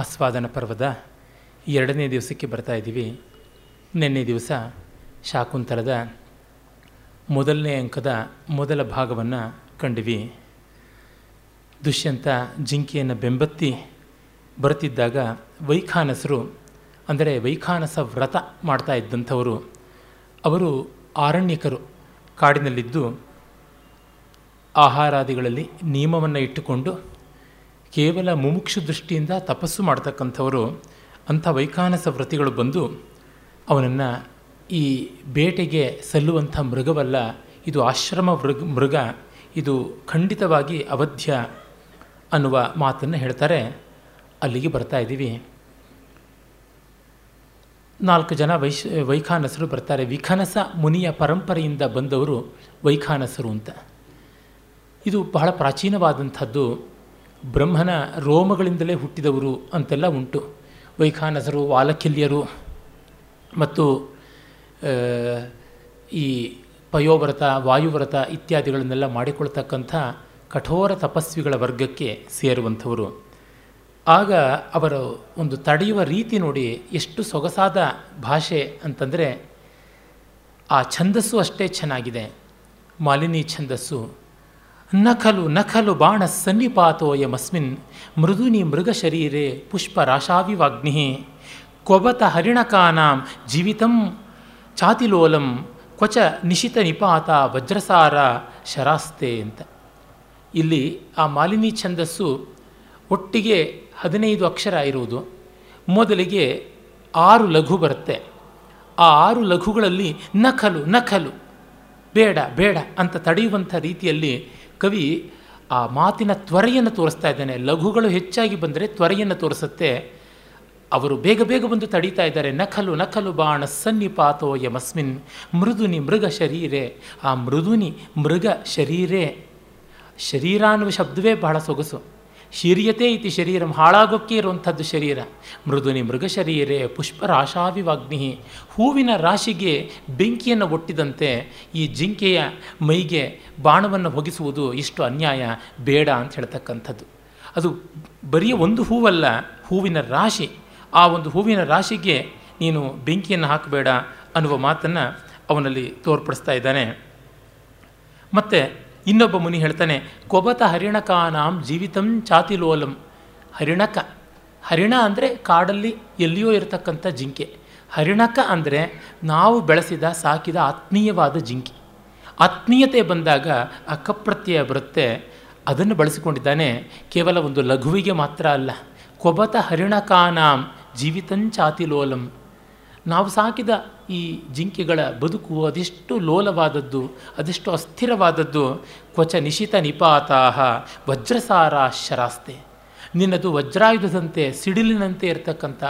ಆಸ್ವಾದನ ಪರ್ವದ ಎರಡನೇ ದಿವಸಕ್ಕೆ ಬರ್ತಾ ಇದ್ದೀವಿ. ನಿನ್ನೆ ದಿವಸ ಶಾಕುಂತಲದ ಮೊದಲನೇ ಅಂಕದ ಮೊದಲ ಭಾಗವನ್ನು ಕಂಡಿವಿ. ದುಷ್ಯಂತ ಜಿಂಕೆಯನ್ನು ಬೆಂಬತ್ತಿ ಬರುತ್ತಿದ್ದಾಗ ವೈಖಾನಸರು, ಅಂದರೆ ವೈಖಾನಸ ವ್ರತ ಮಾಡ್ತಾ ಇದ್ದಂಥವರು, ಅವರು ಆರಣ್ಯಕರು ಕಾಡಿನಲ್ಲಿದ್ದು ಆಹಾರಾದಿಗಳಲ್ಲಿ ನಿಯಮವನ್ನು ಇಟ್ಟುಕೊಂಡು ಕೇವಲ ಮುಮುಕ್ಷು ದೃಷ್ಟಿಯಿಂದ ತಪಸ್ಸು ಮಾಡ್ತಕ್ಕಂಥವರು ಅಂಥ ವೈಖಾನಸ ವ್ರತಿಗಳು ಬಂದು ಅವನನ್ನು ಈ ಬೇಟೆಗೆ ಸಲ್ಲುವಂಥ ಮೃಗವಲ್ಲ, ಇದು ಆಶ್ರಮ ಮೃಗ ಮೃಗ, ಇದು ಖಂಡಿತವಾಗಿ ಅವಧ್ಯ ಅನ್ನುವ ಮಾತನ್ನು ಹೇಳ್ತಾರೆ. ಅಲ್ಲಿಗೆ ಬರ್ತಾ ಇದ್ದೀವಿ. ನಾಲ್ಕು ಜನ ವೈಶ್, ವೈಖಾನಸರು ಬರ್ತಾರೆ. ವಿಖನಸ ಮುನಿಯ ಪರಂಪರೆಯಿಂದ ಬಂದವರು ವೈಖಾನಸರು ಅಂತ. ಇದು ಬಹಳ ಪ್ರಾಚೀನವಾದಂಥದ್ದು. ಬ್ರಹ್ಮನ ರೋಮಗಳಿಂದಲೇ ಹುಟ್ಟಿದವರು ಅಂತೆಲ್ಲ ಉಂಟು. ವೈಖಾನಸರು, ವಾಲಕಿಲ್ಯರು ಮತ್ತು ಈ ಪಯೋವ್ರತ, ವಾಯುವ್ರತ ಇತ್ಯಾದಿಗಳನ್ನೆಲ್ಲ ಮಾಡಿಕೊಳ್ತಕ್ಕಂಥ ಕಠೋರ ತಪಸ್ವಿಗಳ ವರ್ಗಕ್ಕೆ ಸೇರುವಂಥವರು. ಆಗ ಅವರು ಒಂದು ತಡೆಯುವ ರೀತಿ ನೋಡಿ ಎಷ್ಟು ಸೊಗಸಾದ ಭಾಷೆ ಅಂತಂದರೆ, ಆ ಛಂದಸ್ಸು ಅಷ್ಟೇ ಚೆನ್ನಾಗಿದೆ. ಮಾಲಿನಿ ಛಂದಸ್ಸು ನಖಲು ನಖಲು ಬಾಣ ಸನ್ನಿಪಾತೋಯಮಸ್ಮಿನ್ ಮೃದುನಿ ಮೃಗ ಶರೀರೆ ಪುಷ್ಪ ರಾಶಾವಿವಾಗ್ನಿ ಕೊಬತ ಹರಿಣಕಾನಾಂ ಜೀವಿತಂ ಚಾತಿಲೋಲಂ ಕ್ವಚ ನಿಶಿತ ನಿಪಾತ ವಜ್ರಸಾರ ಶರಾಸ್ತೆ ಅಂತ. ಇಲ್ಲಿ ಆ ಮಾಲಿನಿ ಛಂದಸ್ಸು ಒಟ್ಟಿಗೆ ಹದಿನೈದು ಅಕ್ಷರ ಇರುವುದು. ಮೊದಲಿಗೆ ಆರು ಲಘು ಬರುತ್ತೆ. ಆ ಆರು ಲಘುಗಳಲ್ಲಿ ನಖಲು ನಖಲು ಬೇಡ ಬೇಡ ಅಂತ ತಡೆಯುವಂಥ ರೀತಿಯಲ್ಲಿ ಕವಿ ಆ ಮಾತಿನ ತ್ವರೆಯನ್ನು ತೋರಿಸ್ತಾ ಇದ್ದಾನೆ. ಲಘುಗಳು ಹೆಚ್ಚಾಗಿ ಬಂದರೆ ತ್ವರೆಯನ್ನು ತೋರಿಸುತ್ತೆ. ಅವರು ಬೇಗ ಬೇಗ ಬಂದು ತಡೀತಾ ಇದ್ದಾರೆ. ನಖಲು ನಖಲು ಬಾಣ ಸನ್ನಿಪಾತೋ ಯಮಸ್ಮಿನ್. ಮೃದುನಿ ಮೃಗ ಶರೀರೆ. ಆ ಮೃದುನಿ ಮೃಗ ಶರೀರೆ. ಶರೀರ ಅನ್ನುವ ಶಬ್ದವೇ ಬಹಳ ಸೊಗಸು. ಶೀರ್ಯತೆ ಇತಿ ಶರೀರಂ ಹಾಳಾಗೋಕ್ಕೆ ಇರುವಂಥದ್ದು ಶರೀರ. ಮೃದುನಿ ಮೃಗ ಶರೀರೆ, ಪುಷ್ಪರಾಶಾವಿವಾಗ್ನಿ. ಹೂವಿನ ರಾಶಿಗೆ ಬೆಂಕಿಯನ್ನು ಒಟ್ಟಿದಂತೆ ಈ ಜಿಂಕೆಯ ಮೈಗೆ ಬಾಣವನ್ನು ಹೊಗಿಸುವುದು ಇಷ್ಟು ಅನ್ಯಾಯ, ಬೇಡ ಅಂತ ಹೇಳ್ತಕ್ಕಂಥದ್ದು. ಅದು ಬರೀ ಒಂದು ಹೂವಲ್ಲ, ಹೂವಿನ ರಾಶಿ. ಆ ಒಂದು ಹೂವಿನ ರಾಶಿಗೆ ನೀನು ಬೆಂಕಿಯನ್ನು ಹಾಕಬೇಡ ಅನ್ನುವ ಮಾತನ್ನು ಅವನಲ್ಲಿ ತೋರ್ಪಡಿಸ್ತಾ ಇದ್ದಾನೆ. ಮತ್ತು ಇನ್ನೊಬ್ಬ ಮುನಿ ಹೇಳ್ತಾನೆ, ಕೊಬತ ಹರಿಣಕಾನಾಂ ಜೀವಿತಂ ಚಾತಿಲೋಲಂ ಹರಿಣಕ. ಹರಿಣ ಅಂದರೆ ಕಾಡಲ್ಲಿ ಎಲ್ಲಿಯೋ ಇರತಕ್ಕಂಥ ಜಿಂಕೆ. ಹರಿಣಕ ಅಂದರೆ ನಾವು ಬೆಳೆಸಿದ ಸಾಕಿದ ಆತ್ಮೀಯವಾದ ಜಿಂಕೆ. ಆತ್ಮೀಯತೆ ಬಂದಾಗ ಅಕ್ಕಪ್ರತ್ಯಯ ಕಪ್ರತ್ಯಯ ಬರುತ್ತೆ. ಅದನ್ನು ಬಳಸಿಕೊಂಡಿದ್ದಾನೆ ಕೇವಲ ಒಂದು ಲಘುವಿಗೆ ಮಾತ್ರ ಅಲ್ಲ. ಕೊಬತ ಹರಿಣಕಾನಾಂ ಜೀವಿತಂಚಾತಿಲೋಲಂ ನಾವು ಸಾಕಿದ ಈ ಜಿಂಕೆಗಳ ಬದುಕು ಅದೆಷ್ಟು ಲೋಲವಾದದ್ದು, ಅದೆಷ್ಟು ಅಸ್ಥಿರವಾದದ್ದು. ಕ್ವಚ ನಿಶಿತ ನಿಪಾತಾಹ, ವಜ್ರಸಾರ ಶರಾಸ್ತೆ. ನಿನ್ನದು ವಜ್ರಾಯುಧದಂತೆ ಸಿಡಿಲಿನಂತೆ ಇರತಕ್ಕಂಥ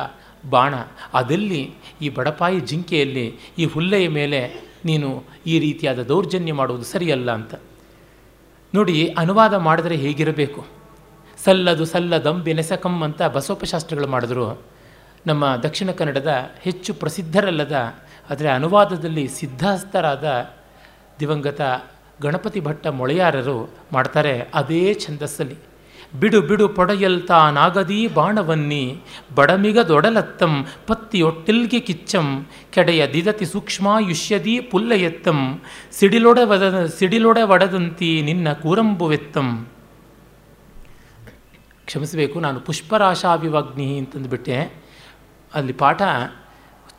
ಬಾಣ, ಅದಲ್ಲಿ? ಈ ಬಡಪಾಯಿ ಜಿಂಕೆಯಲ್ಲಿ, ಈ ಹುಲ್ಲೆಯ ಮೇಲೆ ನೀನು ಈ ರೀತಿಯಾದ ದೌರ್ಜನ್ಯ ಮಾಡುವುದು ಸರಿಯಲ್ಲ ಅಂತ. ನೋಡಿ, ಅನುವಾದ ಮಾಡಿದರೆ ಹೇಗಿರಬೇಕು? ಸಲ್ಲದು ಸಲ್ಲದಂಬಿ ನೆಸಕಂ ಅಂತ ಬಸವಪಶಾಸ್ತ್ರಗಳು ಮಾಡಿದ್ರು. ನಮ್ಮ ದಕ್ಷಿಣ ಕನ್ನಡದ ಹೆಚ್ಚು ಪ್ರಸಿದ್ಧರಲ್ಲದ ಆದರೆ ಅನುವಾದದಲ್ಲಿ ಸಿದ್ಧಾಸ್ತರಾದ ದಿವಂಗತ ಗಣಪತಿ ಭಟ್ಟ ಮೊಳೆಯಾರರು ಮಾಡ್ತಾರೆ ಅದೇ ಛಂದಸ್ಸಲ್ಲಿ. ಬಿಡು ಬಿಡು ಪೊಡೆಯಲ್ತಾ ನಾಗದೀ ಬಾಣವನ್ನಿ, ಬಡಮಿಗ ದೊಡಲತ್ತಂ, ಪತ್ತಿಯೊಟ್ಟಿಲ್ಗೆ ಕಿಚ್ಚಂ, ಕೆಡೆಯ ದಿದತಿ ಸೂಕ್ಷ್ಮಾಯುಷ್ಯದೀ ಪುಲ್ಲಯತ್ತಂ ಸಿಡಿಲೊಡ ವದ ಸಿಡಿಲೊಡ ಒಡದಂತಿ ನಿನ್ನ ಕೂರಂಬುವೆತ್ತಂ. ಕ್ಷಮಿಸಬೇಕು, ನಾನು ಪುಷ್ಪರಾಶಾವಿವಾಗ್ನಿ ಅಂತಂದುಬಿಟ್ಟೆ. ಅಲ್ಲಿ ಪಾಠ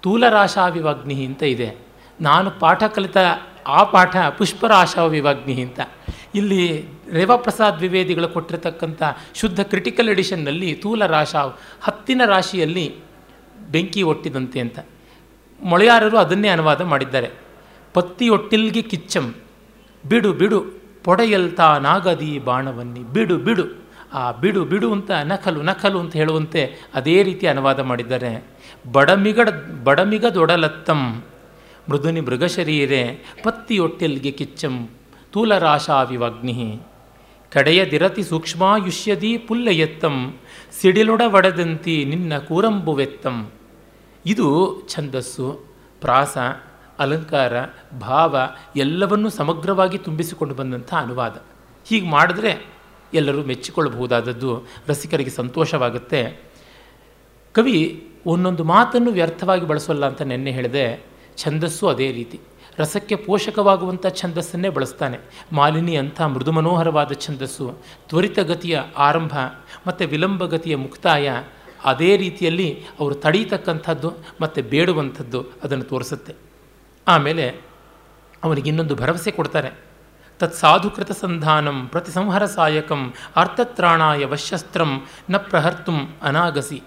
ಸ್ಥೂಲರಾಶಾವಿವಾಗ್ನಿ ಅಂತ ಇದೆ. ನಾನು ಪಾಠ ಕಲಿತ ಆ ಪಾಠ ಪುಷ್ಪರಾಶಾವಿವಾಗ್ನಿ ಅಂತ. ಇಲ್ಲಿ ರೇವಪ್ರಸಾದ್ ದ್ವಿವೇದಿಗಳು ಕೊಟ್ಟಿರತಕ್ಕಂಥ ಶುದ್ಧ ಕ್ರಿಟಿಕಲ್ ಎಡಿಷನ್ನಲ್ಲಿ ತೂಲ ರಾಶ ಹತ್ತಿನ ರಾಶಿಯಲ್ಲಿ ಬೆಂಕಿ ಒಟ್ಟಿದಂತೆ ಅಂತ. ಮೊಳೆಯಾರರು ಅದನ್ನೇ ಅನುವಾದ ಮಾಡಿದ್ದಾರೆ. ಪತ್ತಿ ಒಟ್ಟಿಲ್ಗೆ ಕಿಚ್ಚಂ. ಬಿಡು ಬಿಡು ಪೊಡೆಯಲ್ತಾ ನಾಗದಿ ಬಾಣವನ್ನಿ. ಬಿಡು ಬಿಡು. ಆ ಬಿಡು ಬಿಡು ಅಂತ ನಕಲು ನಕಲು ಅಂತ ಹೇಳುವಂತೆ ಅದೇ ರೀತಿ ಅನುವಾದ ಮಾಡಿದ್ದಾರೆ. ಬಡಮಿಗಡ, ಬಡಮಿಗದೊಡಲತ್ತಂ. ಮೃದುನಿ ಮೃಗಶರೀರೆ, ಪತ್ತಿಯೊಟ್ಟಿಲ್ಗೆ ಕಿಚ್ಚಂ. ತೂಲರಾಶಾವಿವಗ್ನಿ. ಕಡೆಯದಿರತಿ ಸೂಕ್ಷ್ಮಾಯುಷ್ಯದಿ ಪುಲ್ಲಯತ್ತಂ. ಸಿಡಿಲೊಡ ಒಡದಂತಿ ನಿನ್ನ ಕೂರಂಬುವೆತ್ತಂ. ಇದು ಛಂದಸ್ಸು, ಪ್ರಾಸ, ಅಲಂಕಾರ, ಭಾವ ಎಲ್ಲವನ್ನೂ ಸಮಗ್ರವಾಗಿ ತುಂಬಿಸಿಕೊಂಡು ಬಂದಂಥ ಅನುವಾದ. ಹೀಗೆ ಮಾಡಿದ್ರೆ ಎಲ್ಲರೂ ಮೆಚ್ಚಿಕೊಳ್ಳಬಹುದಾದದ್ದು, ರಸಿಕರಿಗೆ ಸಂತೋಷವಾಗುತ್ತೆ. ಕವಿ ಒಂದೊಂದು ಮಾತನ್ನು ವ್ಯರ್ಥವಾಗಿ ಬಳಸೋಲ್ಲ ಅಂತ ನೆನ್ನೆ ಹೇಳಿದೆ, ಛಂದಸ್ಸು ಅದೇ ರೀತಿ. ರಸಕ್ಕೆ ಪೋಷಕವಾಗುವಂಥ ಛಂದಸ್ಸನ್ನೇ ಬಳಸ್ತಾನೆ. ಮಾಲಿನಿ ಅಂಥ ಮೃದು ಮನೋಹರವಾದ ಛಂದಸ್ಸು ತ್ವರಿತಗತಿಯ ಆರಂಭ ಮತ್ತು ವಿಳಂಬಗತಿಯ ಮುಕ್ತಾಯ ಅದೇ ರೀತಿಯಲ್ಲಿ ಅವರು ತಡೀತಕ್ಕಂಥದ್ದು ಮತ್ತು ಬೇಡುವಂಥದ್ದು ಅದನ್ನು ತೋರಿಸುತ್ತೆ. ಆಮೇಲೆ ಅವನಿಗೆ ಇನ್ನೊಂದು ಭರವಸೆ ಕೊಡ್ತಾರೆ. ತತ್ ಸಾಧುಕೃತ ಸಂಧಾನಂ ಪ್ರತಿಸಂಹರ ಸಹಾಯಕಂ ಅರ್ಥತ್ರಾಣಾಯ ವಶಸ್ತ್ರಂ ನ ಪ್ರಹರ್ತುಂ ಅನಾಗಸಿ.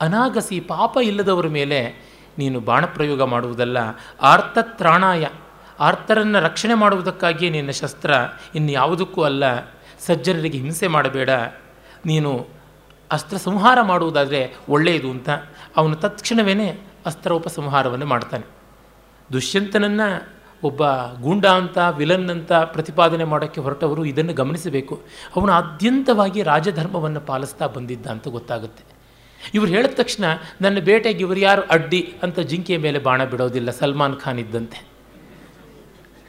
ಅನಾಗಸಿ ಪಾಪ ಇಲ್ಲದವರ ಮೇಲೆ ನೀನು ಬಾಣಪ್ರಯೋಗ ಮಾಡುವುದಲ್ಲ. ಆರ್ತತ್ರಾಣಾಯ. ಆರ್ತರನ್ನು ರಕ್ಷಣೆ ಮಾಡುವುದಕ್ಕಾಗಿಯೇ ನಿನ್ನ ಶಸ್ತ್ರ ಇನ್ನು ಯಾವುದಕ್ಕೂ ಅಲ್ಲ. ಸಜ್ಜನರಿಗೆ ಹಿಂಸೆ ಮಾಡಬೇಡ. ನೀನು ಅಸ್ತ್ರ ಸಂಹಾರ ಮಾಡುವುದಾದರೆ ಒಳ್ಳೆಯದು ಅಂತ. ಅವನು ತತ್ಕ್ಷಣವೇ ಅಸ್ತ್ರೋಪಸಂಹಾರವನ್ನು ಮಾಡ್ತಾನೆ. ದುಷ್ಯಂತನನ್ನು ಒಬ್ಬ ಗೂಂಡ ಅಂತ, ವಿಲನ್ ಅಂತ ಪ್ರತಿಪಾದನೆ ಮಾಡೋಕ್ಕೆ ಹೊರಟವರು ಇದನ್ನು ಗಮನಿಸಬೇಕು. ಅವನು ಆದ್ಯಂತವಾಗಿ ರಾಜಧರ್ಮವನ್ನು ಪಾಲಿಸ್ತಾ ಬಂದಿದ್ದ ಅಂತ ಗೊತ್ತಾಗುತ್ತೆ. ಇವರು ಹೇಳಿದ ತಕ್ಷಣ ನನ್ನ ಬೇಟೆಗೆ ಇವರು ಯಾರು? ಅಡ್ಡಿ ಅಂತ ಜಿಂಕೆಯ ಮೇಲೆ ಬಾಣ ಬಿಡೋದಿಲ್ಲ, ಸಲ್ಮಾನ್ ಖಾನ್ ಇದ್ದಂತೆ.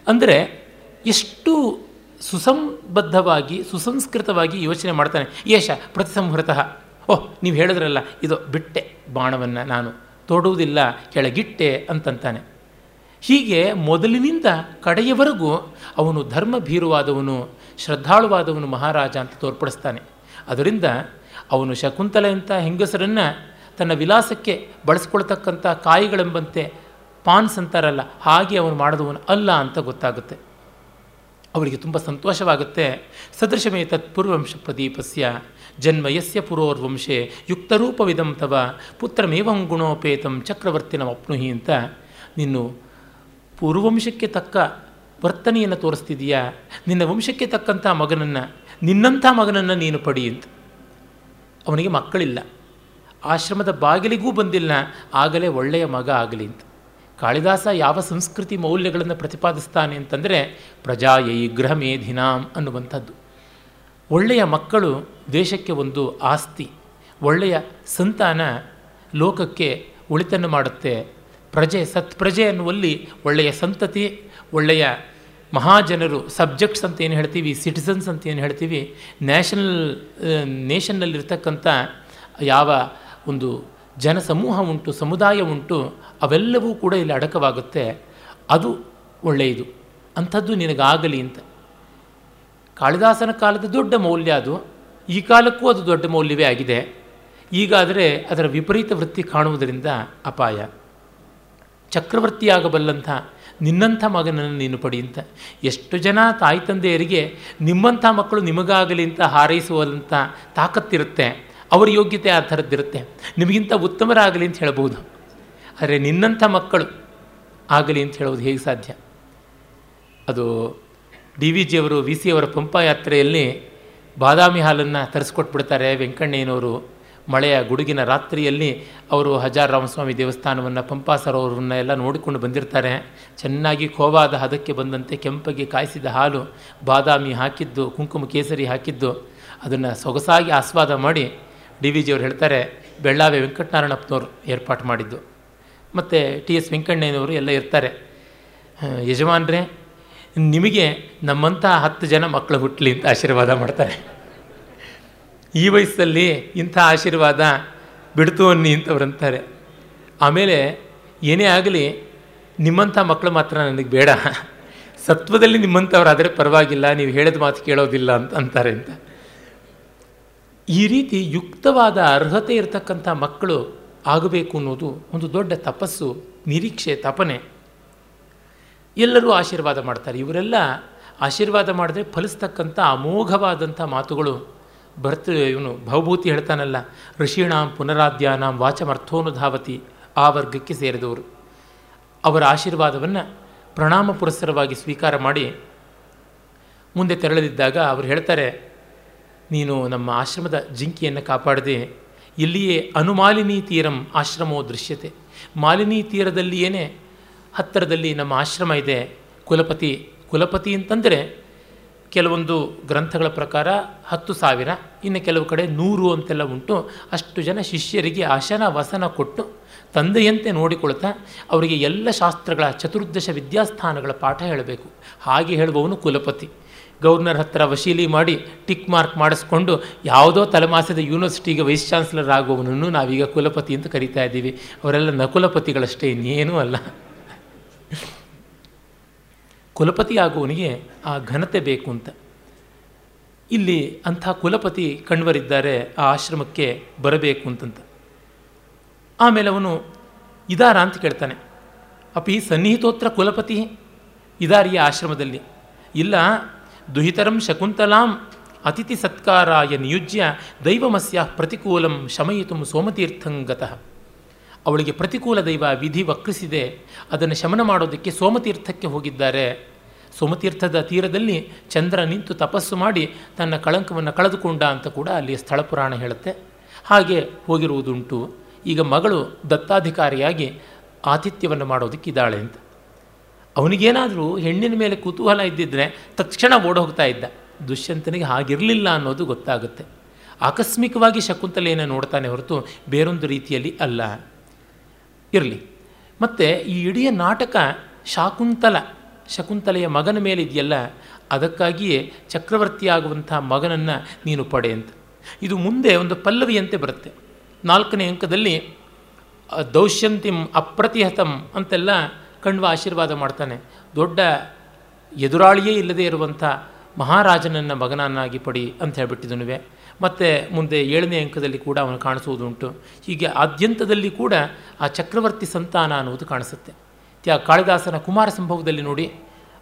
ಅಂದರೆ ಎಷ್ಟು ಸುಸಂಬದ್ಧವಾಗಿ, ಸುಸಂಸ್ಕೃತವಾಗಿ ಯೋಚನೆ ಮಾಡ್ತಾನೆ. ಯೇಷ ಪ್ರತಿಸಂಹೃತಃ. ಓಹ್, ನೀವು ಹೇಳಿದ್ರಲ್ಲ, ಇದು ಬಿಟ್ಟೆ ಬಾಣವನ್ನು ನಾನು ತೊಡುವುದಿಲ್ಲ, ಕೆಳಗಿಟ್ಟೆ ಅಂತಂತಾನೆ. ಹೀಗೆ ಮೊದಲಿನಿಂದ ಕಡೆಯವರೆಗೂ ಅವನು ಧರ್ಮ ಭೀರುವಾದವನು ಶ್ರದ್ಧಾಳುವಾದವನು ಮಹಾರಾಜ ಅಂತ ತೋರ್ಪಡಿಸ್ತಾನೆ. ಅದರಿಂದ ಅವನು ಶಕುಂತಲೆ ಅಂತ ಹೆಂಗಸರನ್ನು ತನ್ನ ವಿಲಾಸಕ್ಕೆ ಬಳಸ್ಕೊಳ್ತಕ್ಕಂಥ ಕಾಯಿಗಳೆಂಬಂತೆ ಪಾನ್ಸ್ ಅಂತಾರಲ್ಲ, ಹಾಗೆ ಅವನು ಮಾಡಿದವನು ಅಲ್ಲ ಅಂತ ಗೊತ್ತಾಗುತ್ತೆ. ಅವರಿಗೆ ತುಂಬ ಸಂತೋಷವಾಗುತ್ತೆ. ಸದೃಶಮೇ ತತ್ಪೂರ್ವಂಶ ಪ್ರದೀಪಸ್ಯ, ಜನ್ಮ ಯಸ್ಯ ಪುರೋರ್ವಂಶೆ, ಯುಕ್ತರೂಪವಿದಂ ತವ, ಪುತ್ರಮೇವಂ ಗುಣೋಪೇತಂ ಚಕ್ರವರ್ತಿನ ಅಪ್ನುಹಿ ಅಂತ. ನಿನ್ನ ಪೂರ್ವಂಶಕ್ಕೆ ತಕ್ಕ ವರ್ತನೆಯನ್ನು ತೋರಿಸ್ತಿದೀಯಾ? ನಿನ್ನ ವಂಶಕ್ಕೆ ತಕ್ಕಂಥ ಮಗನನ್ನು, ನಿನ್ನಂಥ ಮಗನನ್ನು ನೀನು ಪಡಿ ಅಂತ. ಅವನಿಗೆ ಮಕ್ಕಳಿಲ್ಲ. ಆಶ್ರಮದ ಬಾಗಿಲಿಗೂ ಬಂದಿಲ್ಲ. ಆಗಲೇ ಒಳ್ಳೆಯ ಮಗ ಆಗಲಿ ಅಂತ. ಕಾಳಿದಾಸ ಯಾವ ಸಂಸ್ಕೃತಿ ಮೌಲ್ಯಗಳನ್ನು ಪ್ರತಿಪಾದಿಸ್ತಾನೆ ಅಂತಂದರೆ ಪ್ರಜಾಯೈ ಗೃಹ ಮೇಧಿನಾಂ ಅನ್ನುವಂಥದ್ದು. ಒಳ್ಳೆಯ ಮಕ್ಕಳು ದೇಶಕ್ಕೆ ಒಂದು ಆಸ್ತಿ. ಒಳ್ಳೆಯ ಸಂತಾನ ಲೋಕಕ್ಕೆ ಉಳಿತನ್ನು ಮಾಡುತ್ತೆ. ಪ್ರಜೆ ಸತ್ಪ್ರಜೆ ಅನ್ನುವಲ್ಲಿ ಒಳ್ಳೆಯ ಸಂತತಿ, ಒಳ್ಳೆಯ ಮಹಾಜನರು ಸಬ್ಜೆಕ್ಟ್ಸ್ ಅಂತ ಏನು ಹೇಳ್ತೀವಿ ಸಿಟಿಸನ್ಸ್ ಅಂತ ಏನು ಹೇಳ್ತೀವಿ ನ್ಯಾಷನಲ್ ನೇಷನ್ನಲ್ಲಿರ್ತಕ್ಕಂಥ ಯಾವ ಒಂದು ಜನಸಮೂಹ ಉಂಟು, ಸಮುದಾಯ ಉಂಟು, ಅವೆಲ್ಲವೂ ಕೂಡ ಇಲ್ಲಿ ಅಡಕವಾಗುತ್ತೆ. ಅದು ಒಳ್ಳೆಯದು. ಅಂಥದ್ದು ನಿನಗಾಗಲಿ ಅಂತ. ಕಾಳಿದಾಸನ ಕಾಲದ ದೊಡ್ಡ ಮೌಲ್ಯ ಅದು. ಈ ಕಾಲಕ್ಕೂ ಅದು ದೊಡ್ಡ ಮೌಲ್ಯವೇ ಆಗಿದೆ. ಈಗಾದರೆ ಅದರ ವಿಪರೀತ ವೃತ್ತಿ ಕಾಣುವುದರಿಂದ ಅಪಾಯ. ಚಕ್ರವರ್ತಿಯಾಗಬಲ್ಲಂಥ ನಿನ್ನಂಥ ಮಗನನ್ನು ನೀನು ಅಂತ. ಎಷ್ಟು ಜನ ತಾಯಿ ತಂದೆಯರಿಗೆ ನಿಮ್ಮಂಥ ಮಕ್ಕಳು ನಿಮಗಾಗಲಿ ಅಂತ ಹಾರೈಸುವಂಥ ತಾಕತ್ತಿರುತ್ತೆ. ಅವರ ಯೋಗ್ಯತೆ ಆ ಥರದ್ದಿರುತ್ತೆ. ನಿಮಗಿಂತ ಉತ್ತಮರಾಗಲಿ ಅಂತ ಹೇಳ್ಬೋದು ಆದರೆ ನಿನ್ನಂಥ ಮಕ್ಕಳು ಆಗಲಿ ಅಂತ ಹೇಳೋದು ಹೇಗೆ ಸಾಧ್ಯ? ಅದು ಡಿ ವಿ ಜಿಯವರು ವಿ ಸಿ ಅವರ ಪಂಪ ಯಾತ್ರೆಯಲ್ಲಿ ಬಾದಾಮಿ ಹಾಲನ್ನು ತರಿಸ್ಕೊಟ್ಬಿಡ್ತಾರೆ ವೆಂಕಣ್ಣಯ್ಯನವರು. ಮಳೆಯ ಗುಡುಗಿನ ರಾತ್ರಿಯಲ್ಲಿ ಅವರು ಹಜಾರ್ ರಾಮಸ್ವಾಮಿ ದೇವಸ್ಥಾನವನ್ನು ಪಂಪಾ ಸರೋವರನ್ನ ಎಲ್ಲ ನೋಡಿಕೊಂಡು ಬಂದಿರ್ತಾರೆ. ಚೆನ್ನಾಗಿ ಕೋವಾದ ಹದಕ್ಕೆ ಬಂದಂತೆ ಕೆಂಪಗೆ ಕಾಯಿಸಿದ ಹಾಲು, ಬಾದಾಮಿ ಹಾಕಿದ್ದು, ಕುಂಕುಮ ಕೇಸರಿ ಹಾಕಿದ್ದು, ಅದನ್ನು ಸೊಗಸಾಗಿ ಆಸ್ವಾದ ಮಾಡಿ ಡಿ ವಿ ಜಿಯವರು ಹೇಳ್ತಾರೆ, ಬೆಳ್ಳಾವೆ ವೆಂಕಟನಾರಾಯಣಪ್ಪನವರು ಏರ್ಪಾಟು ಮಾಡಿದ್ದು. ಮತ್ತು ಟಿ ಎಸ್ ವೆಂಕಣ್ಣಯ್ಯನವರು ಎಲ್ಲ ಇರ್ತಾರೆ. ಯಜಮಾನ್ರೆ, ನಿಮಗೆ ನಮ್ಮಂಥ ಹತ್ತು ಜನ ಮಕ್ಕಳು ಹುಟ್ಟಲಿ ಅಂತ ಆಶೀರ್ವಾದ ಮಾಡ್ತಾರೆ. ಈ ವಯಸ್ಸಲ್ಲಿ ಇಂಥ ಆಶೀರ್ವಾದ ಬಿಡ್ತು ಅನ್ನಿ ಅಂತವ್ರಂತಾರೆ ಆಮೇಲೆ ಏನೇ ಆಗಲಿ ನಿಮ್ಮಂಥ ಮಕ್ಕಳು ಮಾತ್ರ ನನಗೆ ಬೇಡ. ಸತ್ವದಲ್ಲಿ ನಿಮ್ಮಂಥವ್ರಾದರೆ ಪರವಾಗಿಲ್ಲ, ನೀವು ಹೇಳಿದ ಮಾತು ಕೇಳೋದಿಲ್ಲ ಅಂತ ಅಂತಾರೆ ಅಂತ. ಈ ರೀತಿ ಯುಕ್ತವಾದ ಅರ್ಹತೆ ಇರತಕ್ಕಂಥ ಮಕ್ಕಳು ಆಗಬೇಕು ಅನ್ನೋದು ಒಂದು ದೊಡ್ಡ ತಪಸ್ಸು, ನಿರೀಕ್ಷೆ, ತಪನೆ. ಎಲ್ಲರೂ ಆಶೀರ್ವಾದ ಮಾಡ್ತಾರೆ. ಇವರೆಲ್ಲ ಆಶೀರ್ವಾದ ಮಾಡಿದ್ರೆ ಫಲಿಸ್ತಕ್ಕಂಥ ಅಮೋಘವಾದಂಥ ಮಾತುಗಳು ಭರತ ಇವನು ಭವಭೂತಿ ಹೇಳ್ತಾನಲ್ಲ, ಋಷೀಣಾಂ ಪುನರಾಧ್ಯಾನಾಂ ವಾಚಮರ್ಥೋನುಧಾವತಿ ಆ ವರ್ಗಕ್ಕೆ ಸೇರಿದವರು. ಅವರ ಆಶೀರ್ವಾದವನ್ನು ಪ್ರಣಾಮ ಪುರಸ್ಸರವಾಗಿ ಸ್ವೀಕಾರ ಮಾಡಿ ಮುಂದೆ ತೆರಳದಿದ್ದಾಗ ಅವರು ಹೇಳ್ತಾರೆ, ನೀನು ನಮ್ಮ ಆಶ್ರಮದ ಜಿಂಕಿಯನ್ನು ಕಾಪಾಡದೆ. ಇಲ್ಲಿಯೇ ಅನುಮಾಲಿನಿ ತೀರಂ ಆಶ್ರಮೋ ದೃಶ್ಯತೆ. ಮಾಲಿನಿ ತೀರದಲ್ಲಿಯೇ ಹತ್ತಿರದಲ್ಲಿ ನಮ್ಮ ಆಶ್ರಮ ಇದೆ. ಕುಲಪತಿ ಕುಲಪತಿ ಅಂತಂದರೆ ಕೆಲವೊಂದು ಗ್ರಂಥಗಳ ಪ್ರಕಾರ ಹತ್ತು ಸಾವಿರ, ಇನ್ನು ಕೆಲವು ಕಡೆ ನೂರು ಅಂತೆಲ್ಲ ಉಂಟು. ಅಷ್ಟು ಜನ ಶಿಷ್ಯರಿಗೆ ಅಶನ ವಸನ ಕೊಟ್ಟು ತಂದೆಯಂತೆ ನೋಡಿಕೊಳ್ತಾ ಅವರಿಗೆ ಎಲ್ಲ ಶಾಸ್ತ್ರಗಳ ಚತುರ್ದಶ ವಿದ್ಯಾಸ್ಥಾನಗಳ ಪಾಠ ಹೇಳಬೇಕು. ಹಾಗೆ ಹೇಳುವವನು ಕುಲಪತಿ. ಗವರ್ನರ್ ಹತ್ತಿರ ವಶೀಲಿ ಮಾಡಿ ಟಿಕ್ ಮಾರ್ಕ್ ಮಾಡಿಸ್ಕೊಂಡು ಯಾವುದೋ ತಲೆಮಾಸದ ಯೂನಿವರ್ಸಿಟಿಗೆ ವೈಸ್ ಚಾನ್ಸಲರ್ ಆಗುವವನನ್ನು ನಾವೀಗ ಕುಲಪತಿ ಅಂತ ಕರಿತಾ ಇದ್ದೀವಿ. ಅವರೆಲ್ಲ ನಕುಲಪತಿಗಳಷ್ಟೇ, ಇನ್ನೇನೂ ಅಲ್ಲ. ಕುಲಪತಿ ಆಗುವವನಿಗೆ ಆ ಘನತೆ ಬೇಕು ಅಂತ. ಇಲ್ಲಿ ಅಂಥ ಕುಲಪತಿ ಕಣ್ವರಿದ್ದಾರೆ ಆ ಆಶ್ರಮಕ್ಕೆ ಬರಬೇಕು ಅಂತಂತ. ಆಮೇಲೆ ಅವನು, ಇದಾರ ಅಂತ ಕೇಳ್ತಾನೆ. ಅಪಿ ಸನ್ನಿಹಿತೋತ್ರ ಕುಲಪತಿ ಇದಾರಿಯ ಆಶ್ರಮದಲ್ಲಿ. ಇಲ್ಲ, ದುಹಿತರಂ ಶಕುಂತಲಾಂ ಅತಿಥಿ ಸತ್ಕಾರಾಯ ನಿಯುಜ್ಯ ದೈವಮಸ್ಯ ಪ್ರತಿಕೂಲಂ ಶಮಯಿತು ಸೋಮತೀರ್ಥಂಗತಃ. ಅವಳಿಗೆ ಪ್ರತಿಕೂಲ ದೈವ ವಿಧಿ ವಕ್ರಿಸಿದೆ. ಅದನ್ನು ಶಮನ ಮಾಡೋದಕ್ಕೆ ಸೋಮತೀರ್ಥಕ್ಕೆ ಹೋಗಿದ್ದಾರೆ. ಸೋಮತೀರ್ಥದ ತೀರದಲ್ಲಿ ಚಂದ್ರ ನಿಂತು ತಪಸ್ಸು ಮಾಡಿ ತನ್ನ ಕಳಂಕವನ್ನು ಕಳೆದುಕೊಂಡ ಅಂತ ಕೂಡ ಅಲ್ಲಿ ಸ್ಥಳ ಪುರಾಣ ಹೇಳುತ್ತೆ. ಹಾಗೆ ಹೋಗಿರುವುದುಂಟು. ಈಗ ಮಗಳು ದತ್ತಾಧಿಕಾರಿಯಾಗಿ ಆತಿಥ್ಯವನ್ನು ಮಾಡೋದಕ್ಕಿದ್ದಾಳೆ ಅಂತ. ಅವನಿಗೇನಾದರೂ ಹೆಣ್ಣಿನ ಮೇಲೆ ಕುತೂಹಲ ಇದ್ದಿದ್ದರೆ ತಕ್ಷಣ ಓಡೋಗ್ತಾ ಇದ್ದ. ದುಷ್ಯಂತನಿಗೆ ಹಾಗಿರಲಿಲ್ಲ ಅನ್ನೋದು ಗೊತ್ತಾಗುತ್ತೆ. ಆಕಸ್ಮಿಕವಾಗಿ ಶಕುಂತಲೆಯನ್ನು ನೋಡ್ತಾನೆ ಹೊರತು ಬೇರೊಂದು ರೀತಿಯಲ್ಲಿ ಅಲ್ಲ. ಇರಲಿ. ಮತ್ತು ಈ ಇಡೀ ನಾಟಕ ಶಾಕುಂತಲ, ಶಕುಂತಲೆಯ ಮಗನ ಮೇಲಿದೆಯಲ್ಲ, ಅದಕ್ಕಾಗಿಯೇ ಚಕ್ರವರ್ತಿಯಾಗುವಂಥ ಮಗನನ್ನು ನೀನು ಪಡೆ ಅಂತ. ಇದು ಮುಂದೆ ಒಂದು ಪಲ್ಲವಿಯಂತೆ ಬರುತ್ತೆ. ನಾಲ್ಕನೇ ಅಂಕದಲ್ಲಿ ದೌಶ್ಯಂತಿಂ ಅಪ್ರತಿಹತಂ ಅಂತೆಲ್ಲ ಕಣ್ವ ಆಶೀರ್ವಾದ ಮಾಡ್ತಾನೆ. ದೊಡ್ಡ ಎದುರಾಳಿಯೇ ಇಲ್ಲದೆ ಇರುವಂಥ ಮಹಾರಾಜನನ್ನ ಮಗನನ್ನಾಗಿ ಪಡಿ ಅಂತ ಹೇಳ್ಬಿಟ್ಟಿದನುವೆ. ಮತ್ತು ಮುಂದೆ ಏಳನೇ ಅಂಕದಲ್ಲಿ ಕೂಡ ಅವನು ಕಾಣಿಸುವುದುಂಟು. ಹೀಗೆ ಆದ್ಯಂತದಲ್ಲಿ ಕೂಡ ಆ ಚಕ್ರವರ್ತಿ ಸಂತಾನ ಅನ್ನುವುದು ಕಾಣಿಸುತ್ತೆ. ತ್ಯಾ ಕಾಳಿದಾಸನ ಕುಮಾರ ಸಂಭವದಲ್ಲಿ ನೋಡಿ,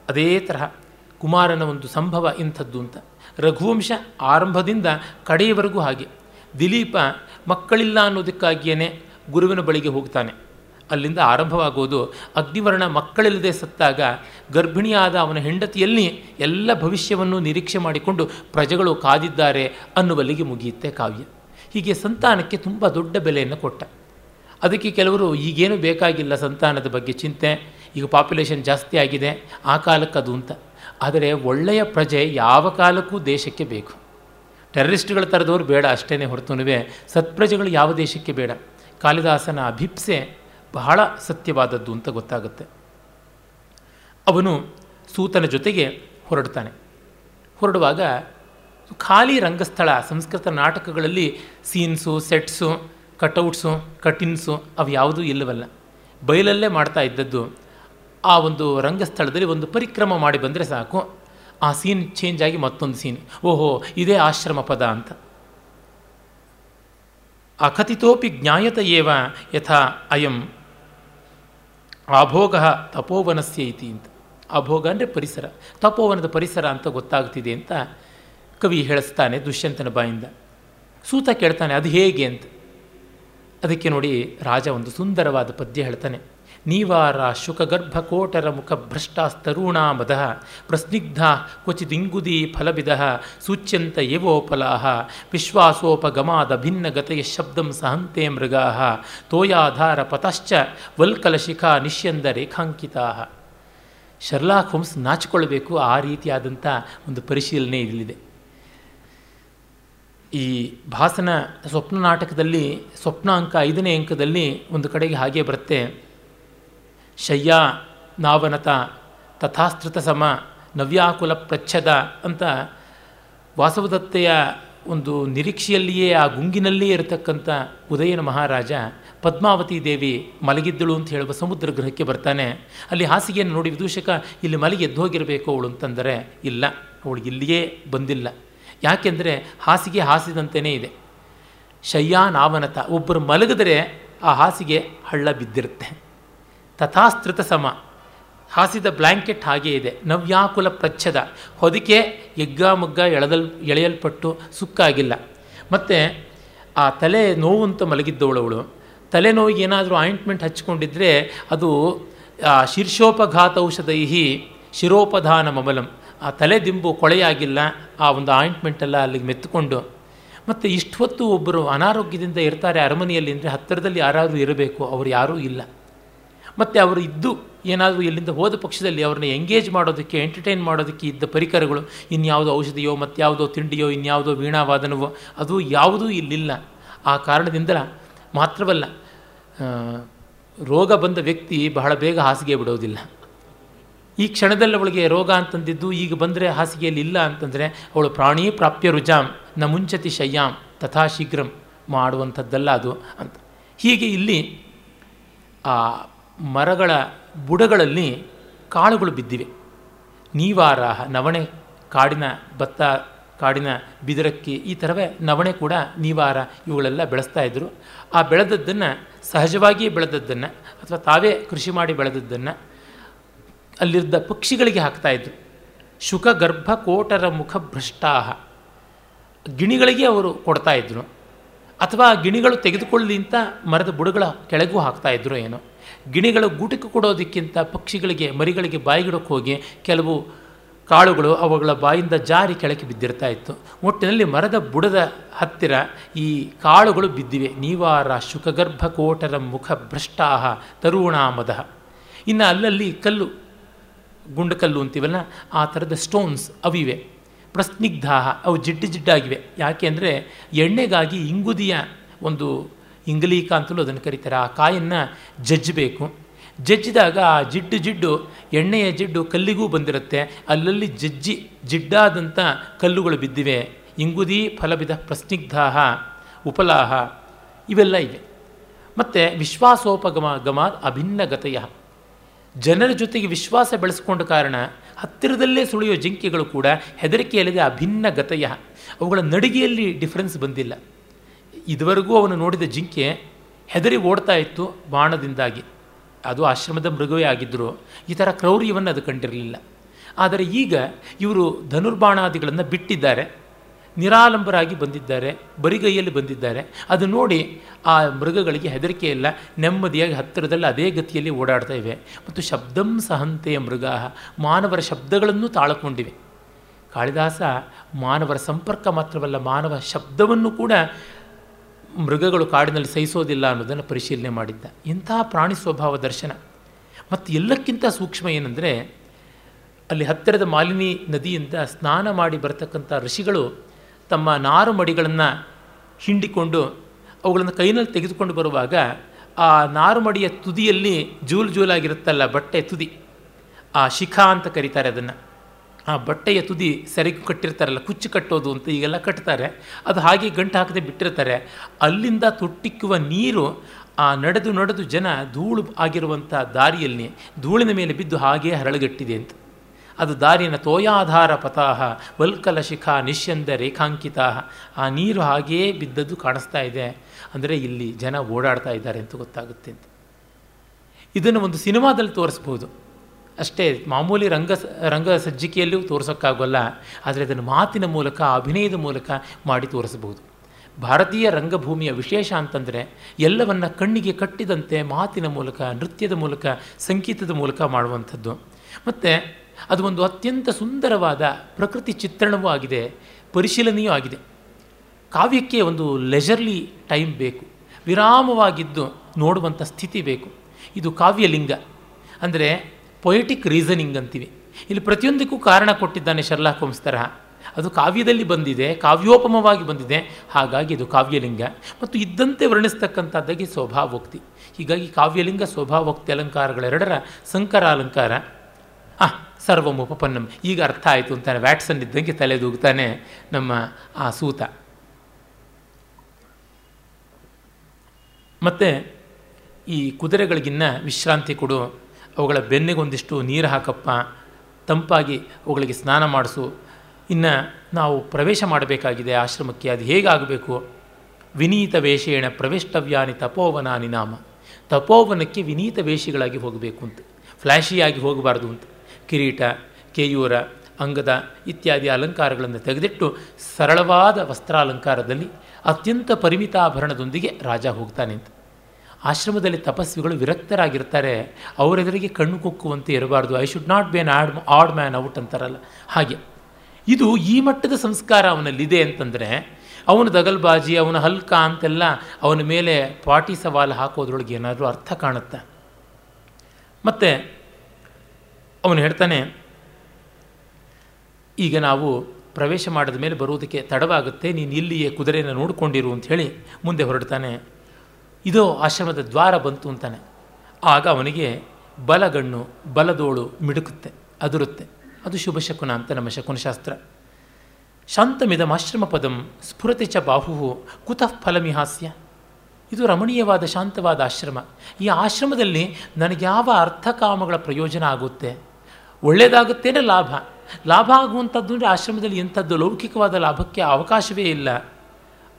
ಅದೇ ತರಹ ಕುಮಾರನ ಒಂದು ಸಂಭವ ಇಂಥದ್ದು ಅಂತ. ರಘುವಂಶ ಆರಂಭದಿಂದ ಕಡೆಯವರೆಗೂ ಹಾಗೆ. ದಿಲೀಪ ಮಕ್ಕಳಿಲ್ಲ ಅನ್ನೋದಕ್ಕಾಗಿಯೇ ಗುರುವಿನ ಬಳಿಗೆ ಹೋಗ್ತಾನೆ. ಅಲ್ಲಿಂದ ಆರಂಭವಾಗುವುದು. ಅಗ್ನಿವರ್ಣ ಮಕ್ಕಳಿಲ್ಲದೆ ಸತ್ತಾಗ ಗರ್ಭಿಣಿಯಾದ ಅವನ ಹೆಂಡತಿಯಲ್ಲಿ ಎಲ್ಲ ಭವಿಷ್ಯವನ್ನು ನಿರೀಕ್ಷೆ ಮಾಡಿಕೊಂಡು ಪ್ರಜೆಗಳು ಕಾದಿದ್ದಾರೆ ಅನ್ನುವಲ್ಲಿಗೆ ಮುಗಿಯುತ್ತೆ ಕಾವ್ಯ. ಹೀಗೆ ಸಂತಾನಕ್ಕೆ ತುಂಬ ದೊಡ್ಡ ಬೆಲೆಯನ್ನು ಕೊಟ್ಟ. ಅದಕ್ಕೆ ಕೆಲವರು ಈಗೇನು ಬೇಕಾಗಿಲ್ಲ ಸಂತಾನದ ಬಗ್ಗೆ ಚಿಂತೆ. ಈಗ ಪಾಪ್ಯುಲೇಷನ್ ಜಾಸ್ತಿ ಆಗಿದೆ, ಆ ಕಾಲಕ್ಕೆ ಅದು ಅಂತ. ಆದರೆ ಒಳ್ಳೆಯ ಪ್ರಜೆ ಯಾವ ಕಾಲಕ್ಕೂ ದೇಶಕ್ಕೆ ಬೇಕು. ಟೆರರಿಸ್ಟ್ಗಳ ಥರದವ್ರು ಬೇಡ ಅಷ್ಟೇ ಹೊರತುನುವೆ. ಸತ್ಪ್ರಜೆಗಳು ಯಾವ ದೇಶಕ್ಕೆ ಬೇಡ. ಕಾಳಿದಾಸನ ಅಭಿಪ್ಸೆ ಬಹಳ ಸತ್ಯವಾದದ್ದು ಅಂತ ಗೊತ್ತಾಗುತ್ತೆ. ಅವನು ಸೂತನ ಜೊತೆಗೆ ಹೊರಡ್ತಾನೆ. ಹೊರಡುವಾಗ ಖಾಲಿ ರಂಗಸ್ಥಳ, ಸಂಸ್ಕೃತ ನಾಟಕಗಳಲ್ಲಿ ಸೀನ್ಸು, ಸೆಟ್ಸು, ಕಟೌಟ್ಸು, ಕಟಿನ್ಸು ಅವು ಯಾವುದೂ ಇಲ್ಲವಲ್ಲ. ಬಯಲಲ್ಲೇ ಮಾಡ್ತಾ ಇದ್ದದ್ದು ಆ ಒಂದು ರಂಗಸ್ಥಳದಲ್ಲಿ ಒಂದು ಪರಿಕ್ರಮ ಮಾಡಿ ಬಂದರೆ ಸಾಕು. ಆ ಸೀನ್ ಚೇಂಜ್ ಆಗಿ ಮತ್ತೊಂದು ಸೀನ್. ಓಹೋ, ಇದೇ ಆಶ್ರಮ ಪದ ಅಂತ. ಅಕಥಿತೋಪಿ ಜ್ಞಾಯತ ಏವ ಯಥಾ ಅಯಂ ಆಭೋಗ ತಪೋವನಸ್ಯ ಇತಿ ಅಂತ. ಅಭೋಗ ಅಂದರೆ ಪರಿಸರ. ತಪೋವನದ ಪರಿಸರ ಅಂತ ಗೊತ್ತಾಗ್ತಿದೆ ಅಂತ ಕವಿ ಹೇಳಿಸ್ತಾನೆ ದುಷ್ಯಂತನ ಬಾಯಿಂದ. ಸೂತ ಕೇಳ್ತಾನೆ, ಅದು ಹೇಗೆ? ಅಂತ. ಅದಕ್ಕೆ ನೋಡಿ ರಾಜ ಒಂದು ಸುಂದರವಾದ ಪದ್ಯ ಹೇಳ್ತಾನೆ. ನೀವಾರ ಶುಕಗರ್ಭಕೋಟರ ಮುಖ ಭ್ರಷ್ಟಾಸ್ತರುಣಾ ಮದ ಪ್ರಸ್ನಿಗ್ಧ ಕ್ವಚಿದಿಂಗುದೀ ಫಲವಿದ ಸೂಚ್ಯಂತ ಏವೋಪಲಾಹ ವಿಶ್ವಾಸೋಪಗಮಾದ ಭಿನ್ನಗತೆಯ ಶಬ್ದಂ ಸಹಂತೆ ಮೃಗಾ ತೋಯಾಧಾರ ಪತಶ್ಚ ವಲ್ಕಲಶಿಖಾ ನಿಶ್ಯಂದ ರೇಖಾಂಕಿತಾ ಶರ್ಲಾಕ್ ಹೋಮ್ಸ್ ನಾಚಿಕೊಳ್ಳಬೇಕು ಆ ರೀತಿಯಾದಂಥ ಒಂದು ಪರಿಶೀಲನೆ ಇಲ್ಲಿದೆ. ಈ ಭಾಸನ ಸ್ವಪ್ನ ನಾಟಕದಲ್ಲಿ ಸ್ವಪ್ನ ಅಂಕ ಐದನೇ ಅಂಕದಲ್ಲಿ ಒಂದು ಕಡೆಗೆ ಹಾಗೆ ಬರುತ್ತೆ. ಶಯ್ಯ ನಾವನತ ತಥಾಸ್ತೃತ ಸಮ ನವ್ಯಾಕುಲ ಪ್ರಚ್ಛದ ಅಂತ ವಾಸವದತ್ತೆಯ ಒಂದು ನಿರೀಕ್ಷೆಯಲ್ಲಿಯೇ ಆ ಗುಂಗಿನಲ್ಲಿಯೇ ಇರತಕ್ಕಂಥ ಉದಯನ ಮಹಾರಾಜ ಪದ್ಮಾವತಿ ದೇವಿ ಮಲಗಿದ್ದಳು ಅಂತ ಹೇಳುವ ಸಮುದ್ರ ಗೃಹಕ್ಕೆ ಬರ್ತಾನೆ. ಅಲ್ಲಿ ಹಾಸಿಗೆಯನ್ನು ನೋಡಿ ವಿದೂಷಕ, ಇಲ್ಲಿ ಮಲಗಿ ಎದ್ದೋಗಿರಬೇಕು ಅವಳು ಅಂತಂದರೆ, ಇಲ್ಲ, ಅವಳು ಇಲ್ಲಿಯೇ ಬಂದಿಲ್ಲ. ಯಾಕೆಂದರೆ ಹಾಸಿಗೆ ಹಾಸಿದಂತೆಯೇ ಇದೆ. ಶಯ್ಯಾನಾವನತ ಒಬ್ಬರು ಮಲಗಿದ್ರೆ ಆ ಹಾಸಿಗೆ ಹಳ್ಳ ಬಿದ್ದಿರುತ್ತೆ. ತಥಾಸ್ತೃತ ಸಮ ಹಾಸಿದ ಬ್ಲ್ಯಾಂಕೆಟ್ ಹಾಗೇ ಇದೆ. ನವ್ಯಾಕುಲ ಪ್ರಚ್ಛದ. ಹೊದಿಕೆ ಎಗ್ಗಾಮಗ್ಗ ಎಳೆದಲ್, ಎಳೆಯಲ್ಪಟ್ಟು ಸುಕ್ಕಾಗಿಲ್ಲ. ಮತ್ತು ಆ ತಲೆ ನೋವು ಅಂತ ಮಲಗಿದ್ದವಳವಳು. ತಲೆನೋವಿಗೆ ಏನಾದರೂ ಆಯಿಂಟ್ಮೆಂಟ್ ಹಚ್ಕೊಂಡಿದ್ದರೆ ಅದು ಶೀರ್ಷೋಪಘಾತ ಔಷಧೈಹಿ ಶಿರೋಪಧಾನ ಮಮಲಂ. ಆ ತಲೆ ದಿಂಬು ಕೊಳೆಯಾಗಿಲ್ಲ. ಆ ಒಂದು ಆಯಿಂಟ್ಮೆಂಟೆಲ್ಲ ಅಲ್ಲಿಗೆ ಮೆತ್ತುಕೊಂಡು. ಮತ್ತು ಇಷ್ಟು ಹೊತ್ತು ಒಬ್ಬರು ಅನಾರೋಗ್ಯದಿಂದ ಇರ್ತಾರೆ ಅರಮನೆಯಲ್ಲಿ ಅಂದರೆ ಹತ್ತಿರದಲ್ಲಿ ಯಾರಾದರೂ ಇರಬೇಕು. ಅವರು ಯಾರೂ ಇಲ್ಲ. ಮತ್ತು ಅವರು ಇದ್ದು ಏನಾದರೂ ಇಲ್ಲಿಂದ ಹೋದ ಪಕ್ಷದಲ್ಲಿ ಅವ್ರನ್ನ ಎಂಗೇಜ್ ಮಾಡೋದಕ್ಕೆ ಎಂಟರ್ಟೈನ್ ಮಾಡೋದಕ್ಕೆ ಇದ್ದ ಪರಿಕರಗಳು, ಇನ್ಯಾವುದೋ ಔಷಧಿಯೋ ಮತ್ತಾವುದೋ ತಿಂಡಿಯೋ, ಇನ್ಯಾವುದೋ ವೀಣಾವಾದನವೋ, ಅದು ಯಾವುದೂ ಇಲ್ಲಿಲ್ಲ. ಆ ಕಾರಣದಿಂದ ಮಾತ್ರವಲ್ಲ ರೋಗ ಬಂದ ವ್ಯಕ್ತಿ ಬಹಳ ಬೇಗ ಹಾಸಿಗೆ ಬಿಡೋದಿಲ್ಲ. ಈ ಕ್ಷಣದಲ್ಲಿ ಅವಳಿಗೆ ರೋಗ ಅಂತಂದಿದ್ದು, ಈಗ ಬಂದರೆ ಹಾಸಿಗೆಯಲ್ಲಿ ಇಲ್ಲ ಅಂತಂದರೆ, ಅವಳು ಪ್ರಾಣಿ ಪ್ರಾಪ್ಯ ರುಜಾಂ, ನ ಮುಂಚತಿ ಶಯ್ಯಾಂ ತಥಾ ಶೀಘ್ರಂ ಮಾಡುವಂಥದ್ದಲ್ಲ ಅದು ಅಂತ. ಹೀಗೆ ಇಲ್ಲಿ, ಆ ಮರಗಳ ಬುಡಗಳಲ್ಲಿ ಕಾಳುಗಳು ಬಿದ್ದಿವೆ. ನೀವಾರಾಹ, ನವಣೆ, ಕಾಡಿನ ಭತ್ತ, ಕಾಡಿನ ಬಿದಿರಕ್ಕಿ ಈ ಥರವೇ ನವಣೆ ಕೂಡ ನೀವಾರ ಇವುಗಳೆಲ್ಲ ಬೆಳೆಸ್ತಾ ಇದ್ದರು ಆ ಬೆಳೆದದ್ದನ್ನು, ಸಹಜವಾಗಿಯೇ ಬೆಳೆದದ್ದನ್ನು, ಅಥವಾ ತಾವೇ ಕೃಷಿ ಮಾಡಿ ಬೆಳೆದದ್ದನ್ನು ಅಲ್ಲಿದ್ದ ಪಕ್ಷಿಗಳಿಗೆ ಹಾಕ್ತಾಯಿದ್ರು ಶುಕ ಗರ್ಭ ಕೋಟರ ಮುಖ ಭ್ರಷ್ಟಾಹ. ಗಿಣಿಗಳಿಗೆ ಅವರು ಕೊಡ್ತಾಯಿದ್ರು ಅಥವಾ ಗಿಣಿಗಳು ತೆಗೆದುಕೊಳ್ಳಿ ಅಂತ ಮರದ ಬುಡಗಳ ಕೆಳಗೂ ಹಾಕ್ತಾಯಿದ್ರು ಏನೋ. ಗಿಣಿಗಳು ಗೂಟಕ್ಕೆ ಕೊಡೋದಕ್ಕಿಂತ ಪಕ್ಷಿಗಳಿಗೆ, ಮರಿಗಳಿಗೆ ಬಾಯಿಗಿಡಕ್ಕೆ ಹೋಗಿ ಕೆಲವು ಕಾಳುಗಳು ಅವುಗಳ ಬಾಯಿಂದ ಜಾರಿ ಕೆಳಕ್ಕೆ ಬಿದ್ದಿರ್ತಾ ಇತ್ತು. ಒಟ್ಟಿನಲ್ಲಿ ಮರದ ಬುಡದ ಹತ್ತಿರ ಈ ಕಾಳುಗಳು ಬಿದ್ದಿವೆ. ನೀವಾರ ಶುಕಗರ್ಭ ಕೋಟರ ಮುಖ ಭ್ರಷ್ಟಾಹ ತರುಣಾಮದ. ಇನ್ನು ಅಲ್ಲಲ್ಲಿ ಕಲ್ಲು, ಗುಂಡಕಲ್ಲು ಅಂತೀವಲ್ಲ, ಆ ಥರದ ಸ್ಟೋನ್ಸ್ ಅವಿವೆ. ಪ್ರಸ್ನಿಗ್ಧಾಹ, ಅವು ಜಿಡ್ಡು ಜಿಡ್ಡಾಗಿವೆ. ಯಾಕೆ ಅಂದರೆ ಎಣ್ಣೆಗಾಗಿ ಇಂಗುದಿಯ ಒಂದು ಇಂಗಲೀಕ ಅಂತಲೂ ಅದನ್ನು ಕರೀತಾರೆ. ಆ ಕಾಯನ್ನು ಜಜ್ಜಬೇಕು. ಜಜ್ಜಿದಾಗ ಆ ಜಿಡ್ಡು ಜಿಡ್ಡು, ಎಣ್ಣೆಯ ಜಿಡ್ಡು ಕಲ್ಲಿಗೂ ಬಂದಿರುತ್ತೆ. ಅಲ್ಲಲ್ಲಿ ಜಜ್ಜಿ ಜಿಡ್ಡಾದಂಥ ಕಲ್ಲುಗಳು ಬಿದ್ದಿವೆ. ಇಂಗುದಿ ಫಲಬಿದ ಪ್ರಸ್ನಿಗ್ಧಾಹ, ಉಪಲಾಹ ಇವೆಲ್ಲ ಇವೆ. ಮತ್ತು ವಿಶ್ವಾಸೋಪಗಮ ಗಮಾದ್ ಅಭಿನ್ನಗತೆಯ. ಜನರ ಜೊತೆಗೆ ವಿಶ್ವಾಸ ಬೆಳೆಸ್ಕೊಂಡ ಕಾರಣ ಹತ್ತಿರದಲ್ಲೇ ಸುಳಿಯೋ ಜಿಂಕೆಗಳು ಕೂಡ ಹೆದರಿಕೆಯಲ್ಲದೆ ಅಭಿನ್ನ ಗತೆಯ ಅವುಗಳ ನಡಿಗೆಯಲ್ಲಿ ಡಿಫ್ರೆನ್ಸ್ ಬಂದಿಲ್ಲ. ಇದುವರೆಗೂ ಅವನು ನೋಡಿದ ಜಿಂಕೆ ಹೆದರಿ ಓಡ್ತಾ ಇತ್ತು ಬಾಣದಿಂದಾಗಿ. ಅದು ಆಶ್ರಮದ ಮೃಗವೇ ಆಗಿದ್ದರು ಈ ಥರ ಕ್ರೌರ್ಯವನ್ನು ಅದು ಕಂಡಿರಲಿಲ್ಲ. ಆದರೆ ಈಗ ಇವರು ಧನುರ್ಬಾಣಾದಿಗಳನ್ನು ಬಿಟ್ಟಿದ್ದಾರೆ. ನಿರಾಲಂಬರಾಗಿ ಬಂದಿದ್ದಾರೆ, ಬರಿಗೈಯಲ್ಲಿ ಬಂದಿದ್ದಾರೆ. ಅದು ನೋಡಿ ಆ ಮೃಗಗಳಿಗೆ ಹೆದರಿಕೆ ಇಲ್ಲ. ನೆಮ್ಮದಿಯಾಗಿ ಹತ್ತಿರದಲ್ಲಿ ಅದೇ ಗತಿಯಲ್ಲಿ ಓಡಾಡ್ತಾ ಇವೆ. ಮತ್ತು ಶಬ್ದಂ ಸಹಂತೆಯ ಮೃಗ, ಮಾನವರ ಶಬ್ದಗಳನ್ನು ತಾಳಕೊಂಡಿವೆ. ಕಾಳಿದಾಸ ಮಾನವರ ಸಂಪರ್ಕ ಮಾತ್ರವಲ್ಲ, ಮಾನವ ಶಬ್ದವನ್ನು ಕೂಡ ಮೃಗಗಳು ಕಾಡಿನಲ್ಲಿ ಸಹಿಸೋದಿಲ್ಲ ಅನ್ನೋದನ್ನು ಪರಿಶೀಲನೆ ಮಾಡಿದ್ದ. ಇಂತಹ ಪ್ರಾಣಿ ಸ್ವಭಾವ ದರ್ಶನ. ಮತ್ತು ಎಲ್ಲಕ್ಕಿಂತ ಸೂಕ್ಷ್ಮ ಏನಂದರೆ, ಅಲ್ಲಿ ಹತ್ತಿರದ ಮಾಲಿನಿ ನದಿಯಿಂದ ಸ್ನಾನ ಮಾಡಿ ಬರತಕ್ಕಂಥ ಋಷಿಗಳು ತಮ್ಮ ನಾರು ಮಡಿಗಳನ್ನು ಹಿಂಡಿಕೊಂಡು ಅವುಗಳನ್ನು ಕೈನಲ್ಲಿ ತೆಗೆದುಕೊಂಡು ಬರುವಾಗ ಆ ನಾರುಮಡಿಯ ತುದಿಯಲ್ಲಿ ಜೂಲ್ ಜೂಲಾಗಿರುತ್ತಲ್ಲ ಬಟ್ಟೆ ತುದಿ, ಆ ಶಿಖಾ ಅಂತ ಕರೀತಾರೆ ಅದನ್ನು. ಆ ಬಟ್ಟೆಯ ತುದಿ ಸೆರೆಗೂ ಕಟ್ಟಿರ್ತಾರಲ್ಲ, ಕುಚ್ಚು ಕಟ್ಟೋದು ಅಂತ ಈಗೆಲ್ಲ ಕಟ್ತಾರೆ. ಅದು ಹಾಗೆ ಗಂಟು ಹಾಕದೆ ಬಿಟ್ಟಿರ್ತಾರೆ. ಅಲ್ಲಿಂದ ತೊಟ್ಟಿಕ್ಕುವ ನೀರು ಆ ನಡೆದು ನಡೆದು ಜನ ಧೂಳು ಆಗಿರುವಂಥ ದಾರಿಯಲ್ಲಿ ಧೂಳಿನ ಮೇಲೆ ಬಿದ್ದು ಹಾಗೇ ಹರಳುಗಟ್ಟಿದೆ ಅಂತ. ಅದು ದಾರಿನ ತೋಯಾಧಾರ ಪತಾಹ ವಲ್ಕಲ ಶಿಖಾ ನಿಶ್ಯಂದ ರೇಖಾಂಕಿತ, ಆ ನೀರು ಹಾಗೇ ಬಿದ್ದದ್ದು ಕಾಣಿಸ್ತಾ ಇದೆ. ಅಂದರೆ ಇಲ್ಲಿ ಜನ ಓಡಾಡ್ತಾ ಇದ್ದಾರೆ ಅಂತ ಗೊತ್ತಾಗುತ್ತೆ ಅಂತ. ಇದನ್ನು ಒಂದು ಸಿನಿಮಾದಲ್ಲಿ ತೋರಿಸ್ಬೋದು. ಅಷ್ಟೇ ಮಾಮೂಲಿ ರಂಗ ರಂಗ ಸಜ್ಜಿಕೆಯಲ್ಲೂ ತೋರಿಸೋಕ್ಕಾಗೋಲ್ಲ, ಆದರೆ ಅದನ್ನು ಮಾತಿನ ಮೂಲಕ, ಅಭಿನಯದ ಮೂಲಕ ಮಾಡಿ ತೋರಿಸಬಹುದು. ಭಾರತೀಯ ರಂಗಭೂಮಿಯ ವಿಶೇಷ ಅಂತಂದರೆ ಎಲ್ಲವನ್ನು ಕಣ್ಣಿಗೆ ಕಟ್ಟಿದಂತೆ ಮಾತಿನ ಮೂಲಕ, ನೃತ್ಯದ ಮೂಲಕ, ಸಂಗೀತದ ಮೂಲಕ ಮಾಡುವಂಥದ್ದು. ಮತ್ತು ಅದು ಒಂದು ಅತ್ಯಂತ ಸುಂದರವಾದ ಪ್ರಕೃತಿ ಚಿತ್ರಣವೂ ಆಗಿದೆ, ಪರಿಶೀಲನೆಯೂ ಆಗಿದೆ. ಕಾವ್ಯಕ್ಕೆ ಒಂದು ಲೆಜರ್ಲಿ ಟೈಮ್ ಬೇಕು, ವಿರಾಮವಾಗಿದ್ದು ನೋಡುವಂಥ ಸ್ಥಿತಿ ಬೇಕು. ಇದು ಕಾವ್ಯಲಿಂಗ. ಅಂದರೆ ಪೊಯಿಟಿಕ್ ರೀಸನಿಂಗ್ ಅಂತೀವಿ. ಇಲ್ಲಿ ಪ್ರತಿಯೊಂದಕ್ಕೂ ಕಾರಣ ಕೊಟ್ಟಿದ್ದಾನೆ ಶರ್ಲಾ ಹೋಮ್ಸ್ ತರಹ. ಅದು ಕಾವ್ಯದಲ್ಲಿ ಬಂದಿದೆ, ಕಾವ್ಯೋಪಮವಾಗಿ ಬಂದಿದೆ. ಹಾಗಾಗಿ ಇದು ಕಾವ್ಯಲಿಂಗ. ಮತ್ತು ಇದ್ದಂತೆ ವರ್ಣಿಸ್ತಕ್ಕಂಥದ್ದಾಗಿ ಸ್ವಭಾವೋಕ್ತಿ. ಹೀಗಾಗಿ ಕಾವ್ಯಲಿಂಗ, ಸ್ವಭಾವೋಕ್ತಿ ಅಲಂಕಾರಗಳೆರಡರ ಸಂಕರ ಅಲಂಕಾರ ಆ ಸರ್ವಂ ಉಪಪನ್ನಂ ಈಗ ಅರ್ಥ ಆಯಿತು ಅಂತಾನೆ ವ್ಯಾಟ್ಸನ್ ಇದ್ದಂಗೆ ತಲೆದೂಗ್ತಾನೆ ನಮ್ಮ ಆ ಸೂತ. ಮತ್ತು ಈ ಕುದುರೆಗಳಿಗಿನ್ನ ವಿಶ್ರಾಂತಿ ಕೊಡು. ಅವುಗಳ ಬೆನ್ನಿಗೊಂದಿಷ್ಟು ನೀರು ಹಾಕಪ್ಪ. ತಂಪಾಗಿ ಅವುಗಳಿಗೆ ಸ್ನಾನ ಮಾಡಿಸು. ಇನ್ನು ನಾವು ಪ್ರವೇಶ ಮಾಡಬೇಕಾಗಿದೆ ಆಶ್ರಮಕ್ಕೆ. ಅದು ಹೇಗಾಗಬೇಕು? ವಿನೀತ ವೇಷೇಣ ಪ್ರವೇಷ್ಟವ್ಯಾನಿ ತಪೋವನಾನಿ ನಾಮ. ತಪೋವನಕ್ಕೆ ವಿನೀತ ವೇಷಿಗಳಾಗಿ ಹೋಗಬೇಕು ಅಂತ. ಫ್ಲ್ಯಾಶಿಯಾಗಿ ಹೋಗಬಾರ್ದು ಅಂತ. ಕಿರೀಟ, ಕೇಯೂರ, ಅಂಗದ ಇತ್ಯಾದಿ ಅಲಂಕಾರಗಳನ್ನು ತೆಗೆದಿಟ್ಟು ಸರಳವಾದ ವಸ್ತ್ರಾಲಂಕಾರದಲ್ಲಿ ಅತ್ಯಂತ ಪರಿಮಿತಾಭರಣದೊಂದಿಗೆ ರಾಜ ಹೋಗ್ತಾನೆ ಅಂತ. ಆಶ್ರಮದಲ್ಲಿ ತಪಸ್ವಿಗಳು ವಿರಕ್ತರಾಗಿರ್ತಾರೆ. ಅವರೆದುರಿಗೆ ಕಣ್ಣು ಕುಕ್ಕುವಂತೆ ಇರಬಾರ್ದು. I should not be an odd odd man out ಅಂತಾರಲ್ಲ. ಹಾಗೆ. ಇದು ಈ ಮಟ್ಟದ ಸಂಸ್ಕಾರ ಅವನಲ್ಲಿದೆ ಅಂತಂದರೆ, ಅವನು ದಗಲ್ಬಾಜಿ, ಅವನ ಹಲ್ಕ ಅಂತೆಲ್ಲ ಅವನ ಮೇಲೆ ಪಾಟಿ ಸವಾಲು ಹಾಕೋದ್ರೊಳಗೆ ಏನಾದರೂ ಅರ್ಥ ಕಾಣುತ್ತೆ? ಮತ್ತು, ಅವನು ಹೇಳ್ತಾನೆ, ಈಗ ನಾವು ಪ್ರವೇಶ ಮಾಡಿದ ಮೇಲೆ ಬರೋದಕ್ಕೆ ತಡವಾಗುತ್ತೆ. ನೀನು ಇಲ್ಲಿಯೇ ಕುದುರೆಯನ್ನು ನೋಡಿಕೊಂಡಿರು ಅಂತ ಹೇಳಿ ಮುಂದೆ ಹೊರಡ್ತಾನೆ. ಇದು ಆಶ್ರಮದ ದ್ವಾರ ಬಂತು ಅಂತಾನೆ. ಆಗ ಅವನಿಗೆ ಬಲಗಣ್ಣು, ಬಲದೋಳು ಮಿಡುಕುತ್ತೆ, ಅದುರುತ್ತೆ. ಅದು ಶುಭ ಶಕುನ ಅಂತ ನಮ್ಮ ಶಕುನಶಾಸ್ತ್ರ. ಶಾಂತಮಿದಮಾಶ್ರಮ ಪದಂ ಸ್ಫುರತಿ ಚ ಬಾಹು ಕುತಃ ಫಲಮಿಹಾಸ್ಯ ಇದು ರಮಣೀಯವಾದ, ಶಾಂತವಾದ ಆಶ್ರಮ. ಈ ಆಶ್ರಮದಲ್ಲಿ ನನಗೆ ಯಾವ ಅರ್ಥಕಾಮಗಳ ಪ್ರಯೋಜನ ಆಗುತ್ತೆ? ಒಳ್ಳೆಯದಾಗುತ್ತೇನೆ ಲಾಭ? ಲಾಭ ಆಗುವಂಥದ್ದು ಅಂದರೆ ಆಶ್ರಮದಲ್ಲಿ ಎಂಥದ್ದು ಲೌಕಿಕವಾದ ಲಾಭಕ್ಕೆ ಅವಕಾಶವೇ ಇಲ್ಲ.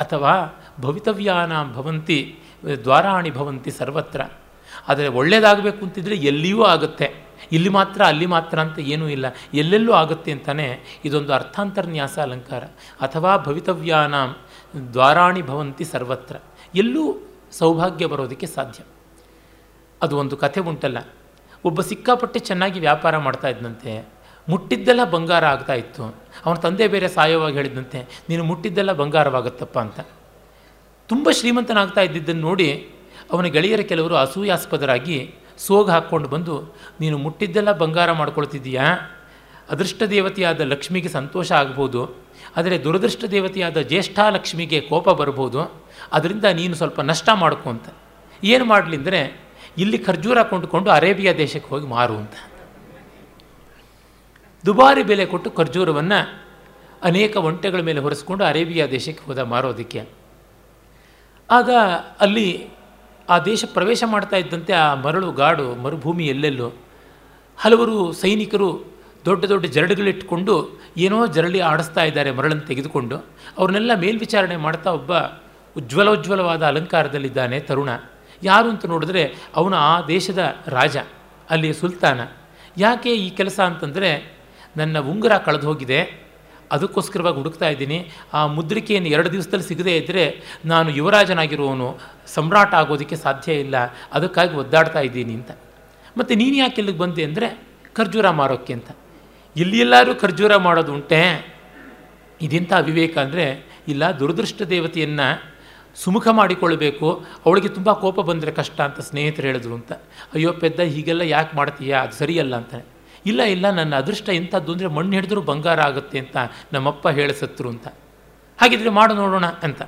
ಅಥವಾ ಭವಿತವ್ಯಾನಾಂ ಭವಂತಿ ದ್ವಾರಾಣಿ ಭವಂತಿ ಸರ್ವತ್ರ. ಆದರೆ ಒಳ್ಳೆಯದಾಗಬೇಕು ಅಂತಿದ್ರೆ ಎಲ್ಲಿಯೂ ಆಗುತ್ತೆ. ಇಲ್ಲಿ ಮಾತ್ರ, ಅಲ್ಲಿ ಮಾತ್ರ ಅಂತ ಏನೂ ಇಲ್ಲ. ಎಲ್ಲೆಲ್ಲೂ ಆಗುತ್ತೆ ಅಂತಲೇ ಇದೊಂದು ಅರ್ಥಾಂತರ್ನ್ಯಾಸ ಅಲಂಕಾರ. ಅಥವಾ ಭವಿತವ್ಯಾನಾಂ ದ್ವಾರಾಣಿ ಭವಂತಿ ಸರ್ವತ್ರ. ಎಲ್ಲೂ ಸೌಭಾಗ್ಯ ಬರೋದಕ್ಕೆ ಸಾಧ್ಯ. ಅದು ಒಂದು ಕಥೆ ಉಂಟಲ್ಲ. ಒಬ್ಬ ಸಿಕ್ಕಾಪಟ್ಟೆ ಚೆನ್ನಾಗಿ ವ್ಯಾಪಾರ ಮಾಡ್ತಾ ಇದ್ದಂತೆ ಮುಟ್ಟಿದ್ದೆಲ್ಲ ಬಂಗಾರ ಆಗ್ತಾ ಇತ್ತು. ಅವನ ತಂದೆ ಬೇರೆ ಸಾಯವಾಗಿ ಹೇಳಿದಂತೆ ನೀನು ಮುಟ್ಟಿದ್ದೆಲ್ಲ ಬಂಗಾರವಾಗುತ್ತಪ್ಪ ಅಂತ. ತುಂಬ ಶ್ರೀಮಂತನಾಗ್ತಾ ಇದ್ದಿದ್ದನ್ನು ನೋಡಿ ಅವನ ಗೆಳೆಯರ ಕೆಲವರು ಅಸೂಯಾಸ್ಪದರಾಗಿ ಸೋಗ ಹಾಕ್ಕೊಂಡು ಬಂದು, ನೀನು ಮುಟ್ಟಿದ್ದೆಲ್ಲ ಬಂಗಾರ ಮಾಡ್ಕೊಳ್ತಿದ್ದೀಯಾ? ಅದೃಷ್ಟ ದೇವತೆಯಾದ ಲಕ್ಷ್ಮಿಗೆ ಸಂತೋಷ ಆಗ್ಬೋದು, ಆದರೆ ದುರದೃಷ್ಟ ದೇವತೆಯಾದ ಜ್ಯೇಷ್ಠ ಲಕ್ಷ್ಮಿಗೆ ಕೋಪ ಬರ್ಬೋದು ಅದರಿಂದ ನೀನು ಸ್ವಲ್ಪ ನಷ್ಟ ಮಾಡ್ಕೊ ಅಂತ. ಏನು ಮಾಡಲಿ ಅಂದರೆ, ಇಲ್ಲಿ ಖರ್ಜೂರ ಕೊಂಡುಕೊಂಡು ಅರೇಬಿಯಾ ದೇಶಕ್ಕೆ ಹೋಗಿ ಮಾರು ಅಂತ. ದುಬಾರಿ ಬೆಲೆ ಕೊಟ್ಟು ಖರ್ಜೂರವನ್ನು ಅನೇಕ ಒಂಟೆಗಳ ಮೇಲೆ ಹೊರಿಸ್ಕೊಂಡು ಅರೇಬಿಯಾ ದೇಶಕ್ಕೆ ಹೋದ ಮಾರೋದಕ್ಕೆ ಆಗ ಅಲ್ಲಿ ಆ ದೇಶ ಪ್ರವೇಶ ಮಾಡ್ತಾ ಇದ್ದಂತೆ ಆ ಮರಳು ಗಾಡು ಮರುಭೂಮಿ ಎಲ್ಲೆಲ್ಲೋ ಹಲವರು ಸೈನಿಕರು ದೊಡ್ಡ ದೊಡ್ಡ ಜರಡುಗಳಿಟ್ಟುಕೊಂಡು ಏನೋ ಜರಳಿ ಆಡಿಸ್ತಾ ಇದ್ದಾರೆ ಮರಳನ್ನು ತೆಗೆದುಕೊಂಡು. ಅವ್ರನ್ನೆಲ್ಲ ಮೇಲ್ವಿಚಾರಣೆ ಮಾಡ್ತಾ ಒಬ್ಬ ಉಜ್ವಲೋಜ್ವಲವಾದ ಅಲಂಕಾರದಲ್ಲಿದ್ದಾನೆ ತರುಣ. ಯಾರು ಅಂತ ನೋಡಿದ್ರೆ ಅವನು ಆ ದೇಶದ ರಾಜ, ಅಲ್ಲಿಯ ಸುಲ್ತಾನ. ಯಾಕೆ ಈ ಕೆಲಸ ಅಂತಂದರೆ ನನ್ನ ಉಂಗುರ ಕಳೆದು ಹೋಗಿದೆ ಅದಕ್ಕೋಸ್ಕರವಾಗಿ ಹುಡುಕ್ತಾ ಇದ್ದೀನಿ. ಆ ಮುದ್ರಿಕೆಯನ್ನು ಎರಡು ದಿವಸದಲ್ಲಿ ಸಿಗದೇ ಇದ್ದರೆ ನಾನು ಯುವರಾಜನಾಗಿರುವವನು ಸಮ್ರಾಟ ಆಗೋದಕ್ಕೆ ಸಾಧ್ಯ ಇಲ್ಲ. ಅದಕ್ಕಾಗಿ ಒದ್ದಾಡ್ತಾ ಇದ್ದೀನಿ ಅಂತ. ಮತ್ತು ನೀನು ಯಾಕೆ ಇಲ್ಲಿಗೆ ಬಂದೆ ಅಂದರೆ ಖರ್ಜೂರ ಮಾರೋಕ್ಕೆ ಅಂತ. ಇಲ್ಲಿ ಎಲ್ಲರೂ ಖರ್ಜೂರ ಮಾಡೋದು ಉಂಟೆ? ಇದೆಂಥ ಅವಿವೇಕ ಅಂದರೆ ಇಲ್ಲ, ದುರದೃಷ್ಟ ದೇವತೆಯನ್ನು ಸುಮುಖ ಮಾಡಿಕೊಳ್ಬೇಕು ಅವಳಿಗೆ ತುಂಬ ಕೋಪ ಬಂದರೆ ಕಷ್ಟ ಅಂತ ಸ್ನೇಹಿತರು ಹೇಳಿದ್ರು ಅಂತ. ಅಯ್ಯೋ, ಪೆದ್ದ, ಹೀಗೆಲ್ಲ ಯಾಕೆ ಮಾಡ್ತೀಯಾ? ಅದು ಸರಿಯಲ್ಲ ಅಂತಾನೆ. ಇಲ್ಲ ಇಲ್ಲ, ನನ್ನ ಅದೃಷ್ಟ ಇಂಥದ್ದು ಅಂದರೆ ಮಣ್ಣು ಹಿಡಿದ್ರೂ ಬಂಗಾರ ಆಗುತ್ತೆ ಅಂತ ನಮ್ಮಪ್ಪ ಹೇಳಿಸತ್ರು ಅಂತ. ಹಾಗಿದ್ರೆ ಮಾಡು ನೋಡೋಣ ಅಂತ.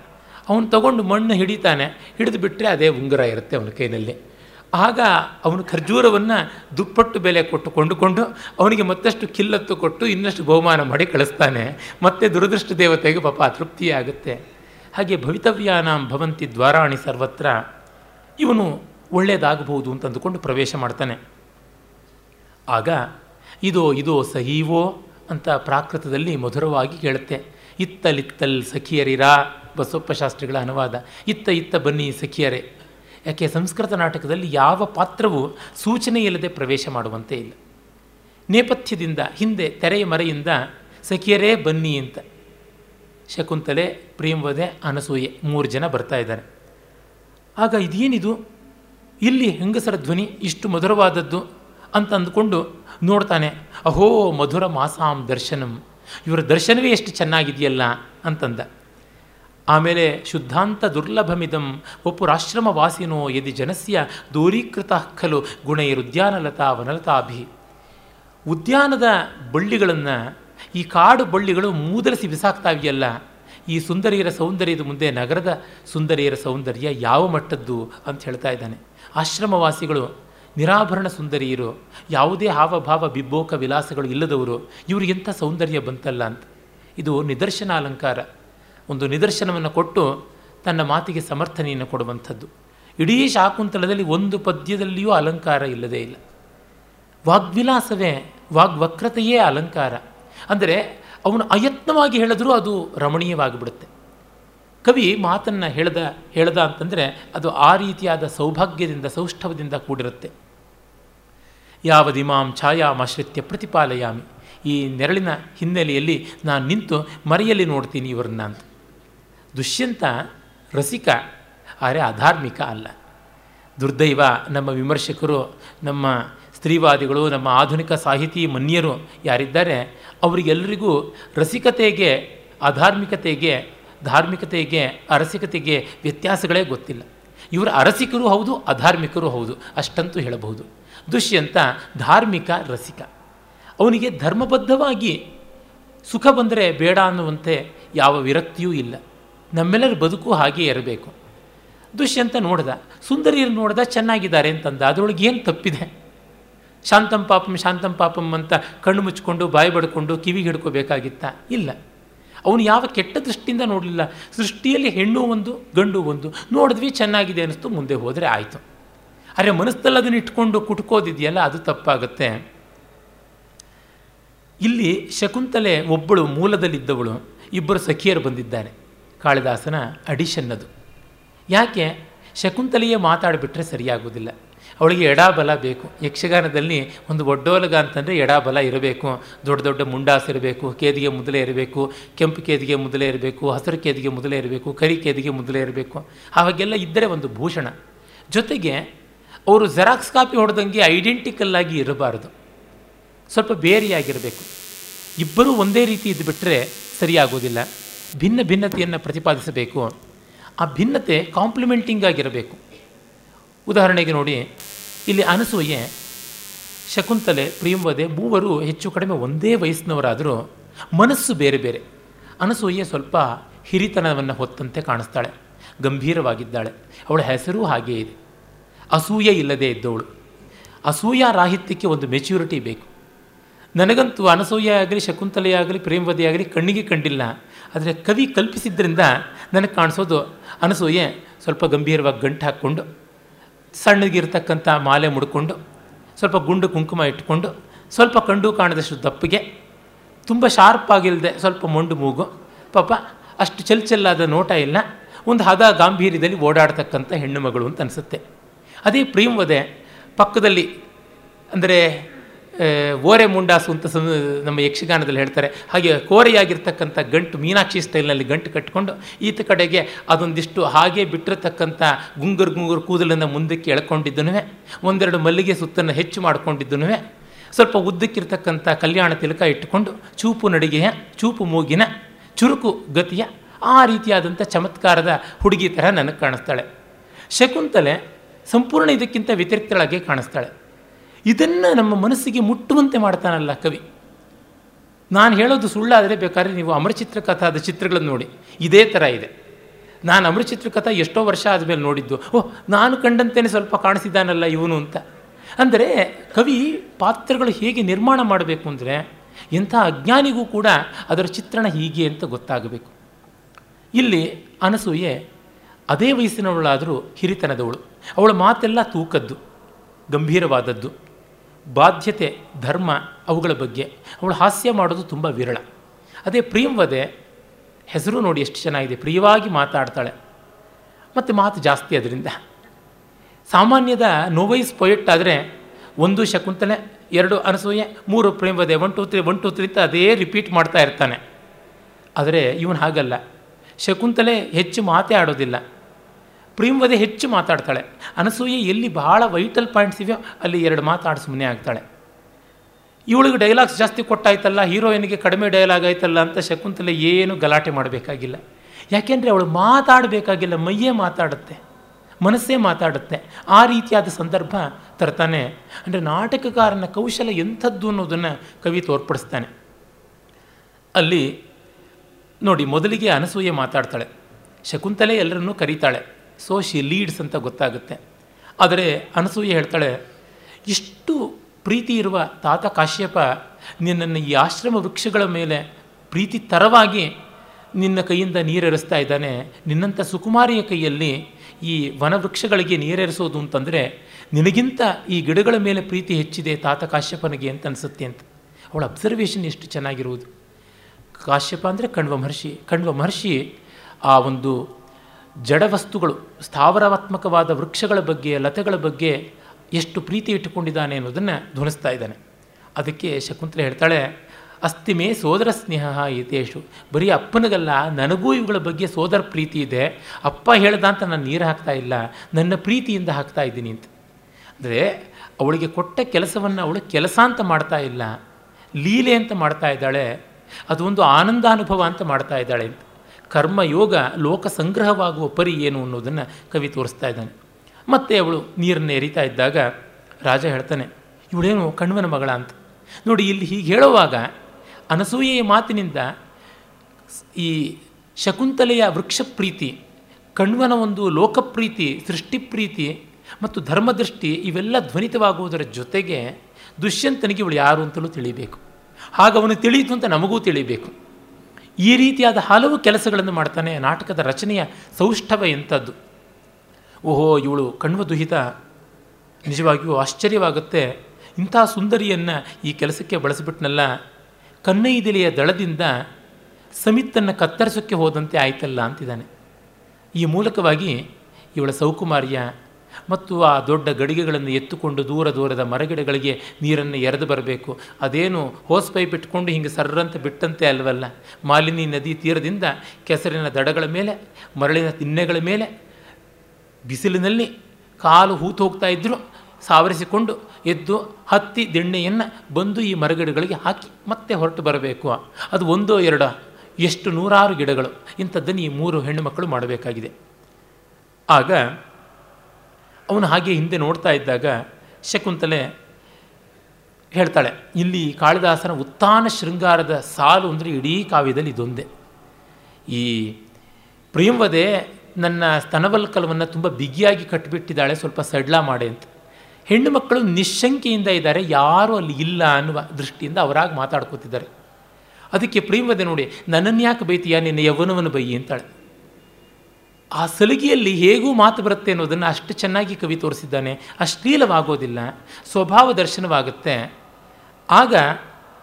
ಅವನು ತಗೊಂಡು ಮಣ್ಣು ಹಿಡಿತಾನೆ, ಹಿಡಿದು ಬಿಟ್ಟರೆ ಅದೇ ಉಂಗುರ ಇರುತ್ತೆ ಅವನ ಕೈನಲ್ಲಿ. ಆಗ ಅವನು ಖರ್ಜೂರವನ್ನು ದುಪ್ಪಟ್ಟು ಬೆಲೆ ಕೊಟ್ಟು ಕೊಂಡುಕೊಂಡು ಅವನಿಗೆ ಮತ್ತಷ್ಟು ಕಿಲ್ಲತ್ತು ಕೊಟ್ಟು ಇನ್ನಷ್ಟು ಬಹುಮಾನ ಮಾಡಿ ಕಳಿಸ್ತಾನೆ. ಮತ್ತೆ ದುರದೃಷ್ಟ ದೇವತೆಗೆ ಪಾಪ ಅತೃಪ್ತಿಯೇ ಆಗುತ್ತೆ. ಹಾಗೆ ಭವಿತವ್ಯಾನಾಂ ಭವಂತಿ ದ್ವಾರಾಣಿ ಸರ್ವತ್ರ ಇವನು ಒಳ್ಳೆಯದಾಗಬಹುದು ಅಂತ ಅಂದುಕೊಂಡು ಪ್ರವೇಶ ಮಾಡ್ತಾನೆ. ಆಗ ಇದೋ ಇದು ಸಹೀವೋ ಅಂತ ಪ್ರಾಕೃತದಲ್ಲಿ ಮಧುರವಾಗಿ ಕೇಳುತ್ತೆ. ಇತ್ತಲಿತ್ತಲ್ ಸಖಿಯರಿರಾ ಬಸಪ್ಪ ಶಾಸ್ತ್ರಿಗಳ ಅನುವಾದ. ಇತ್ತ ಇತ್ತ ಬನ್ನಿ ಸಖಿಯರೇ. ಯಾಕೆ ಸಂಸ್ಕೃತ ನಾಟಕದಲ್ಲಿ ಯಾವ ಪಾತ್ರವೂ ಸೂಚನೆ ಇಲ್ಲದೆ ಪ್ರವೇಶ ಮಾಡುವಂತೆ ಇಲ್ಲ. ನೇಪಥ್ಯದಿಂದ ಹಿಂದೆ ತೆರೆಯ ಮರೆಯಿಂದ ಸಖಿಯರೇ ಬನ್ನಿ ಅಂತ. ಶಕುಂತಲೆ ಪ್ರೇಮವದೆ ಅನಸೂಯೆ ಮೂರು ಜನ ಬರ್ತಾ ಇದ್ದಾರೆ. ಆಗ ಇದೇನಿದು? ಇಲ್ಲಿ ಹೆಂಗಸರ ಧ್ವನಿ ಇಷ್ಟು ಮಧುರವಾದದ್ದು ಅಂತ ಅಂದ್ಕೊಂಡು ನೋಡ್ತಾನೆ, ಅಹೋ, ಮಧುರ ಮಾಸಾಂ ದರ್ಶನಂ. ಇವರ ದರ್ಶನವೇ ಎಷ್ಟು ಚೆನ್ನಾಗಿದೆಯಲ್ಲ? ಅಂತಂದ. ಆಮೇಲೆ, ಶುದ್ಧಾಂತ ದುರ್ಲಭಮಿದಂ ಒಪ್ಪುರಾಶ್ರಮ ವಾಸಿನೋ ಯದಿ ಜನಸ್ಯ ದೂರೀಕೃತ ಖಲು ಗುಣೈರುದ್ಯಾನಲತಾ ವನಲತಾಭಿ. ಉದ್ಯಾನದ ಬಳ್ಳಿಗಳನ್ನು, ಈ ಕಾಡು ಬಳ್ಳಿಗಳು ಮೂದಲಿಸಿ ಬಿಸಾಕ್ತಾವಿಯಲ್ಲ, ಈ ಸುಂದರಿಯರ ಸೌಂದರ್ಯದ ಮುಂದೆ ನಗರದ ಸುಂದರಿಯರ ಸೌಂದರ್ಯ ಯಾವ ಮಟ್ಟದ್ದು? ಅಂತ ಹೇಳ್ತಾ ಇದ್ದಾನೆ. ಆಶ್ರಮವಾಸಿಗಳು ನಿರಾಭರಣ ಸುಂದರಿಯರು, ಯಾವುದೇ ಹಾವಭಾವ ಬಿಬ್ಬೋಕ ವಿಲಾಸಗಳು ಇಲ್ಲದವರು, ಇವರು ಎಂಥ ಸೌಂದರ್ಯ ಬಂತಲ್ಲ ಅಂತ. ಇದು ನಿದರ್ಶನ ಅಲಂಕಾರ. ಒಂದು ನಿದರ್ಶನವನ್ನು ಕೊಟ್ಟು ತನ್ನ ಮಾತಿಗೆ ಸಮರ್ಥನೆಯನ್ನು ಕೊಡುವಂಥದ್ದು. ಇಡೀ ಶಾಕುಂತಲದಲ್ಲಿ ಒಂದು ಪದ್ಯದಲ್ಲಿಯೂ ಅಲಂಕಾರ ಇಲ್ಲದೇ ಇಲ್ಲ. ವಾಗ್ವಿಲಾಸವೇ, ವಾಗ್ವಕ್ರತೆಯೇ ಅಲಂಕಾರ. ಅಂದರೆ ಅವನು ಅಯತ್ನವಾಗಿ ಹೇಳಿದ್ರೂ ಅದು ರಮಣೀಯವಾಗಿಬಿಡುತ್ತೆ. ಕವಿ ಮಾತನ್ನು ಹೇಳ್ದ ಹೇಳ್ದ ಅಂತಂದರೆ ಅದು ಆ ರೀತಿಯಾದ ಸೌಭಾಗ್ಯದಿಂದ, ಸೌಷ್ಠವದಿಂದ ಕೂಡಿರುತ್ತೆ. ಯಾವದಿಮಾಂ ಛಾಯಾಮಾಶ್ರಿತ್ಯ ಪ್ರತಿಪಾಲಯಾಮಿ. ಈ ನೆರಳಿನ ಹಿನ್ನೆಲೆಯಲ್ಲಿ ನಾನು ನಿಂತು ಮರೆಯಲ್ಲಿ ನೋಡ್ತೀನಿ ಇವರನ್ನ ಅಂತ. ದುಷ್ಯಂತ ರಸಿಕ, ಆದರೆ ಅಧಾರ್ಮಿಕ ಅಲ್ಲ. ದುರ್ದೈವ ನಮ್ಮ ವಿಮರ್ಶಕರು, ನಮ್ಮ ಸ್ತ್ರೀವಾದಿಗಳು, ನಮ್ಮ ಆಧುನಿಕ ಸಾಹಿತಿ ಮನ್ಯರು ಯಾರಿದ್ದಾರೆ ಅವರಿಗೆಲ್ಲರಿಗೂ ರಸಿಕತೆಗೆ, ಅಧಾರ್ಮಿಕತೆಗೆ, ಧಾರ್ಮಿಕತೆಗೆ, ಅರಸಿಕತೆಗೆ ವ್ಯತ್ಯಾಸಗಳೇ ಗೊತ್ತಿಲ್ಲ. ಇವರು ಅರಸಿಕರು ಹೌದು, ಅಧಾರ್ಮಿಕರು ಹೌದು, ಅಷ್ಟಂತೂ ಹೇಳಬಹುದು. ದುಷ್ಯಂತ ಧಾರ್ಮಿಕ ರಸಿಕ. ಅವನಿಗೆ ಧರ್ಮಬದ್ಧವಾಗಿ ಸುಖ ಬಂದರೆ ಬೇಡ ಅನ್ನುವಂತೆ ಯಾವ ವಿರಕ್ತಿಯೂ ಇಲ್ಲ. ನಮ್ಮೆಲ್ಲರ ಬದುಕು ಹಾಗೇ ಇರಬೇಕು. ದುಷ್ಯಂತ ನೋಡ್ದ, ಸುಂದರಿಯರು ನೋಡ್ದ ಚೆನ್ನಾಗಿದ್ದಾರೆ ಅಂತಂದ, ಅದರೊಳಗೆ ಏನು ತಪ್ಪಿದೆ? ಶಾಂತಂ ಪಾಪಂ ಶಾಂತಂ ಪಾಪಂ ಅಂತ ಕಣ್ಣು ಮುಚ್ಕೊಂಡು, ಬಾಯಿ ಬಡ್ಕೊಂಡು ಕಿವಿಗೆ ಹಿಡ್ಕೋಬೇಕಾಗಿತ್ತ? ಇಲ್ಲ. ಅವನು ಯಾವ ಕೆಟ್ಟ ದೃಷ್ಟಿಯಿಂದ ನೋಡಲಿಲ್ಲ. ಸೃಷ್ಟಿಯಲ್ಲಿ ಹೆಣ್ಣು ಒಂದು, ಗಂಡು ಒಂದು, ನೋಡಿದ್ವಿ ಚೆನ್ನಾಗಿದೆ ಅನ್ನಿಸ್ತು, ಮುಂದೆ ಹೋದರೆ ಆಯಿತು. ಅರೆ ಮನಸ್ಸಲ್ಲಿ ಅದನ್ನು ಇಟ್ಕೊಂಡು ಕುಟ್ಕೋದಿದೆಯಲ್ಲ, ಅದು ತಪ್ಪಾಗುತ್ತೆ. ಇಲ್ಲಿ ಶಕುಂತಲೆ ಒಬ್ಬಳು ಮೂಲದಲ್ಲಿದ್ದವಳು, ಇಬ್ಬರು ಸಖಿಯರು ಬಂದಿದ್ದಾರೆ. ಕಾಳಿದಾಸನ ಅಡಿಷನ್ ಅದು. ಯಾಕೆ? ಶಕುಂತಲೆಯೇ ಮಾತಾಡಿಬಿಟ್ರೆ ಸರಿಯಾಗೋದಿಲ್ಲ ಅವಳಿಗೆ ಎಡಾಬಲ ಬೇಕು. ಯಕ್ಷಗಾನದಲ್ಲಿ ಒಂದು ಒಡ್ಡೋಲಗ ಅಂತಂದರೆ ಎಡಾಬಲ ಇರಬೇಕು. ದೊಡ್ಡ ದೊಡ್ಡ ಮುಂಡಾಸ ಇರಬೇಕು. ಕೇದಿಗೆ ಮೊದಲೇ ಇರಬೇಕು. ಕೆಂಪು ಕೇದಿಗೆ ಮೊದಲೇ ಇರಬೇಕು. ಹಸಿರು ಕೇದಿಗೆ ಮೊದಲೇ ಇರಬೇಕು. ಕರಿ ಕೇದಿಗೆ ಮೊದಲೇ ಇರಬೇಕು. ಆವಾಗೆಲ್ಲ ಇದ್ದರೆ ಒಂದು ಭೂಷಣ. ಜೊತೆಗೆ ಅವರು ಜೆರಾಕ್ಸ್ ಕಾಪಿ ಹೊಡೆದಂಗೆ ಐಡೆಂಟಿಕಲ್ ಆಗಿ ಇರಬಾರದು. ಸ್ವಲ್ಪ ಬೇರೆಯಾಗಿರಬೇಕು. ಇಬ್ಬರೂ ಒಂದೇ ರೀತಿ ಇದ್ದುಬಿಟ್ರೆ ಸರಿಯಾಗೋದಿಲ್ಲ. ಭಿನ್ನ ಭಿನ್ನತೆಯನ್ನು ಪ್ರತಿಪಾದಿಸಬೇಕು. ಆ ಭಿನ್ನತೆ ಕಾಂಪ್ಲಿಮೆಂಟಿಂಗ್ ಆಗಿರಬೇಕು. ಉದಾಹರಣೆಗೆ ನೋಡಿ, ಇಲ್ಲಿ ಅನಸೂಯೆ, ಶಕುಂತಲೆ ಪ್ರಿಯಂವದೆ ಮೂವರು ಹೆಚ್ಚು ಕಡಿಮೆ ಒಂದೇ ವಯಸ್ಸಿನವರಾದರೂ ಮನಸ್ಸು ಬೇರೆ ಬೇರೆ. ಅನಸೂಯೆ ಸ್ವಲ್ಪ ಹಿರಿತನವನ್ನು ಹೊತ್ತಂತೆ ಕಾಣಿಸ್ತಾಳೆ. ಗಂಭೀರವಾಗಿದ್ದಾಳೆ. ಅವಳ ಹೆಸರು ಹಾಗೇ ಇದೆ. ಅಸೂಯೆ ಇಲ್ಲದೆ ಇದ್ದವಳು. ಅಸೂಯ ರಾಹಿತ್ಯಕ್ಕೆ ಒಂದು ಮೆಚ್ಯೂರಿಟಿ ಬೇಕು. ನನಗಂತೂ ಅನಸೂಯ ಆಗಲಿ, ಶಕುಂತಲೆ ಆಗಲಿ ಪ್ರೇಮವದಿ ಕಣ್ಣಿಗೆ ಕಂಡಿಲ್ಲ. ಆದರೆ ಕವಿ ಕಲ್ಪಿಸಿದ್ದರಿಂದ ನನಗೆ ಕಾಣಿಸೋದು ಅನಸೂಯೆ ಸ್ವಲ್ಪ ಗಂಭೀರವಾಗಿ ಗಂಟು ಹಾಕ್ಕೊಂಡು ಸಣ್ಣಗಿರ್ತಕ್ಕಂಥ ಮಾಲೆ ಮುಡ್ಕೊಂಡು, ಸ್ವಲ್ಪ ಗುಂಡು ಕುಂಕುಮ ಇಟ್ಕೊಂಡು, ಸ್ವಲ್ಪ ಕಂಡು ಕಾಣದಷ್ಟು ದಪ್ಪಿಗೆ, ತುಂಬ ಶಾರ್ಪ್ ಆಗಿಲ್ಲದೆ ಸ್ವಲ್ಪ ಮೊಂಡು ಮೂಗು, ಪಾಪ ಅಷ್ಟು ಚಲ್ಚಲ್ಲಾದ ನೋಟ ಇಲ್ಲ, ಒಂದು ಹದ ಗಾಂಭೀರ್ಯದಲ್ಲಿ ಓಡಾಡ್ತಕ್ಕಂಥ ಹೆಣ್ಣು ಮಗಳು ಅಂತ ಅನಿಸುತ್ತೆ. ಅದೇ ಪ್ರೇಮವದೆ ಪಕ್ಕದಲ್ಲಿ ಅಂದರೆ ಓರೆ ಮುಂಡಾಸು ಅಂತ ಸಂ ನಮ್ಮ ಯಕ್ಷಗಾನದಲ್ಲಿ ಹೇಳ್ತಾರೆ. ಹಾಗೆ ಕೋರೆಯಾಗಿರ್ತಕ್ಕಂಥ ಗಂಟು ಮೀನಾಕ್ಷಿ ಸ್ಟೈಲ್ನಲ್ಲಿ ಗಂಟು ಕಟ್ಟಿಕೊಂಡು ಈತ ಕಡೆಗೆ ಅದೊಂದಿಷ್ಟು ಹಾಗೆ ಬಿಟ್ಟಿರತಕ್ಕಂಥ ಗುಂಗುರು ಗುಂಗುರು ಕೂದಲನ್ನು ಮುಂದಕ್ಕೆ ಎಳ್ಕೊಂಡಿದ್ದನು ಒಂದೆರಡು ಮಲ್ಲಿಗೆ ಸುತ್ತನ್ನು ಹೆಚ್ಚು ಮಾಡಿಕೊಂಡಿದ್ದನು ಸ್ವಲ್ಪ ಉದ್ದಕ್ಕಿರ್ತಕ್ಕಂಥ ಕಲ್ಯಾಣ ತಿಲಕ ಇಟ್ಟುಕೊಂಡು ಚೂಪು ನಡಿಗೆಯ, ಚೂಪು ಮೂಗಿನ, ಚುರುಕು ಗತಿಯ ಆ ರೀತಿಯಾದಂಥ ಚಮತ್ಕಾರದ ಹುಡುಗಿ ಥರ ನನಗೆ ಕಾಣಿಸ್ತಾಳೆ. ಶಕುಂತಲೆ ಸಂಪೂರ್ಣ ಇದಕ್ಕಿಂತ ವ್ಯತಿರಿಕ್ತಳಾಗೆ ಕಾಣಿಸ್ತಾಳೆ. ಇದನ್ನು ನಮ್ಮ ಮನಸ್ಸಿಗೆ ಮುಟ್ಟುವಂತೆ ಮಾಡ್ತಾನಲ್ಲ ಕವಿ. ನಾನು ಹೇಳೋದು ಸುಳ್ಳಾದರೆ ಬೇಕಾದ್ರೆ ನೀವು ಅಮರಚಿತ್ರ ಕಥಾದ ಚಿತ್ರಗಳನ್ನು ನೋಡಿ. ಇದೇ ಥರ ಇದೆ. ನಾನು ಅಮರಚಿತ್ರ ಕಥಾ ಎಷ್ಟೋ ವರ್ಷ ಆದಮೇಲೆ ನೋಡಿದ್ದು. ಓಹ್, ನಾನು ಕಂಡಂತೇನೆ ಸ್ವಲ್ಪ ಕಾಣಿಸಿದ್ದಾನಲ್ಲ ಇವನು ಅಂತ. ಅಂದರೆ ಕವಿ ಪಾತ್ರಗಳು ಹೇಗೆ ನಿರ್ಮಾಣ ಮಾಡಬೇಕು ಅಂದರೆ ಎಂಥ ಅಜ್ಞಾನಿಗೂ ಕೂಡ ಅದರ ಚಿತ್ರಣ ಹೀಗೆ ಅಂತ ಗೊತ್ತಾಗಬೇಕು. ಇಲ್ಲಿ ಅನಸೂಯೆ ಅದೇ ವಯಸ್ಸಿನವಳಾದರೂ ಹಿರಿತನದವಳು. ಅವಳ ಮಾತೆಲ್ಲ ತೂಕದ್ದು, ಗಂಭೀರವಾದದ್ದು. ಬಾಧ್ಯತೆ, ಧರ್ಮ ಅವುಗಳ ಬಗ್ಗೆ ಅವಳು ಹಾಸ್ಯ ಮಾಡೋದು ತುಂಬ ವಿರಳ. ಅದೇ ಪ್ರಿಯಂವದೆ ಹೆಸರು ನೋಡಿ ಎಷ್ಟು ಚೆನ್ನಾಗಿದೆ, ಪ್ರಿಯವಾಗಿ ಮಾತಾಡ್ತಾಳೆ. ಮತ್ತು ಮಾತು ಜಾಸ್ತಿ ಅದರಿಂದ ಸಾಮಾನ್ಯದ ನೋವೈಸ್ ಪೊಯೆಟ್ ಆದರೆ ಒಂದು ಶಕುಂತಲೆ, ಎರಡು ಅನಸೂಯೆ, ಮೂರು ಪ್ರೇಮವದೆ one two three one two three ಅಂತ ಅದೇ ರಿಪೀಟ್ ಮಾಡ್ತಾ ಇರ್ತಾನೆ. ಆದರೆ ಇವನು ಹಾಗಲ್ಲ. ಶಕುಂತಲೆ ಹೆಚ್ಚು ಮಾತೇ ಆಡೋದಿಲ್ಲ. ಪ್ರೇಮವದೆ ಹೆಚ್ಚು ಮಾತಾಡ್ತಾಳೆ. ಅನಸೂಯೆ ಎಲ್ಲಿ ಬಹಳ ವೈಟಲ್ ಪಾಯಿಂಟ್ಸ್ ಇವೆಯೋ, ಅಲ್ಲಿ ಎರಡು ಮಾತಾಡಿ ಸುಮ್ಮನೆ ಆಗ್ತಾಳೆ. ಇವಳಿಗೆ ಡೈಲಾಗ್ಸ್ ಜಾಸ್ತಿ ಕೊಟ್ಟಾಯ್ತಲ್ಲ, ಹೀರೋಯಿನ್ಗೆ ಕಡಿಮೆ ಡೈಲಾಗ್ ಆಯ್ತಲ್ಲ ಅಂತ ಶಕುಂತಲೆ ಏನು ಗಲಾಟೆ ಮಾಡಬೇಕಾಗಿಲ್ಲ. ಯಾಕೆಂದರೆ ಅವಳು ಮಾತಾಡಬೇಕಾಗಿಲ್ಲ, ಮೈಯೇ ಮಾತಾಡುತ್ತೆ, ಮನಸ್ಸೇ ಮಾತಾಡುತ್ತೆ. ಆ ರೀತಿಯಾದ ಸಂದರ್ಭ ತರ್ತಾನೆ. ಅಂದರೆ ನಾಟಕಕಾರನ ಕೌಶಲ ಎಂಥದ್ದು ಅನ್ನೋದನ್ನು ಕವಿ ತೋರ್ಪಡಿಸ್ತಾನೆ. ಅಲ್ಲಿ ನೋಡಿ, ಮೊದಲಿಗೆ ಅನಸೂಯೆ ಮಾತಾಡ್ತಾಳೆ. ಶಕುಂತಲೆ ಎಲ್ಲರನ್ನೂ ಕರೀತಾಳೆ. ಸೊ ಶಿ ಲೀಡ್ಸ್ ಅಂತ ಗೊತ್ತಾಗುತ್ತೆ. ಆದರೆ ಅನಸೂಯ ಹೇಳ್ತಾಳೆ, ಇಷ್ಟು ಪ್ರೀತಿ ಇರುವ ತಾತ ಕಾಶ್ಯಪ, ನಿನ್ನನ್ನು ಈ ಆಶ್ರಮ ವೃಕ್ಷಗಳ ಮೇಲೆ ಪ್ರೀತಿ ತರವಾಗಿ ನಿನ್ನ ಕೈಯಿಂದ ನೀರೆರಿಸ್ತಾ ಇದ್ದಾನೆ. ನಿನ್ನಂಥ ಸುಕುಮಾರಿಯ ಕೈಯಲ್ಲಿ ಈ ವನವೃಕ್ಷಗಳಿಗೆ ನೀರೆರಿಸೋದು ಅಂತಂದರೆ ನಿನಗಿಂತ ಈ ಗಿಡಗಳ ಮೇಲೆ ಪ್ರೀತಿ ಹೆಚ್ಚಿದೆ ತಾತ ಕಾಶ್ಯಪನಿಗೆ ಅಂತ ಅನಿಸುತ್ತೆ ಅಂತ. ಅವಳ ಅಬ್ಸರ್ವೇಷನ್ ಎಷ್ಟು ಚೆನ್ನಾಗಿರುವುದು. ಕಾಶ್ಯಪ ಅಂದರೆ ಕಣ್ವ ಮಹರ್ಷಿ. ಕಣ್ವ ಮಹರ್ಷಿ ಆ ಒಂದು ಜಡವಸ್ತುಗಳು, ಸ್ಥಾವರಾತ್ಮಕವಾದ ವೃಕ್ಷಗಳ ಬಗ್ಗೆ, ಲತೆಗಳ ಬಗ್ಗೆ ಎಷ್ಟು ಪ್ರೀತಿ ಇಟ್ಟುಕೊಂಡಿದ್ದಾನೆ ಅನ್ನೋದನ್ನು ಧ್ವನಿಸ್ತಾ ಇದ್ದಾನೆ. ಅದಕ್ಕೆ ಶಕುಂತಲೆ ಹೇಳ್ತಾಳೆ ಅಸ್ತಿಮೇ ಸೋದರ ಸ್ನೇಹ ಇತೇಶು ಬರೀ ಅಪ್ಪನಿಗಲ್ಲ, ನನಗೂ ಇವುಗಳ ಬಗ್ಗೆ ಸೋದರ ಪ್ರೀತಿ ಇದೆ. ಅಪ್ಪ ಹೇಳ್ದ ಅಂತ ನಾನು ನೀರು ಹಾಕ್ತಾ ಇಲ್ಲ. ನನ್ನ ಪ್ರೀತಿಯಿಂದ ಹಾಕ್ತಾ ಇದ್ದೀನಿ ಅಂತ. ಅಂದರೆ ಅವಳಿಗೆ ಕೊಟ್ಟ ಕೆಲಸವನ್ನು ಅವಳು ಕೆಲಸ ಅಂತ ಮಾಡ್ತಾ ಇಲ್ಲ. ಲೀಲೆ ಅಂತ ಮಾಡ್ತಾ ಇದ್ದಾಳೆ. ಅದು ಒಂದು ಆನಂದಾನುಭವ ಅಂತ ಮಾಡ್ತಾ ಇದ್ದಾಳೆ. ಅಂತ ಕರ್ಮಯೋಗ ಲೋಕ ಸಂಗ್ರಹವಾಗುವ ಪರಿ ಏನು ಅನ್ನೋದನ್ನು ಕವಿ ತೋರಿಸ್ತಾ ಇದ್ದಾನೆ. ಮತ್ತೆ ಅವಳು ನೀರನ್ನು ಎರಿತಾ ಇದ್ದಾಗ ರಾಜ ಹೇಳ್ತಾನೆ, ಇವಳೇನು ಕಣ್ವನ ಮಗಳ ಅಂತ? ನೋಡಿ, ಇಲ್ಲಿ ಹೀಗೆ ಹೇಳುವಾಗ ಅನಸೂಯೆಯ ಮಾತಿನಿಂದ ಈ ಶಕುಂತಲೆಯ ವೃಕ್ಷ ಪ್ರೀತಿ, ಕಣ್ವನ ಒಂದು ಲೋಕಪ್ರೀತಿ ಸೃಷ್ಟಿ ಪ್ರೀತಿ ಮತ್ತು ಧರ್ಮದೃಷ್ಟಿ ಇವೆಲ್ಲ ಧ್ವನಿತವಾಗುವುದರ ಜೊತೆಗೆ ದುಷ್ಯಂತನಿಗೆ ಇವಳು ಯಾರು ಅಂತಲೂ ತಿಳಿಬೇಕು. ಹಾಗ ಅವನು ತಿಳಿಯಿತು ಅಂತ ನಮಗೂ ತಿಳಿಬೇಕು. ಈ ರೀತಿಯಾದ ಹಲವು ಕೆಲಸಗಳನ್ನು ಮಾಡ್ತಾನೆ ನಾಟಕದ ರಚನೆಯ ಸೌಷ್ಠವ ಎಂಥದ್ದು. ಓಹೋ, ಇವಳು ಕಣ್ವ ದುಹಿತ. ನಿಜವಾಗಿಯೂ ಆಶ್ಚರ್ಯವಾಗುತ್ತೆ. ಇಂಥ ಸುಂದರಿಯನ್ನು ಈ ಕೆಲಸಕ್ಕೆ ಬಳಸಿಬಿಟ್ನಲ್ಲ. ಕನ್ನೈದಿಲೆಯ ದಳದಿಂದ ಸಮಿತನ್ನು ಕತ್ತರಿಸೋಕ್ಕೆ ಹೋದಂತೆ ಆಯ್ತಲ್ಲ ಅಂತಿದ್ದಾನೆ. ಈ ಮೂಲಕವಾಗಿ ಇವಳ ಸೌಕುಮಾರ್ಯ ಮತ್ತು ಆ ದೊಡ್ಡ ಗಡಿಗೆಗಳನ್ನು ಎತ್ತುಕೊಂಡು ದೂರ ದೂರದ ಮರಗಿಡಗಳಿಗೆ ನೀರನ್ನು ಎರೆದು ಬರಬೇಕು. ಅದೇನು ಹೋಸ್ ಪೈಪ್ ಇಟ್ಕೊಂಡು ಹಿಂಗೆ ಸರ್ರಂತ ಬಿಟ್ಟಂತೆ ಅಲ್ವಲ್ಲ? ಮಾಲಿನಿ ನದಿ ತೀರದಿಂದ ಕೆಸರಿನ ದಡಗಳ ಮೇಲೆ, ಮರಳಿನ ತಿನ್ನೆಗಳ ಮೇಲೆ ಬಿಸಿಲಿನಲ್ಲಿ ಕಾಲು ಹೂತು ಹೋಗ್ತಾ ಇದ್ದರೂ ಸಾವರಿಸಿಕೊಂಡು ಎದ್ದು ಹತ್ತಿ ದಿಣ್ಣೆಯನ್ನು ಬಂದು ಈ ಮರಗಿಡಗಳಿಗೆ ಹಾಕಿ ಮತ್ತೆ ಹೊರಟು ಬರಬೇಕು. ಅದು ಒಂದೋ ಎರಡೋ ಎಷ್ಟು ನೂರಾರು ಗಿಡಗಳು. ಇಂಥದ್ದನ್ನು ಈ ಮೂರು ಹೆಣ್ಣು ಮಕ್ಕಳು ಮಾಡಬೇಕಾಗಿದೆ. ಆಗ ಅವನು ಹಾಗೆ ಹಿಂದೆ ನೋಡ್ತಾ ಇದ್ದಾಗ ಶಕುಂತಲೆ ಹೇಳ್ತಾಳೆ, ಇಲ್ಲಿ ಕಾಳಿದಾಸನ ಉತ್ಥಾನ ಶೃಂಗಾರದ ಸಾಲು ಅಂದರೆ ಇಡೀ ಕಾವ್ಯದಲ್ಲಿ ಇದೊಂದೇ. ಈ ಪ್ರಿಯಂವದೆ ನನ್ನ ಸ್ತನವಲ್ಕಲವನ್ನು ತುಂಬ ಬಿಗಿಯಾಗಿ ಕಟ್ಟಿಬಿಟ್ಟಿದ್ದಾಳೆ ಸ್ವಲ್ಪ ಸಡ್ಲ ಮಾಡಿ ಅಂತ. ಹೆಣ್ಣು ಮಕ್ಕಳು ನಿಶಂಕೆಯಿಂದ ಇದ್ದಾರೆ, ಯಾರೂ ಅಲ್ಲಿ ಇಲ್ಲ ಅನ್ನುವ ದೃಷ್ಟಿಯಿಂದ ಅವರಾಗಿ ಮಾತಾಡ್ಕೋತಿದ್ದಾರೆ. ಅದಕ್ಕೆ ಪ್ರಿಯಂವದೆ ನೋಡಿ ನನ್ನನ್ನು ಯಾಕೆ ಬೈತೀಯ, ನಿನ್ನ ಯೌವನವನ್ನು ಬೈ ಅಂತಾಳೆ. ಆ ಸಲಿಗೆಯಲ್ಲಿ ಹೇಗೂ ಮಾತು ಬರುತ್ತೆ ಅನ್ನೋದನ್ನು ಅಷ್ಟು ಚೆನ್ನಾಗಿ ಕವಿ ತೋರಿಸಿದ್ದಾನೆ. ಅಶ್ಲೀಲವಾಗೋದಿಲ್ಲ ಸ್ವಭಾವ ದರ್ಶನವಾಗುತ್ತೆ. ಆಗ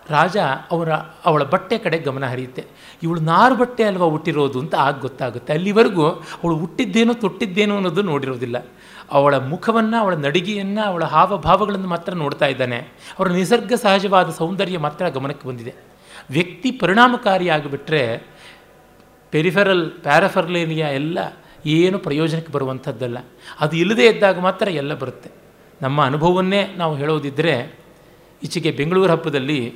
ರಾಜ ಅವರ, ಅವಳ ಬಟ್ಟೆ ಕಡೆ ಗಮನ ಹರಿಯುತ್ತೆ. ಇವಳು ನಾರು ಬಟ್ಟೆ ಅಲ್ವಾ ಹುಟ್ಟಿರೋದು ಅಂತ ಆಗ ಗೊತ್ತಾಗುತ್ತೆ. ಅಲ್ಲಿವರೆಗೂ ಅವಳು ಹುಟ್ಟಿದ್ದೇನೋ ತೊಟ್ಟಿದ್ದೇನೋ ಅನ್ನೋದು ನೋಡಿರೋದಿಲ್ಲ. ಅವಳ ಮುಖವನ್ನು, ಅವಳ ನಡಿಗೆಯನ್ನು, ಅವಳ ಹಾವಭಾವಗಳನ್ನು ಮಾತ್ರ ನೋಡ್ತಾ ಇದ್ದಾನೆ. ಅವರ ನಿಸರ್ಗ ಸಹಜವಾದ ಸೌಂದರ್ಯ ಮಾತ್ರ ಗಮನಕ್ಕೆ ಬಂದಿದೆ. ವ್ಯಕ್ತಿ ಪರಿಣಾಮಕಾರಿಯಾಗಿಬಿಟ್ರೆ ಪೆರಿಫೆರಲ್, ಪ್ಯಾರಫರ್ಲೇನಿಯಾ ಎಲ್ಲ ಏನು ಪ್ರಯೋಜನಕ್ಕೆ ಬರುವಂಥದ್ದಲ್ಲ. ಅದು ಇಲ್ಲದೇ ಇದ್ದಾಗ ಮಾತ್ರ ಎಲ್ಲ ಬರುತ್ತೆ. ನಮ್ಮ ಅನುಭವವನ್ನೇ ನಾವು ಹೇಳೋದಿದ್ದರೆ ಈಚೆಗೆ ಬೆಂಗಳೂರು ಹಬ್ಬದಲ್ಲಿ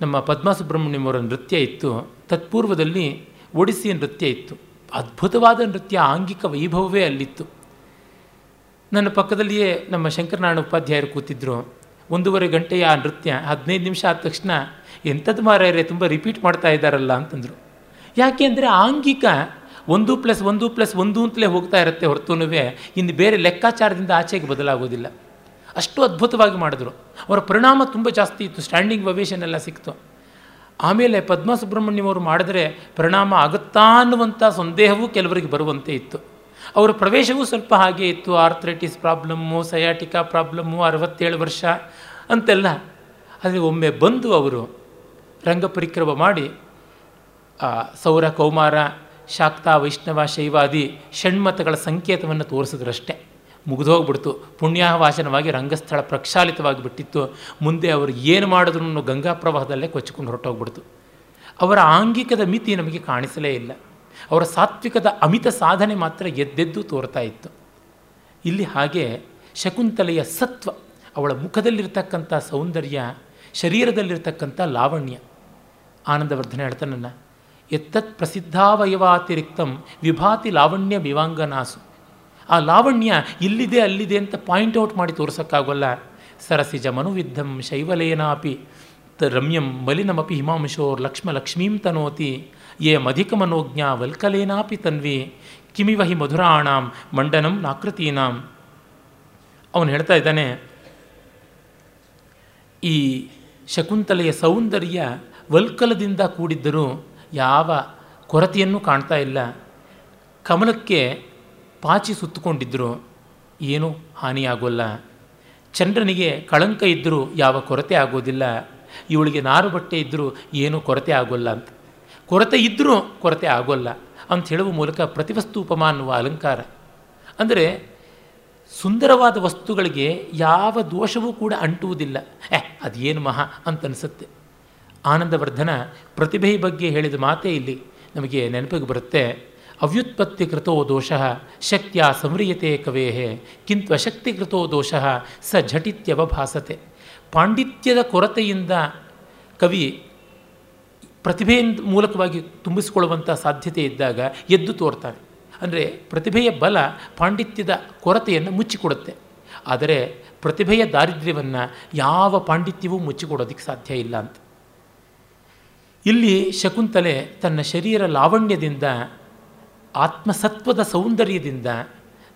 ನಮ್ಮ ಪದ್ಮಸುಬ್ರಹ್ಮಣ್ಯಮವರ ನೃತ್ಯ ಇತ್ತು. ತತ್ಪೂರ್ವದಲ್ಲಿ ಒಡಿಸ್ಸಿ ನೃತ್ಯ ಇತ್ತು. ಅದ್ಭುತವಾದ ನೃತ್ಯ, ಆಂಗಿಕ ವೈಭವವೇ ಅಲ್ಲಿತ್ತು. ನನ್ನ ಪಕ್ಕದಲ್ಲಿಯೇ ನಮ್ಮ ಶಂಕರನಾರಾಯಣ ಉಪಾಧ್ಯಾಯರು ಕೂತಿದ್ದರು ಒಂದೂವರೆ ಗಂಟೆಯ ಆ ನೃತ್ಯ, ಹದಿನೈದು ನಿಮಿಷ ಆದ ತಕ್ಷಣ ಎಂಥದ್ದು ಮಾರಾಯರೆ, ತುಂಬ ರಿಪೀಟ್ ಮಾಡ್ತಾ ಇದ್ದಾರಲ್ಲ ಅಂತಂದರು. ಯಾಕೆ ಅಂದರೆ ಆಂಗಿಕ ಒಂದು ಪ್ಲಸ್ ಒಂದು ಪ್ಲಸ್ ಒಂದು ಅಂತಲೇ ಹೋಗ್ತಾ ಇರುತ್ತೆ ಹೊರತುನುವೆ. ಇನ್ನು ಬೇರೆ ಲೆಕ್ಕಾಚಾರದಿಂದ ಆಚೆಗೆ ಬದಲಾಗೋದಿಲ್ಲ. ಅಷ್ಟು ಅದ್ಭುತವಾಗಿ ಮಾಡಿದ್ರು. ಅವರ ಪರಿಣಾಮ ತುಂಬ ಜಾಸ್ತಿ ಇತ್ತು. ಸ್ಟ್ಯಾಂಡಿಂಗ್ ವವೇಷನ್ ಎಲ್ಲ ಸಿಕ್ತು. ಆಮೇಲೆ ಪದ್ಮ ಸುಬ್ರಹ್ಮಣ್ಯಂ ಅವರು ಮಾಡಿದ್ರೆ ಪರಿಣಾಮ ಆಗುತ್ತಾ ಅನ್ನುವಂಥ ಸಂದೇಹವೂ ಕೆಲವರಿಗೆ ಬರುವಂತೆ ಇತ್ತು. ಅವರ ಪ್ರವೇಶವೂ ಸ್ವಲ್ಪ ಹಾಗೆ ಇತ್ತು. ಆರ್ಥ್ರೈಟಿಸ್ ಪ್ರಾಬ್ಲಮ್ಮು ಸಯಾಟಿಕಾ ಪ್ರಾಬ್ಲಮ್ಮು ಅರವತ್ತೇಳು ವರ್ಷ ಅಂತೆಲ್ಲ. ಆದರೆ ಒಮ್ಮೆ ಬಂದು ಅವರು ರಂಗ ಪರಿಕ್ರಮ ಮಾಡಿ ಸೌರ, ಕೌಮಾರ, ಶಾಕ್ತ, ವೈಷ್ಣವ, ಶೈವಾದಿ ಷಣ್ಮತಗಳ ಸಂಕೇತವನ್ನು ತೋರಿಸಿದ್ರಷ್ಟೇ. ಮುಗಿದೋಗ್ಬಿಡ್ತು. ಪುಣ್ಯಾಹವಾಚನವಾಗಿ ರಂಗಸ್ಥಳ ಪ್ರಕ್ಷಾಲಿತವಾಗಿ ಬಿಟ್ಟಿತ್ತು ಮುಂದೆ ಅವರು ಏನು ಮಾಡಿದ್ರು ಗಂಗಾ ಪ್ರವಾಹದಲ್ಲೇ ಕೊಚ್ಚಿಕೊಂಡು ಹೊರಟೋಗ್ಬಿಡ್ತು. ಅವರ ಆಂಗಿಕದ ಮಿತಿ ನಮಗೆ ಕಾಣಿಸಲೇ ಇಲ್ಲ. ಅವರ ಸಾತ್ವಿಕದ ಅಮಿತ ಸಾಧನೆ ಮಾತ್ರ ಎದ್ದೆದ್ದು ತೋರ್ತಾ ಇತ್ತು. ಇಲ್ಲಿ ಹಾಗೆ ಶಕುಂತಲೆಯ ಸತ್ವ, ಅವಳ ಮುಖದಲ್ಲಿರ್ತಕ್ಕಂಥ ಸೌಂದರ್ಯ, ಶರೀರದಲ್ಲಿರ್ತಕ್ಕಂಥ ಲಾವಣ್ಯ. ಆನಂದವರ್ಧನೆ ಹೇಳ್ತಾನನ್ನ ಎತ್ತತ್ ಪ್ರಸಿದ್ಧಾವಯವಾತಿರಿಕ್ತಂ ವಿಭಾತಿ ಲಾವಣ್ಯ ವಿವಾಂಗನಾಸು. ಆ ಲಾವಣ್ಯ ಇಲ್ಲಿದೆ ಅಲ್ಲಿದೆ ಅಂತ ಪಾಯಿಂಟ್ ಔಟ್ ಮಾಡಿ ತೋರಿಸೋಕ್ಕಾಗೋಲ್ಲ. ಸರಸಿಜ ಮನುವಿದ್ಧಂ ಶೈವಲೇನಾಪಿ. ತ ರಮ್ಯಂ ಮಲಿನಮಪಿ ಹಿಮಾಂಶೋರ್ ಲಕ್ಷ್ಮ ಲಕ್ಷ್ಮೀಂ ತನೋತಿ. ಯೇ ಮಧಿಕ ಮನೋಜ್ಞಾ ವಲ್ಕಲೇನಾಪಿ ತನ್ವಿ. ಕಿಮಿವ ಹಿ ಮಧುರಾಣಾಂ ಮಂಡನಂ ನಾಕೃತೀನಾಂ. ಅವನು ಹೇಳ್ತಾ ಇದ್ದಾನೆ, ಈ ಶಕುಂತಲೆಯ ಸೌಂದರ್ಯ ವಲ್ಕಲದಿಂದ ಕೂಡಿದ್ದರೂ ಯಾವ ಕೊರತೆಯನ್ನು ಕಾಣ್ತಾ ಇಲ್ಲ. ಕಮಲಕ್ಕೆ ಪಾಚಿ ಸುತ್ತುಕೊಂಡಿದ್ದರೂ ಏನೂ ಹಾನಿಯಾಗೋಲ್ಲ. ಚಂದ್ರನಿಗೆ ಕಳಂಕ ಇದ್ದರೂ ಯಾವ ಕೊರತೆ ಆಗೋದಿಲ್ಲ. ಇವಳಿಗೆ ನಾರು ಬಟ್ಟೆ ಇದ್ದರೂ ಏನೂ ಕೊರತೆ ಆಗೋಲ್ಲ ಅಂತ. ಕೊರತೆ ಇದ್ದರೂ ಕೊರತೆ ಆಗೋಲ್ಲ ಅಂತ ಹೇಳುವ ಮೂಲಕ ಪ್ರತಿವಸ್ತು ಉಪಮ ಅನ್ನುವ ಅಲಂಕಾರ. ಅಂದರೆ ಸುಂದರವಾದ ವಸ್ತುಗಳಿಗೆ ಯಾವ ದೋಷವೂ ಕೂಡ ಅಂಟುವುದಿಲ್ಲ. ಏ ಅದೇನು ಮಹಾ ಅಂತ ಅನಿಸುತ್ತೆ. ಆನಂದವರ್ಧನ ಪ್ರತಿಭೆಯ ಬಗ್ಗೆ ಹೇಳಿದ ಮಾತೇ ಇಲ್ಲಿ ನಮಗೆ ನೆನಪಿಗೆ ಬರುತ್ತೆ. ಅವ್ಯುತ್ಪತ್ತಿ ಕೃತೋ ದೋಷ ಶಕ್ತಿಯ ಸಂವ್ರಿಯತೆ ಕವೇಹೇ, ಕಿಂತು ಅಶಕ್ತಿ ಕೃತೋ ದೋಷ ಸ ಝಟಿತ್ಯವಭಾಸತೆ ಪಾಂಡಿತ್ಯದ ಕೊರತೆಯಿಂದ ಕವಿ ಪ್ರತಿಭೆಯ ಮೂಲಕವಾಗಿ ತುಂಬಿಸಿಕೊಳ್ಳುವಂಥ ಸಾಧ್ಯತೆ ಇದ್ದಾಗ ಎದ್ದು ತೋರ್ತಾನೆ. ಅಂದರೆ ಪ್ರತಿಭೆಯ ಬಲ ಪಾಂಡಿತ್ಯದ ಕೊರತೆಯನ್ನು ಮುಚ್ಚಿಕೊಡುತ್ತೆ. ಆದರೆ ಪ್ರತಿಭೆಯ ದಾರಿದ್ರ್ಯವನ್ನು ಯಾವ ಪಾಂಡಿತ್ಯವೂ ಮುಚ್ಚಿಕೊಡೋದಕ್ಕೆ ಸಾಧ್ಯ ಇಲ್ಲ ಅಂತ. ಇಲ್ಲಿ ಶಕುಂತಲೆ ತನ್ನ ಶರೀರ ಲಾವಣ್ಯದಿಂದ, ಆತ್ಮಸತ್ವದ ಸೌಂದರ್ಯದಿಂದ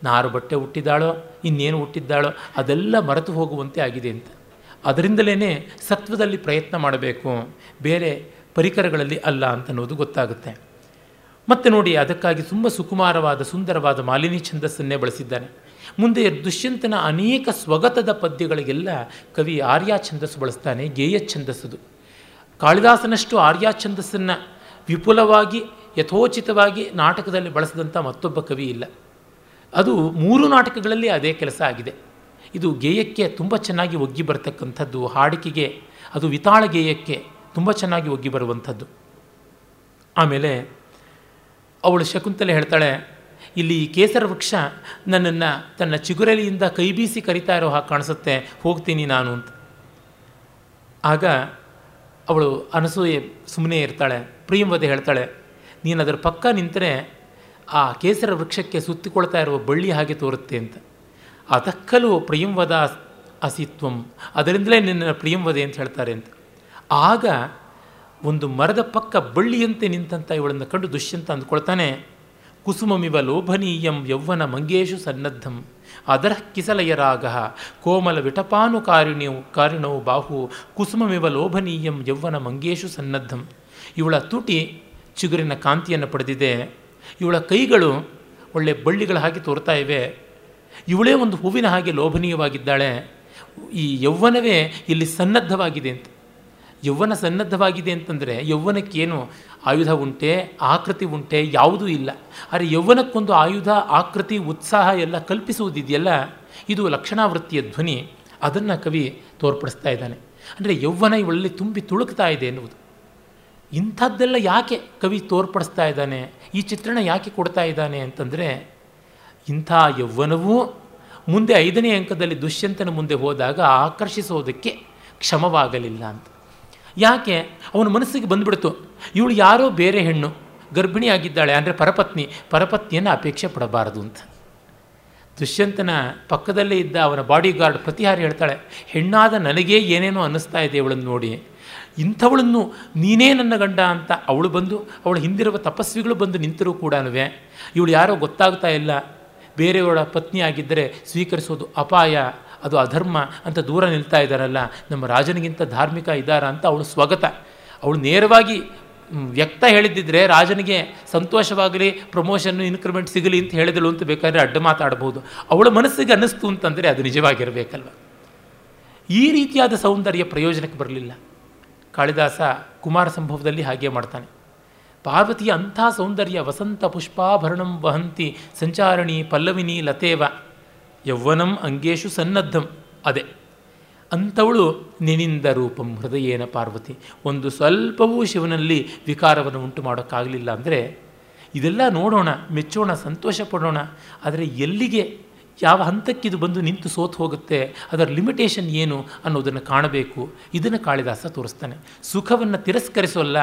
ನಾರು ಬಟ್ಟೆ ಹುಟ್ಟಿದ್ದಾಳೋ ಇನ್ನೇನು ಹುಟ್ಟಿದ್ದಾಳೋ ಅದೆಲ್ಲ ಮರೆತು ಹೋಗುವಂತೆ ಆಗಿದೆ ಅಂತ. ಅದರಿಂದಲೇ ಸತ್ವದಲ್ಲಿ ಪ್ರಯತ್ನ ಮಾಡಬೇಕು, ಬೇರೆ ಪರಿಕರಗಳಲ್ಲಿ ಅಲ್ಲ ಅಂತನ್ನೋದು ಗೊತ್ತಾಗುತ್ತೆ. ಮತ್ತೆ ನೋಡಿ, ಅದಕ್ಕಾಗಿ ತುಂಬ ಸುಕುಮಾರವಾದ, ಸುಂದರವಾದ ಮಾಲಿನಿ ಛಂದಸ್ಸನ್ನೇ ಬಳಸಿದ್ದಾನೆ. ಮುಂದೆ ದುಷ್ಯಂತನ ಅನೇಕ ಸ್ವಗತದ ಪದ್ಯಗಳಿಗೆಲ್ಲ ಕವಿ ಆರ್ಯ ಛಂದಸ್ಸು ಬಳಸ್ತಾನೆ, ಗೇಯ ಛಂದಸ್ಸದು. ಕಾಳಿದಾಸನಷ್ಟು ಆರ್ಯ ಛಂದಸ್ಸನ್ನು ವಿಪುಲವಾಗಿ, ಯಥೋಚಿತವಾಗಿ ನಾಟಕದಲ್ಲಿ ಬಳಸಿದಂಥ ಮತ್ತೊಬ್ಬ ಕವಿ ಇಲ್ಲ. ಅದು ಮೂರು ನಾಟಕಗಳಲ್ಲಿ ಅದೇ ಕೆಲಸ ಆಗಿದೆ. ಇದು ಗೇಯಕ್ಕೆ ತುಂಬ ಚೆನ್ನಾಗಿ ಒಗ್ಗಿ ಬರತಕ್ಕಂಥದ್ದು, ಹಾಡಿಕೆಗೆ ಅದು ವಿತಾಳ ಗೇಯಕ್ಕೆ ತುಂಬ ಚೆನ್ನಾಗಿ ಒಗ್ಗಿ ಬರುವಂಥದ್ದು. ಆಮೇಲೆ ಅವಳು ಶಕುಂತಲೆ ಹೇಳ್ತಾಳೆ, ಇಲ್ಲಿ ಈ ಕೇಸರ ವೃಕ್ಷ ನನ್ನನ್ನು ತನ್ನ ಚಿಗುರಲಿಯಿಂದ ಕೈ ಬೀಸಿ ಕರಿತಾ ಇರೋ ಹಾಗೆ ಕಾಣಿಸುತ್ತೆ, ಹೋಗ್ತೀನಿ ನಾನು ಅಂತ. ಆಗ ಅವಳು ಅನಸೂಯೆ ಸುಮ್ಮನೆ ಇರ್ತಾಳೆ ಪ್ರಿಯಂವದೆ ಹೇಳ್ತಾಳೆ ನೀನು ಅದರ ಪಕ್ಕ ನಿಂತರೆ ಆ ಕೇಸರ ವೃಕ್ಷಕ್ಕೆ ಸುತ್ತಿಕೊಳ್ತಾ ಇರುವ ಬಳ್ಳಿ ಹಾಗೆ ತೋರುತ್ತೆ ಅಂತ. ಅದಕ್ಕಲು ಪ್ರಿಯಂವದ ಅಸಿತ್ವಂ, ಅದರಿಂದಲೇ ನಿನ್ನ ಪ್ರಿಯಂವದೆ ಅಂತ ಹೇಳ್ತಾರೆ ಅಂತ. ಆಗ ಒಂದು ಮರದ ಪಕ್ಕ ಬಳ್ಳಿಯಂತೆ ನಿಂತಂಥ ಇವಳನ್ನು ಕಂಡು ದುಷ್ಯಂತ ಅಂದ್ಕೊಳ್ತಾನೆ, ಕುಸುಮಮಿವ ಲೋಭನೀಯಂ ಯೌವನ ಮಂಗೇಶು ಸನ್ನದ್ಧಂ. ಅದರ ಕಿಸಲಯ ರಾಗ ಕೋಮಲ ವಿಟಪಾನು ಕಾರಿಣ್ಯವು ಕಾರಿಣವು ಬಾಹು, ಕುಸುಮಮಿವ ಲೋಭನೀಯಂ ಯೌವನ ಮಂಗೇಶು ಸನ್ನದ್ಧಂ. ಇವಳ ತುಟಿ ಚಿಗುರಿನ ಕಾಂತಿಯನ್ನು ಪಡೆದಿದೆ. ಇವಳ ಕೈಗಳು ಒಳ್ಳೆ ಬಳ್ಳಿಗಳ ಹಾಗೆ ತೋರ್ತಾ ಇವೆ. ಇವಳೇ ಒಂದು ಹೂವಿನ ಹಾಗೆ ಲೋಭನೀಯವಾಗಿದ್ದಾಳೆ. ಈ ಯೌವನವೇ ಇಲ್ಲಿ ಸನ್ನದ್ಧವಾಗಿದೆ ಅಂತ. ಯೌವನ ಸನ್ನದ್ಧವಾಗಿದೆ ಅಂತಂದರೆ ಯೌವನಕ್ಕೇನು ಆಯುಧ ಉಂಟೆ, ಆಕೃತಿ ಉಂಟೆ, ಯಾವುದೂ ಇಲ್ಲ. ಆದರೆ ಯೌವನಕ್ಕೊಂದು ಆಯುಧ, ಆಕೃತಿ, ಉತ್ಸಾಹ ಎಲ್ಲ ಕಲ್ಪಿಸುವುದಿದೆಯಲ್ಲ, ಇದು ಲಕ್ಷಣಾವೃತ್ತಿಯ ಧ್ವನಿ. ಅದನ್ನು ಕವಿ ತೋರ್ಪಡಿಸ್ತಾ ಇದ್ದಾನೆ. ಅಂದರೆ ಯೌವನ ಇವಳಲ್ಲಿ ತುಂಬಿ ತುಳುಕ್ತಾ ಇದೆ ಎನ್ನುವುದು. ಇಂಥದ್ದೆಲ್ಲ ಯಾಕೆ ಕವಿ ತೋರ್ಪಡಿಸ್ತಾ ಇದ್ದಾನೆ? ಈ ಚಿತ್ರಣ ಯಾಕೆ ಕೊಡ್ತಾ ಇದ್ದಾನೆ ಅಂತಂದರೆ, ಇಂಥ ಯೌವನವೂ ಮುಂದೆ ಐದನೇ ಅಂಕದಲ್ಲಿ ದುಷ್ಯಂತನ ಮುಂದೆ ಹೋದಾಗ ಆಕರ್ಷಿಸೋದಕ್ಕೆ ಕ್ಷಮವಾಗಲಿಲ್ಲ ಅಂತ. ಯಾಕೆ? ಅವನ ಮನಸ್ಸಿಗೆ ಬಂದುಬಿಡ್ತು. ಇವಳು ಯಾರೋ ಬೇರೆ ಹೆಣ್ಣು. ಗರ್ಭಿಣಿಯಾಗಿದ್ದಾಳೆ ಅಂದರೆ ಪರಪತ್ನಿ. ಪರಪತ್ನಿಯನ್ನು ಅಪೇಕ್ಷೆ ಪಡಬಾರದು ಅಂತ. ದುಷ್ಯಂತನ ಪಕ್ಕದಲ್ಲೇ ಇದ್ದ ಅವನ ಬಾಡಿ ಪ್ರತಿಹಾರಿ ಹೇಳ್ತಾಳೆ, ಹೆಣ್ಣಾದ ನನಗೇ ಏನೇನೋ ಅನ್ನಿಸ್ತಾ ಇದೆ ಇವಳನ್ನು ನೋಡಿ. ಇಂಥವಳನ್ನು ನೀನೇ ನನ್ನ ಗಂಡ ಅಂತ. ಅವಳು ಬಂದು, ಅವಳು ಹಿಂದಿರುವ ತಪಸ್ವಿಗಳು ಬಂದು ನಿಂತರೂ ಕೂಡ ಇವಳು ಯಾರೋ ಗೊತ್ತಾಗ್ತಾ ಇಲ್ಲ. ಬೇರೆಯವಳ ಪತ್ನಿ ಆಗಿದ್ದರೆ ಸ್ವೀಕರಿಸೋದು ಅಪಾಯ. ಅದು ಅಧರ್ಮ ಅಂತ ದೂರ ನಿಲ್ತಾ ಇದ್ದಾರಲ್ಲ, ನಮ್ಮ ರಾಜನಿಗಿಂತ ಧಾರ್ಮಿಕ ಇದ್ದಾರ ಅಂತ ಅವಳು ಸ್ವಗತ. ಅವಳು ನೇರವಾಗಿ ವ್ಯಕ್ತ ಹೇಳಿದ್ದಿದ್ರೆ ರಾಜನಿಗೆ ಸಂತೋಷವಾಗಲಿ ಪ್ರಮೋಷನ್ನು ಇನ್ಕ್ರಿಮೆಂಟ್ ಸಿಗಲಿ ಅಂತ ಹೇಳಿದಳು ಅಂತ ಬೇಕಾದ್ರೆ ಅಡ್ಡ ಮಾತಾಡ್ಬೋದು. ಅವಳ ಮನಸ್ಸಿಗೆ ಅನ್ನಿಸ್ತು ಅಂತಂದರೆ ಅದು ನಿಜವಾಗಿರಬೇಕಲ್ವ? ಈ ರೀತಿಯಾದ ಸೌಂದರ್ಯ ಪ್ರಯೋಜನಕ್ಕೆ ಬರಲಿಲ್ಲ. ಕಾಳಿದಾಸ ಕುಮಾರ ಸಂಭವದಲ್ಲಿ ಹಾಗೆ ಮಾಡ್ತಾನೆ. ಪಾರ್ವತಿಯ ಅಂಥ ಸೌಂದರ್ಯ, ವಸಂತ ಪುಷ್ಪಾಭರಣಂ ವಹಂತಿ, ಸಂಚಾರಣಿ ಪಲ್ಲವಿನಿ ಲತೇವ. ಯೌವನಂ ಅಂಗೇಶು ಸನ್ನದ್ಧಂ. ಅದೇ. ಅಂಥವಳು ನಿನಿಂದ ರೂಪಂ ಹೃದಯೇನ ಪಾರ್ವತಿ. ಒಂದು ಸ್ವಲ್ಪವೂ ಶಿವನಲ್ಲಿ ವಿಕಾರವನ್ನು ಉಂಟು ಮಾಡೋಕ್ಕಾಗಲಿಲ್ಲ ಅಂದರೆ ಇದೆಲ್ಲ ನೋಡೋಣ, ಮೆಚ್ಚೋಣ, ಸಂತೋಷ ಪಡೋಣ. ಆದರೆ ಎಲ್ಲಿಗೆ, ಯಾವ ಹಂತಕ್ಕಿದು ಬಂದು ನಿಂತು ಸೋತು ಹೋಗುತ್ತೆ, ಅದರ ಲಿಮಿಟೇಷನ್ ಏನು ಅನ್ನೋದನ್ನು ಕಾಣಬೇಕು. ಇದನ್ನು ಕಾಳಿದಾಸ ತೋರಿಸ್ತಾನೆ. ಸುಖವನ್ನು ತಿರಸ್ಕರಿಸೋಲ್ಲ.